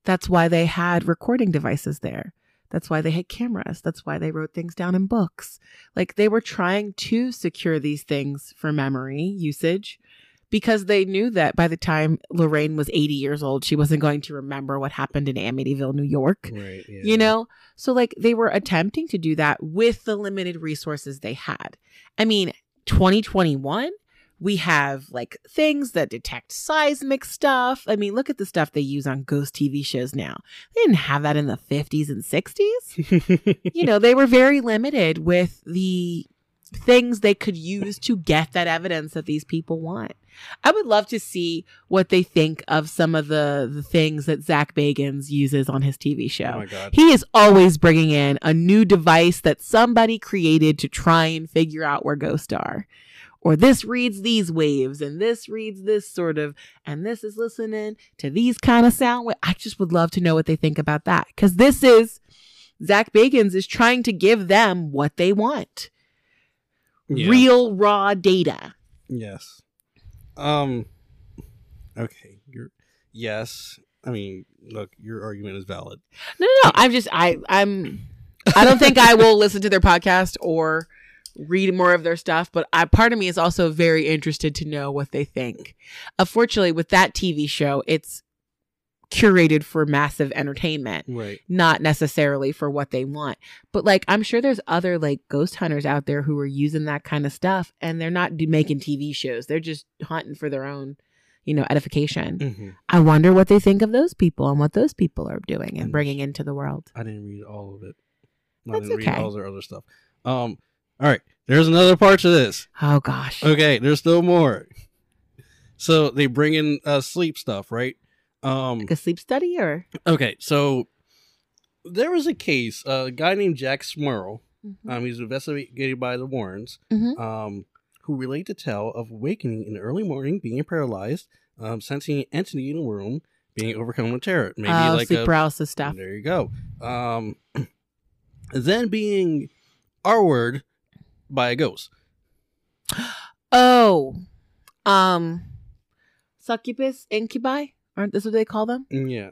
that's why they had recording devices there. That's why they had cameras. That's why they wrote things down in books. Like they were trying to secure these things for memory usage because they knew that by the time Lorraine was 80 years old, she wasn't going to remember what happened in Amityville, New York. Right. Yeah. You know? So, like, they were attempting to do that with the limited resources they had. I mean, 2021, we have like things that detect seismic stuff. I mean, look at the stuff they use on ghost TV shows now. They didn't have that in the 50s and 60s. You know, they were very limited with the things they could use to get that evidence that these people want. I would love to see what they think of some of the, the things that Zach Bagans uses on his TV show. oh my god. He is always bringing in a new device that somebody created to try and figure out where ghosts are. Or this reads these waves, and this reads this sort of, and this is listening to these kind of sound. wa- I just would love to know what they think about that. Because this is, Zach Bagans is trying to give them what they want Yeah. real, raw data. Yes. Um. Okay. You're. Yes. I mean, look, your argument is valid. No, no, no. I'm just, I, I'm, I don't think I will listen to their podcast or read more of their stuff, but I, part of me is also very interested to know what they think. Unfortunately, with that TV show, it's curated for massive entertainment, Right. not necessarily for what they want. But like, I'm sure there's other like ghost hunters out there who are using that kind of stuff and they're not do- making TV shows. They're just hunting for their own, you know, edification. hmm I wonder what they think of those people and what those people are doing and bringing into the world. I didn't read all of it. I That's didn't read okay. all their other stuff. Um. All right. There's another part to this. Oh gosh. Okay. There's still more. So they bring in uh, sleep stuff, right? Um. Like a sleep study or Okay. So there was a case. Uh, a guy named Jack Smurl. Um, he's investigated by the Warrens. Mhm. Um, who relate to tell of awakening in the early morning, being paralyzed, um, sensing an entity in the room, being overcome with terror. Maybe oh, like sleep a paralysis stuff. There you go. Um, then being R-word by a ghost. Oh, um, succubus, incubi, aren't this what they call them? Yeah.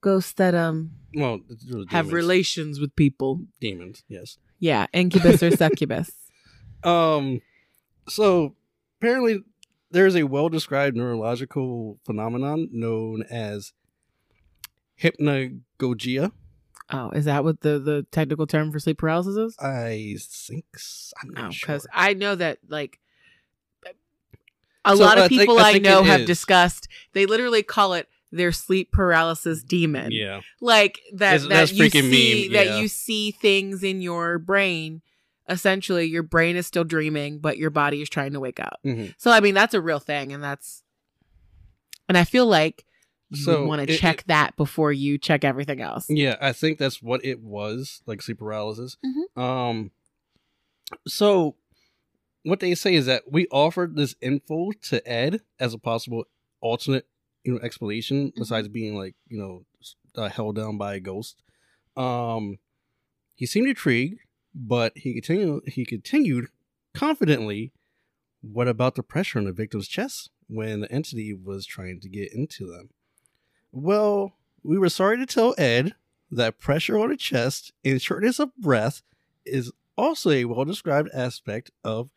Ghosts that um Well, have relations with people. Demons. Yes. Yeah, incubus or succubus. Um. So apparently, there is a well-described neurological phenomenon known as hypnagogia. Oh, is that what the the technical term for sleep paralysis is? I think I'm No, not sure. because I know that like a So, lot of I think- people I I, know have is. discussed. They literally call it their sleep paralysis demon. Yeah. like that That's- that you freaking see that you see things in your brain essentially your brain is still dreaming but your body is trying to wake up Mhm. so i mean that's a real thing and that's and i feel like you So, want to it- check that before you check everything else Yeah, I think that's what it was, like sleep paralysis. Mhm. Um, so what they say is that we offered this info to Ed as a possible alternate, you know, explanation besides being like, you know, uh, held down by a ghost. Um, he seemed intrigued, but he continued. He continued confidently. What about the pressure on the victim's chest when the entity was trying to get into them? Well, we were sorry to tell Ed that pressure on the chest and shortness of breath is also a well described aspect of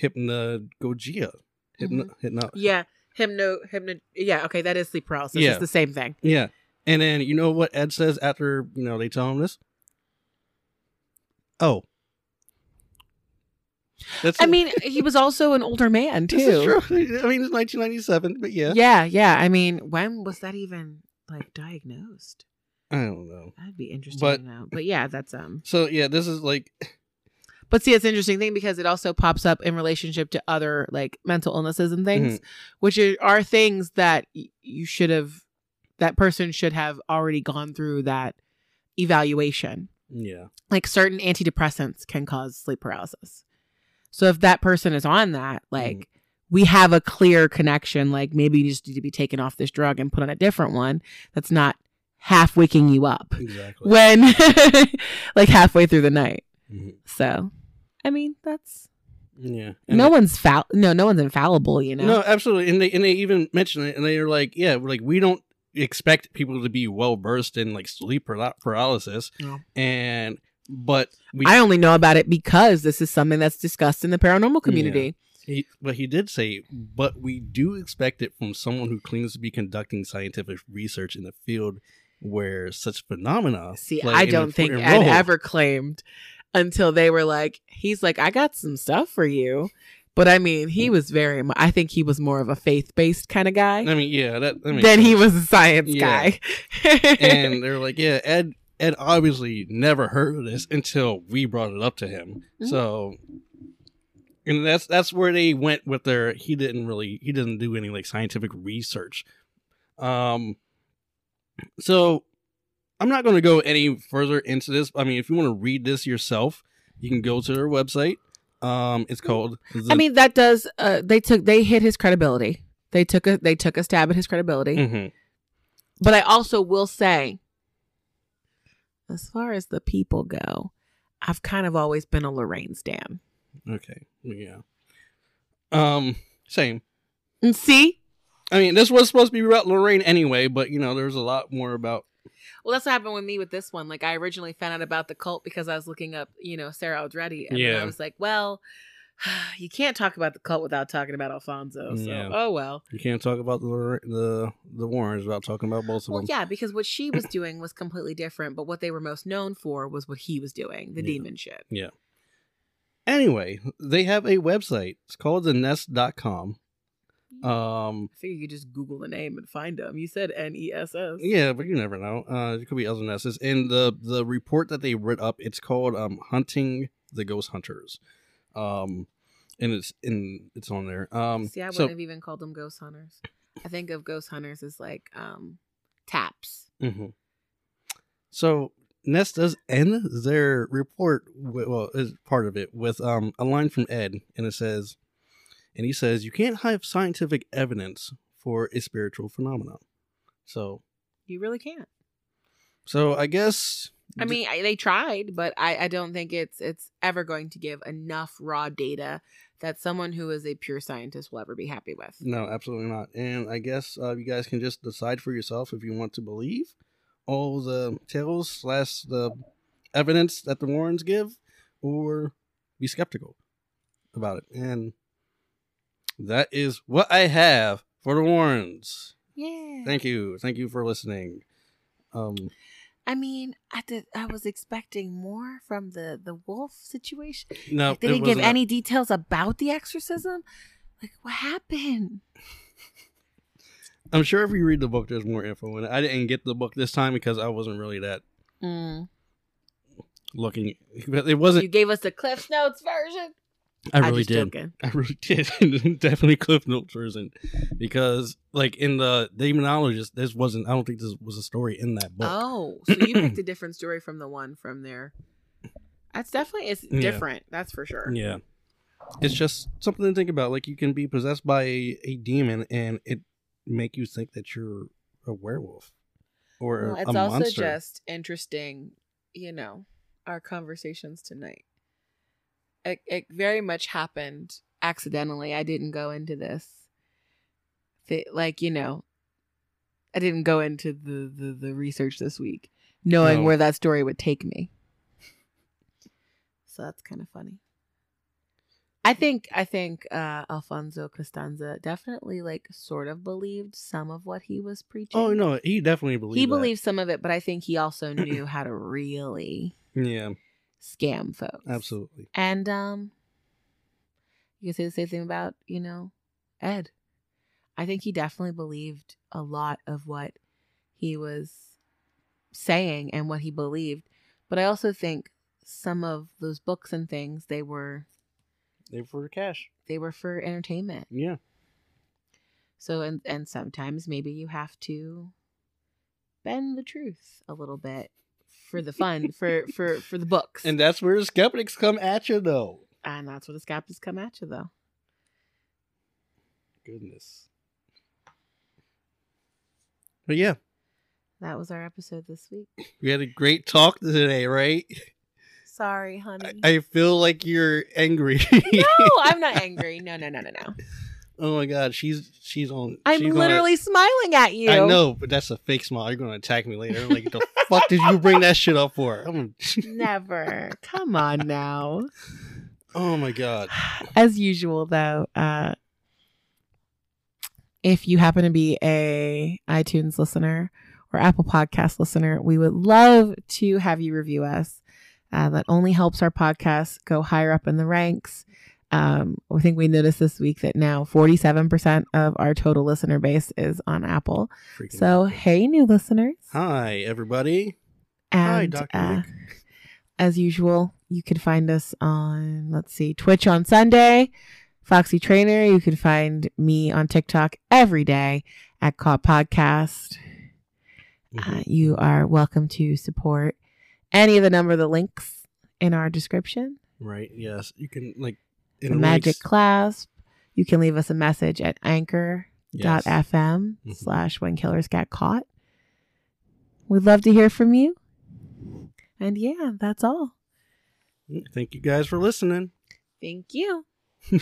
hypnagogia. Hypno, hypno, yeah hypno hypno yeah okay that is sleep paralysis Yeah. it's the same thing yeah. And then you know what Ed says after you know they tell him this? Oh, that's i mean he was also an older man too this is true. I mean, it's 1997, but yeah, yeah yeah i mean when was that even like diagnosed I don't know. that'd be interesting But- to know but yeah that's um So yeah, this is like But see, it's an interesting thing because it also pops up in relationship to other like mental illnesses and things, which are, are things that y- you should have, that person should have already gone through that evaluation. yeah, Like certain antidepressants can cause sleep paralysis. So if that person is on that, like we have a clear connection, like maybe you just need to be taken off this drug and put on a different one that's not half waking you up exactly. when like halfway through the night. Mhm. So, I mean, that's Yeah. And no they- one's foul. No, no one's infallible. You know. No, absolutely. And they and they even mention it, and they're like, yeah, like we don't expect people to be well versed in like sleep paralysis, No. and but we, I only know about it because this is something that's discussed in the paranormal community. he, but he did say, but we do expect it from someone who claims to be conducting scientific research in the field where such phenomena. See, I don't think important Ed role. ever claimed until they were like, he's like, I got some stuff for you. But I mean, he was very, I think he was more of a faith based kind of guy I mean, yeah, that. makes than he was a science Yeah. guy. and they're like, yeah, Ed. Ed obviously never heard of this until we brought it up to him. Mhm. So, and that's that's where they went with their. He didn't really. He didn't do any like scientific research. Um. So, I'm not going to go any further into this. I mean, if you want to read this yourself, you can go to their website. Um, it's called. I mean, that does, uh, they took, they hit his credibility. They took a, they took a stab at his credibility. Mhm. But I also will say, as far as the people go, I've kind of always been a Lorraine stan. okay, yeah. Um, same. And see, I mean, this was supposed to be about Lorraine anyway, but you know, there's a lot more about. Well, that's what happened with me with this one. Like, I originally found out about the cult because I was looking up, you know, Sarah Aldrete, and Yeah. I was like, well, you can't talk about the cult without talking about Alfonso. So, Yeah. oh well. You can't talk about the the the Warrens without talking about both of Well, them. yeah, because what she was doing was completely different, but what they were most known for was what he was doing, the Yeah. demon shit. Yeah. Anyway, they have a website. It's called the ness.com. Um, I figure you could just Google the name and find them. You said N E S S. yeah, but you never know. Uh, it could be other nesses. And the the report that they wrote up, it's called um hunting the ghost hunters. Um, and it's in it's on there. Um, See, I wouldn't so have even called them ghost hunters. I think of ghost hunters as like um taps. mhm. so NESS does end their report. With, well, is part of it with um a line from Ed, and it says, and he says, "You can't have scientific evidence for a spiritual phenomenon." So, You really can't. so I guess I mean, I, they tried, but I, I don't think it's it's ever going to give enough raw data that someone who is a pure scientist will ever be happy with. No, absolutely not. And I guess uh, you guys can just decide for yourself if you want to believe all the tales slash the evidence that the Warrens give, or be skeptical about it. And that is what I have for the Warrens. Yeah. Thank you, thank you for listening. Um, I mean, I did. I was expecting more from the the wolf situation. no, Like, they didn't give any details about the exorcism. Like, what happened? I'm sure if you read the book, there's more info in it. I didn't get the book this time because I wasn't really that Mm. looking. It wasn't. You gave us the Cliff Notes version. I really did. joking. I really did. Definitely Cliff Notes version. Because, like, in the Demonologist, this wasn't, I don't think this was a story in that book. Oh, so you picked a different story from the one from there. That's definitely it's Yeah. different. That's for sure. Yeah. It's just something to think about. Like, you can be possessed by a, a demon and it make you think that you're a werewolf or Well, a it's also monster. just interesting, you know, our conversations tonight. It, it very much happened accidentally. I didn't go into this. Thi- Like, you know, I didn't go into the, the, the research this week knowing No. where that story would take me. So that's kind of funny. I think I think uh Alfonso Constanzo definitely like sort of believed some of what he was preaching Oh, no, he definitely believed he that. believed some of it, but I think he also knew how to really Yeah, scam folks. absolutely. And um you can say the same thing about, you know, Ed. I think he definitely believed a lot of what he was saying and what he believed. But I also think some of those books and things they were They were for cash. they were for entertainment. Yeah. So and and sometimes maybe you have to bend the truth a little bit for the fun for for for the books. And that's where the skeptics come at you, though. And that's where the skeptics come at you though. Goodness. But yeah, That was our episode this week. we had a great talk today, right? sorry, honey. I feel like you're angry. no, I'm not angry. No, no, no, no, no. Oh my god, she's she's on. I'm she's gonna- literally smiling at you. I know, but that's a fake smile. You're gonna attack me later. Like the fuck did you bring that shit up for? I'm, Never. Come on now. oh my god. As usual, though, uh, if you happen to be a iTunes listener or Apple Podcast listener, we would love to have you review us. Uh, that only helps our podcast go higher up in the ranks. Um, I think we noticed this week that now 47% of our total listener base is on Apple. Freaking So, hey, new listeners. hi everybody. Hi, Dr. uh, as usual, you can find us on, let's see, Twitch on Sunday, Foxy Trainer. You can find me on TikTok every day at Caught Podcast. Uh, Mhm. you are welcome to support any of the number of the links in our description. Right. Yes. You can like in Magic Clasp. You can leave us a message at anchor.fm Yes. FM Mhm. slash when killers get caught. We'd love to hear from you. And yeah, that's all. Thank you guys for listening. Thank you.